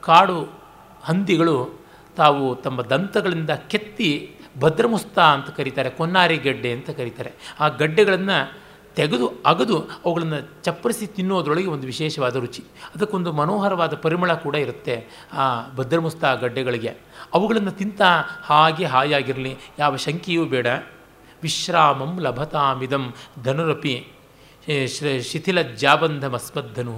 ಕಾಡು ಹಂದಿಗಳು ತಾವು ತಮ್ಮ ದಂತಗಳಿಂದ ಕೆತ್ತಿ ಭದ್ರಮುಸ್ತ ಅಂತ ಕರೀತಾರೆ, ಕೊನ್ನಾರಿ ಗಡ್ಡೆ ಅಂತ ಕರೀತಾರೆ. ಆ ಗಡ್ಡೆಗಳನ್ನು ತೆಗೆದು ಅಗದು ಅವುಗಳನ್ನು ಚಪ್ಪರಿಸಿ ತಿನ್ನೋದ್ರೊಳಗೆ ಒಂದು ವಿಶೇಷವಾದ ರುಚಿ. ಅದಕ್ಕೊಂದು ಮನೋಹರವಾದ ಪರಿಮಳ ಕೂಡ ಇರುತ್ತೆ ಆ ಭದ್ರಮುಸ್ತ ಗಡ್ಡೆಗಳಿಗೆ. ಅವುಗಳನ್ನು ತಿಂತ ಹಾಗೆ ಹಾಯಾಗಿರಲಿ, ಯಾವ ಶಂಕೆಯೂ ಬೇಡ. ವಿಶ್ರಾಮಂ ಲಭತಾಮಿದಂ ಧನುರಪಿ ಶಿಥಿಲ ಜಾಬಂಧಮಸ್ಮದ್ಧನು.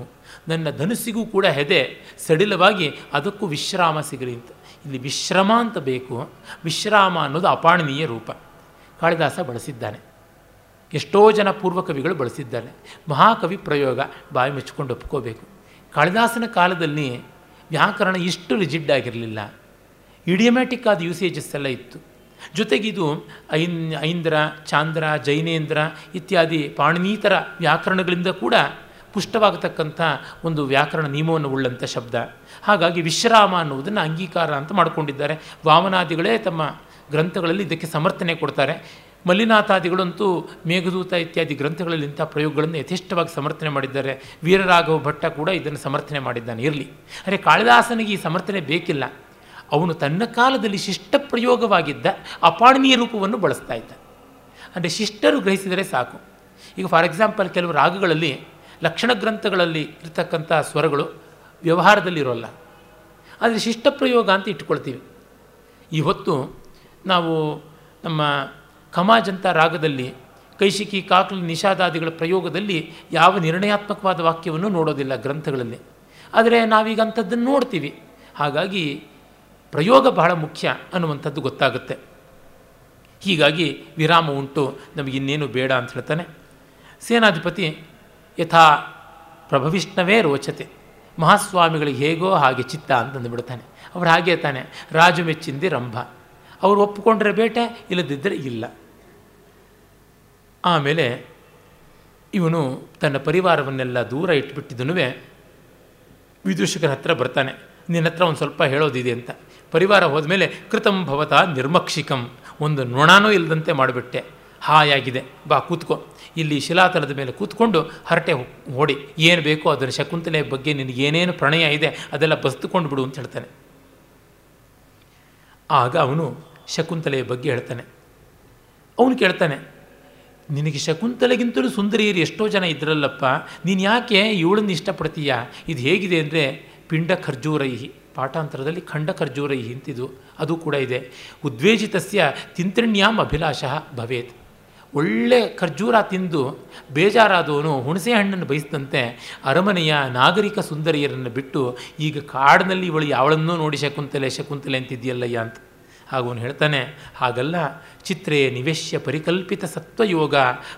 ನನ್ನ ಧನುಸಿಗೂ ಕೂಡ ಹೆದೆ, ಸಡಿಲವಾಗಿ ಅದಕ್ಕೂ ವಿಶ್ರಾಮ ಸಿಗಲಿ ಅಂತ. ಇಲ್ಲಿ ವಿಶ್ರಮ ಅಂತ ಬೇಕು. ವಿಶ್ರಾಮ ಅನ್ನೋದು ಅಪಾಣನೀಯ ರೂಪ. ಕಾಳಿದಾಸ ಬಳಸಿದ್ದಾನೆ. ಎಷ್ಟೋ ಜನ ಪೂರ್ವಕವಿಗಳು ಬಳಸಿದ್ದಾರೆ. ಮಹಾಕವಿ ಪ್ರಯೋಗ ಬಾಯಿ ಮುಚ್ಚಿಕೊಂಡು ಒಪ್ಕೋಬೇಕು. ಕಾಳಿದಾಸನ ಕಾಲದಲ್ಲಿ ವ್ಯಾಕರಣ ಇಷ್ಟು ರಿಜಿಡ್ ಆಗಿರಲಿಲ್ಲ. ಇಡಿಯಮ್ಯಾಟಿಕ್ ಆದ ಯೂಸೇಜಸ್ ಎಲ್ಲ ಇತ್ತು. ಜೊತೆಗಿದು ಐನ್, ಐಂದ್ರ, ಚಾಂದ್ರ, ಜೈನೇಂದ್ರ ಇತ್ಯಾದಿ ಪಾಣಿನೀತರ ವ್ಯಾಕರಣಗಳಿಂದ ಕೂಡ ಪುಷ್ಟವಾಗತಕ್ಕಂಥ ಒಂದು ವ್ಯಾಕರಣ ನಿಯಮವನ್ನು ಉಳ್ಳಂಥ ಶಬ್ದ. ಹಾಗಾಗಿ ವಿಶ್ರಾಮ ಅನ್ನುವುದನ್ನು ಅಂಗೀಕಾರ ಅಂತ ಮಾಡಿಕೊಂಡಿದ್ದಾರೆ. ವಾಮನಾದಿಗಳೇ ತಮ್ಮ ಗ್ರಂಥಗಳಲ್ಲಿ ಇದಕ್ಕೆ ಸಮರ್ಥನೆ ಕೊಡ್ತಾರೆ. ಮಲ್ಲಿನಾಥಾದಿಗಳಂತೂ ಮೇಘದೂತ ಇತ್ಯಾದಿ ಗ್ರಂಥಗಳಲ್ಲಿ ಇಂಥ ಪ್ರಯೋಗಗಳನ್ನು ಯಥೇಷ್ಟವಾಗಿ ಸಮರ್ಥನೆ ಮಾಡಿದ್ದಾರೆ. ವೀರರಾಘವ ಭಟ್ಟ ಕೂಡ ಇದನ್ನು ಸಮರ್ಥನೆ ಮಾಡಿದ್ದಾನೆ. ಇರಲಿ. ಅರೆ ಕಾಳಿದಾಸನಿಗೆ ಈ ಸಮರ್ಥನೆ ಬೇಕಿಲ್ಲ. ಅವನು ತನ್ನ ಕಾಲದಲ್ಲಿ ಶಿಷ್ಟ ಪ್ರಯೋಗವಾಗಿದ್ದ ಅಪಾಣನೀಯ ರೂಪವನ್ನು ಬಳಸ್ತಾ ಇದ್ದ. ಅಂದರೆ ಶಿಷ್ಟರು ಗ್ರಹಿಸಿದರೆ ಸಾಕು. ಈಗ ಫಾರ್ ಎಕ್ಸಾಂಪಲ್ ಕೆಲವು ರಾಗಗಳಲ್ಲಿ ಲಕ್ಷಣ ಗ್ರಂಥಗಳಲ್ಲಿ ಇರತಕ್ಕಂಥ ಸ್ವರಗಳು ವ್ಯವಹಾರದಲ್ಲಿರೋಲ್ಲ. ಆದರೆ ಶಿಷ್ಟ ಪ್ರಯೋಗ ಅಂತ ಇಟ್ಕೊಳ್ತೀವಿ ಈ ಹೊತ್ತು ನಾವು ನಮ್ಮ ಕಮಾಜಂತ ರಾಗದಲ್ಲಿ ಕೈಶಿಕಿ ಕಾಕಲಿ ನಿಷಾದಾದಿಗಳ ಪ್ರಯೋಗದಲ್ಲಿ ಯಾವ ನಿರ್ಣಯಾತ್ಮಕವಾದ ವಾಕ್ಯವನ್ನು ನೋಡೋದಿಲ್ಲ ಗ್ರಂಥಗಳಲ್ಲಿ. ಆದರೆ ನಾವೀಗ ಅಂಥದ್ದನ್ನು ನೋಡ್ತೀವಿ. ಹಾಗಾಗಿ ಪ್ರಯೋಗ ಬಹಳ ಮುಖ್ಯ ಅನ್ನುವಂಥದ್ದು ಗೊತ್ತಾಗುತ್ತೆ. ಹೀಗಾಗಿ ವಿರಾಮ ಉಂಟು ನಮಗಿನ್ನೇನು ಬೇಡ ಅಂತ ಹೇಳ್ತಾನೆ. ಸೇನಾಧಿಪತಿ ಯಥಾ ಪ್ರಭವಿಷ್ಣವೇ ರೋಚತೆ. ಮಹಾಸ್ವಾಮಿಗಳಿಗೆ ಹೇಗೋ ಹಾಗೆ ಚಿತ್ತ ಅಂತಂದು ಬಿಡ್ತಾನೆ. ಅವ್ರು ಹಾಗೆ ತಾನೆ, ರಾಜು ಮೆಚ್ಚಿಂದಿ ರಂಭ. ಅವರು ಒಪ್ಪಿಕೊಂಡ್ರೆ ಬೇಟೆ ಇಲ್ಲದಿದ್ದರೆ ಇಲ್ಲ. ಆಮೇಲೆ ಇವನು ತನ್ನ ಪರಿವಾರವನ್ನೆಲ್ಲ ದೂರ ಇಟ್ಬಿಟ್ಟಿದ್ದನು ವಿದೂಷಕರ ಹತ್ರ ಬರ್ತಾನೆ. ನಿನ್ನ ಹತ್ರ ಒಂದು ಸ್ವಲ್ಪ ಹೇಳೋದಿದೆ ಅಂತ. ಪರಿವಾರ ಹೋದ್ಮೇಲೆ ಕೃತಂ ಭವತ ನಿರ್ಮಕ್ಷಿಕಂ, ಒಂದು ನೊಣನೂ ಇಲ್ಲದಂತೆ ಮಾಡಿಬಿಟ್ಟೆ. ಹಾಯಾಗಿದೆ. ಬಾ ಕೂತ್ಕೋ. ಇಲ್ಲಿ ಶಿಲಾತಲದ ಮೇಲೆ ಕೂತ್ಕೊಂಡು ಹರಟೆ ಓಡಿ ಏನು ಬೇಕೋ ಅದರ ಶಕುಂತಲೆಯ ಬಗ್ಗೆ ನಿನಗೇನೇನು ಪ್ರಣಯ ಇದೆ ಅದೆಲ್ಲ ಬಸ್ದುಕೊಂಡು ಬಿಡು ಅಂತ ಹೇಳ್ತಾನೆ. ಆಗ ಅವನು ಶಕುಂತಲೆಯ ಬಗ್ಗೆ ಹೇಳ್ತಾನೆ. ಅವನು ಕೇಳ್ತಾನೆ, ನಿನಗೆ ಶಕುಂತಲೆಗಿಂತಲೂ ಸುಂದರಿಯರು ಎಷ್ಟೋ ಜನ ಇದ್ರಲ್ಲಪ್ಪ, ನೀನು ಯಾಕೆ ಇವಳನ್ನು ಇಷ್ಟಪಡ್ತೀಯಾ? ಇದು ಹೇಗಿದೆ ಅಂದರೆ ಪಿಂಡ ಖರ್ಜೂರೈಹಿ, ಪಾಠಾಂತರದಲ್ಲಿ ಖಂಡ ಖರ್ಜೂರೈಹಿ ಅಂತಿದು. ಅದು ಕೂಡ ಇದೆ. ಉದ್ವೇಜಿತಸ್ಯ ತಿಂತ್ರಿಣ್ಯಾಮ್ ಅಭಿಲಾಷ ಭವೇತ್. ಒಳ್ಳೆ ಖರ್ಜೂರ ತಿಂದು ಬೇಜಾರಾದವನು ಹುಣಸೆ ಹಣ್ಣನ್ನು ಬಯಸಿದಂತೆ ಅರಮನೆಯ ನಾಗರಿಕ ಸುಂದರಿಯರನ್ನು ಬಿಟ್ಟು ಈಗ ಕಾಡಿನಲ್ಲಿ ಇವಳು ಯಾವಳನ್ನೂ ನೋಡಿ ಶಕುಂತಲೆ ಶಕುಂತಲೆ ಅಂತಿದೆಯಲ್ಲಯ್ಯ ಅಂತ. ಅವನು ಹೇಳ್ತಾನೆ, ಹಾಗಲ್ಲ, ಚಿತ್ರೇ ನಿವೇಶ್ಯ ಪರಿಕಲ್ಪಿತ ಸತ್ವಯೋಗ,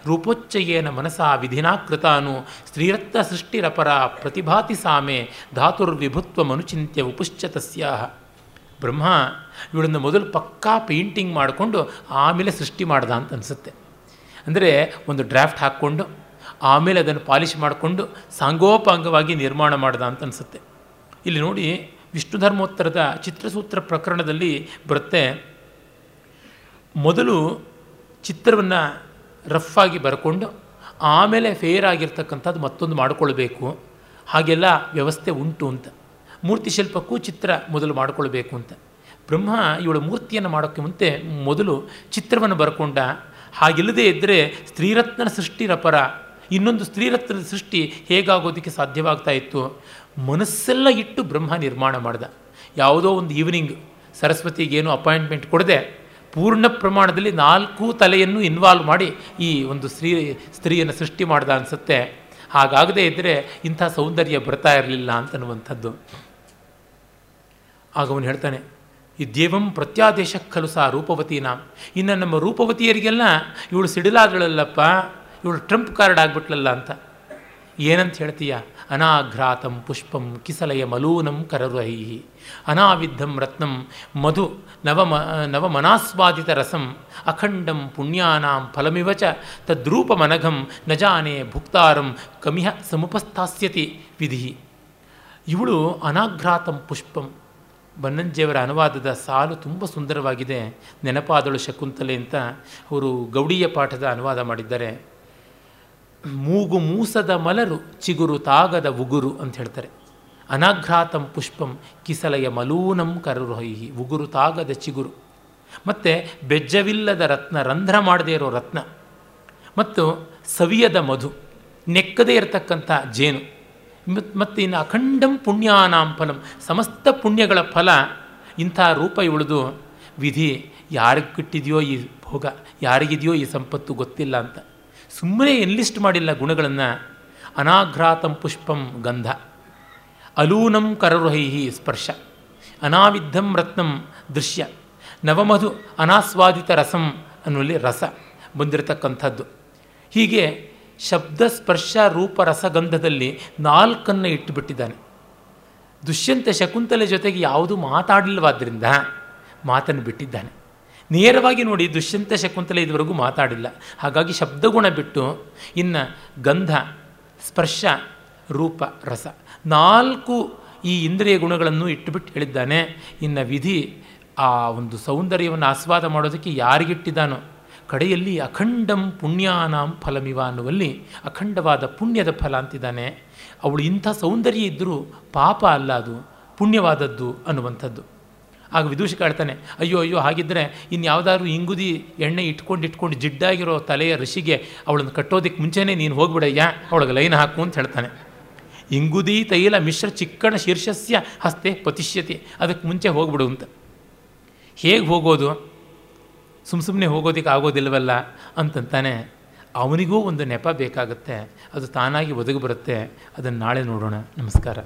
ರೂಪೋಚ್ಚಯೇನ ಮನಸಾ ವಿಧಿನಾಕೃತಾನು, ಸ್ತ್ರೀರತ್ನ ಸೃಷ್ಟಿರಪರ ಪ್ರತಿಭಾತಿ ಸಾಮೆ, ಧಾತುರ್ವಿಭುತ್ವ ಮನುಚಿಂತ್ಯ ಉಪುಶ್ಚ ತಸ್ಯಾಹ ಬ್ರಹ್ಮ ಇವಳನ್ನು ಮೊದಲು ಪಕ್ಕಾ ಪೇಂಟಿಂಗ್ ಮಾಡಿಕೊಂಡು ಆಮೇಲೆ ಸೃಷ್ಟಿ ಮಾಡ್ದ ಅಂತ ಅನಿಸುತ್ತೆ. ಅಂದರೆ ಒಂದು ಡ್ರಾಫ್ಟ್ ಹಾಕ್ಕೊಂಡು, ಆಮೇಲೆ ಅದನ್ನು ಪಾಲಿಶ್ ಮಾಡಿಕೊಂಡು ಸಾಂಗೋಪಾಂಗವಾಗಿ ನಿರ್ಮಾಣ ಮಾಡ್ದ ಅಂತ ಅನಿಸುತ್ತೆ. ಇಲ್ಲಿ ನೋಡಿ ವಿಷ್ಣು ಧರ್ಮೋತ್ತರದ ಚಿತ್ರಸೂತ್ರ ಪ್ರಕರಣದಲ್ಲಿ ಬರುತ್ತೆ, ಮೊದಲು ಚಿತ್ರವನ್ನು ರಫ್ ಆಗಿ ಬರ್ಕೊಂಡು, ಆಮೇಲೆ ಫೇರ್ ಆಗಿರ್ತಕ್ಕಂಥದ್ದು ಮತ್ತೊಂದು ಮಾಡಿಕೊಳ್ಬೇಕು, ಹಾಗೆಲ್ಲ ವ್ಯವಸ್ಥೆ ಉಂಟು ಅಂತ. ಮೂರ್ತಿ ಶಿಲ್ಪಕ್ಕೂ ಚಿತ್ರ ಮೊದಲು ಮಾಡಿಕೊಳ್ಬೇಕು ಅಂತ. ಬ್ರಹ್ಮ ಇವಳು ಮೂರ್ತಿಯನ್ನು ಮಾಡೋಕ್ಕೆ ಮುಂತೆ ಮೊದಲು ಚಿತ್ರವನ್ನು ಬರ್ಕೊಂಡ ಹಾಗಿಲ್ಲದೆ ಇದ್ದರೆ ಸ್ತ್ರೀರತ್ನ ಸೃಷ್ಟಿರಪರ ಇನ್ನೊಂದು ಸ್ತ್ರೀರತ್ನದ ಸೃಷ್ಟಿ ಹೇಗಾಗೋದಕ್ಕೆ ಸಾಧ್ಯವಾಗ್ತಾ ಇತ್ತು? ಮನಸ್ಸೆಲ್ಲ ಇಟ್ಟು ಬ್ರಹ್ಮ ನಿರ್ಮಾಣ ಮಾಡ್ದ. ಯಾವುದೋ ಒಂದು ಈವ್ನಿಂಗ್ ಸರಸ್ವತಿಗೇನು ಅಪಾಯಿಂಟ್ಮೆಂಟ್ ಕೊಡದೆ, ಪೂರ್ಣ ಪ್ರಮಾಣದಲ್ಲಿ ನಾಲ್ಕು ತಲೆಯನ್ನು ಇನ್ವಾಲ್ವ್ ಮಾಡಿ ಈ ಒಂದು ಸ್ತ್ರೀ, ಸ್ತ್ರೀಯನ್ನು ಸೃಷ್ಟಿ ಮಾಡ್ದ ಅನಿಸುತ್ತೆ. ಹಾಗಾಗದೇ ಇದ್ದರೆ ಇಂಥ ಸೌಂದರ್ಯ ಬರ್ತಾ ಇರಲಿಲ್ಲ ಅಂತನ್ನುವಂಥದ್ದು ಆಗ ಅವನು ಹೇಳ್ತಾನೆ ಈ ದೇವಂ ಪ್ರತ್ಯಾದೇಶ ಖಲು ರೂಪವತಿ ನಾಮ್ ಇನ್ನು ನಮ್ಮ ರೂಪವತಿಯರಿಗೆಲ್ಲ ಇವಳು ಸಿಡಿಲಾದಳಲ್ಲಪ್ಪ, ಇವಳು ಟ್ರಂಪ್ ಕಾರ್ಡ್ ಆಗ್ಬಿಟ್ಲಲ್ಲ ಅಂತ. ಏನಂತ ಹೇಳ್ತೀಯ? ಅನಾಘ್ರಾತಂ ಪುಷ್ಪಂ ಕಿಸಲಯ ಮಲೂನಂ ಕರರುಹೈ ಅನಾವಿದ್ಧಂ ರತ್ನಂ ಮಧು ನವಮ ನವಮನಾಸ್ವಾದಿತ ರಸಂ ಅಖಂಡಂ ಪುಣ್ಯಾನಾಂ ಫಲಮಿವ ಚ ತದ್ರೂಪಮನಘಂ ನಜಾನೆ ಜಾನೆ ಭುಕ್ತಾರಂ ಕಮಿಹ ಸಮುಪಸ್ಥಾಸ್ಯತಿ ವಿಧಿ ಇವಳು ಅನಾಘ್ರಾತಂ ಪುಷ್ಪಂ. ಬನ್ನಂಜಿಯವರ ಅನುವಾದದ ಸಾಲು ತುಂಬ ಸುಂದರವಾಗಿದೆ. ನೆನಪಾದಳು ಶಕುಂತಲೆ ಅಂತ ಅವರು ಗೌಡಿಯ ಪಾಠದ ಅನುವಾದ ಮಾಡಿದ್ದಾರೆ. ಮೂಗು ಮೂಸದ ಮಲರು, ಚಿಗುರು ತಾಗದ ಉಗುರು ಅಂತ ಹೇಳ್ತಾರೆ. ಅನಾಘ್ರಾತಂ ಪುಷ್ಪಂ ಕಿಸಲಯ ಮಲೂನಂ ಕರುರಹಿ ಉಗುರು ತಾಗದ ಚಿಗುರು. ಮತ್ತು ಬೆಜ್ಜವಿಲ್ಲದ ರತ್ನ, ರಂಧ್ರ ಮಾಡದೇ ಇರೋ ರತ್ನ. ಮತ್ತು ಸವಿಯದ ಮಧು, ನೆಕ್ಕದೇ ಇರತಕ್ಕಂಥ ಜೇನು. ಮತ್ತು ಇನ್ನು ಅಖಂಡಂ ಪುಣ್ಯಾನಾಂ ಫಲಂ. ಸಮಸ್ತ ಪುಣ್ಯಗಳ ಫಲ ಇಂಥ ರೂಪ ಉಳಿದು ವಿಧಿ ಯಾರಿಗೆ ಕಿಟ್ಟಿದೆಯೋ ಈ ಭೋಗ, ಯಾರಿಗಿದೆಯೋ ಈ ಸಂಪತ್ತು ಗೊತ್ತಿಲ್ಲ ಅಂತ. ಸುಮ್ಮನೆ ಎನ್ಲಿಸ್ಟ್ ಮಾಡಿಲ್ಲ ಗುಣಗಳನ್ನು. ಅನಾಘ್ರಾತಂ ಪುಷ್ಪಂ ಗಂಧ. ಅಲೂನಂ ಕರರುಹೈಹಿ ಸ್ಪರ್ಶ. ಅನಾವಿದ್ಧಂ ರತ್ನಂ ದೃಶ್ಯ. ನವಮಧು ಅನಾಸ್ವಾದಿತ ರಸಂ ಅನ್ನುವಲ್ಲಿ ರಸ ಬಂದಿರತಕ್ಕಂಥದ್ದು. ಹೀಗೆ ಶಬ್ದ ಸ್ಪರ್ಶ ರೂಪ ರಸಗಂಧದಲ್ಲಿ ನಾಲ್ಕನ್ನು ಇಟ್ಟುಬಿಟ್ಟಿದ್ದಾನೆ. ದುಷ್ಯಂತ ಶಕುಂತಲೆ ಜೊತೆಗೆ ಯಾವುದೂ ಮಾತಾಡಿಲ್ಲವಾದ್ದರಿಂದ ಮಾತನ್ನು ಬಿಟ್ಟಿದ್ದಾನೆ. ನೇರವಾಗಿ ನೋಡಿ ದುಷ್ಯಂತ ಶಕುಂತಲೆ ಇದುವರೆಗೂ ಮಾತಾಡಿಲ್ಲ. ಹಾಗಾಗಿ ಶಬ್ದಗುಣ ಬಿಟ್ಟು ಇನ್ನು ಗಂಧ, ಸ್ಪರ್ಶ, ರೂಪ, ರಸ ನಾಲ್ಕು ಈ ಇಂದ್ರಿಯ ಗುಣಗಳನ್ನು ಇಟ್ಟುಬಿಟ್ಟು ಹೇಳಿದ್ದಾನೆ. ಇನ್ನು ವಿಧಿ ಆ ಒಂದು ಸೌಂದರ್ಯವನ್ನು ಆಸ್ವಾದ ಮಾಡೋದಕ್ಕೆ ಯಾರಿಗಿಟ್ಟಿದ್ದಾನೋ ಕಡೆಯಲ್ಲಿ ಅಖಂಡಂ ಪುಣ್ಯಾನಾಂ ಫಲಮಿವ ಅನ್ನುವಲ್ಲಿ ಅಖಂಡವಾದ ಪುಣ್ಯದ ಫಲ ಅಂತಿದ್ದಾನೆ. ಅವಳು ಇಂಥ ಸೌಂದರ್ಯ ಇದ್ದರೂ ಪಾಪ ಅಲ್ಲ ಅದು, ಪುಣ್ಯವಾದದ್ದು ಅನ್ನುವಂಥದ್ದು. ಆಗ ವಿದೂಷಿ ಕಾಡ್ತಾನೆ ಅಯ್ಯೋ ಅಯ್ಯೋ ಹಾಗಿದ್ದರೆ ಇನ್ನು ಯಾವುದಾದ್ರೂ ಇಂಗುದಿ ಎಣ್ಣೆ ಇಟ್ಕೊಂಡು ಇಟ್ಕೊಂಡು ಜಿಡ್ಡಾಗಿರೋ ತಲೆಯ ಋಷಿಗೆ ಅವಳನ್ನು ಕಟ್ಟೋದಕ್ಕೆ ಮುಂಚೆನೇ ನೀನು ಹೋಗ್ಬಿಡಯ್ಯ, ಅವಳಿಗೆ ಲೈನ್ ಹಾಕು ಅಂತ ಹೇಳ್ತಾನೆ. ಇಂಗುದಿ ತೈಲ ಮಿಶ್ರ ಚಿಕ್ಕಣ ಶೀರ್ಷಸ್ಯ ಹಸ್ತೆ ಪತಿಷ್ಯತಿ, ಅದಕ್ಕೆ ಮುಂಚೆ ಹೋಗ್ಬಿಡು ಅಂತ. ಹೇಗೆ ಹೋಗೋದು? ಸುಮ್ಮ ಸುಮ್ಮನೆ ಹೋಗೋದಕ್ಕೆ ಆಗೋದಿಲ್ಲವಲ್ಲ ಅಂತಂತಾನೆ, ಅವನಿಗೂ ಒಂದು ನೆಪ ಬೇಕಾಗುತ್ತೆ. ಅದು ತಾನಾಗಿ ಒದಗಿ ಬರುತ್ತೆ. ಅದನ್ನು ನಾಳೆ ನೋಡೋಣ. ನಮಸ್ಕಾರ.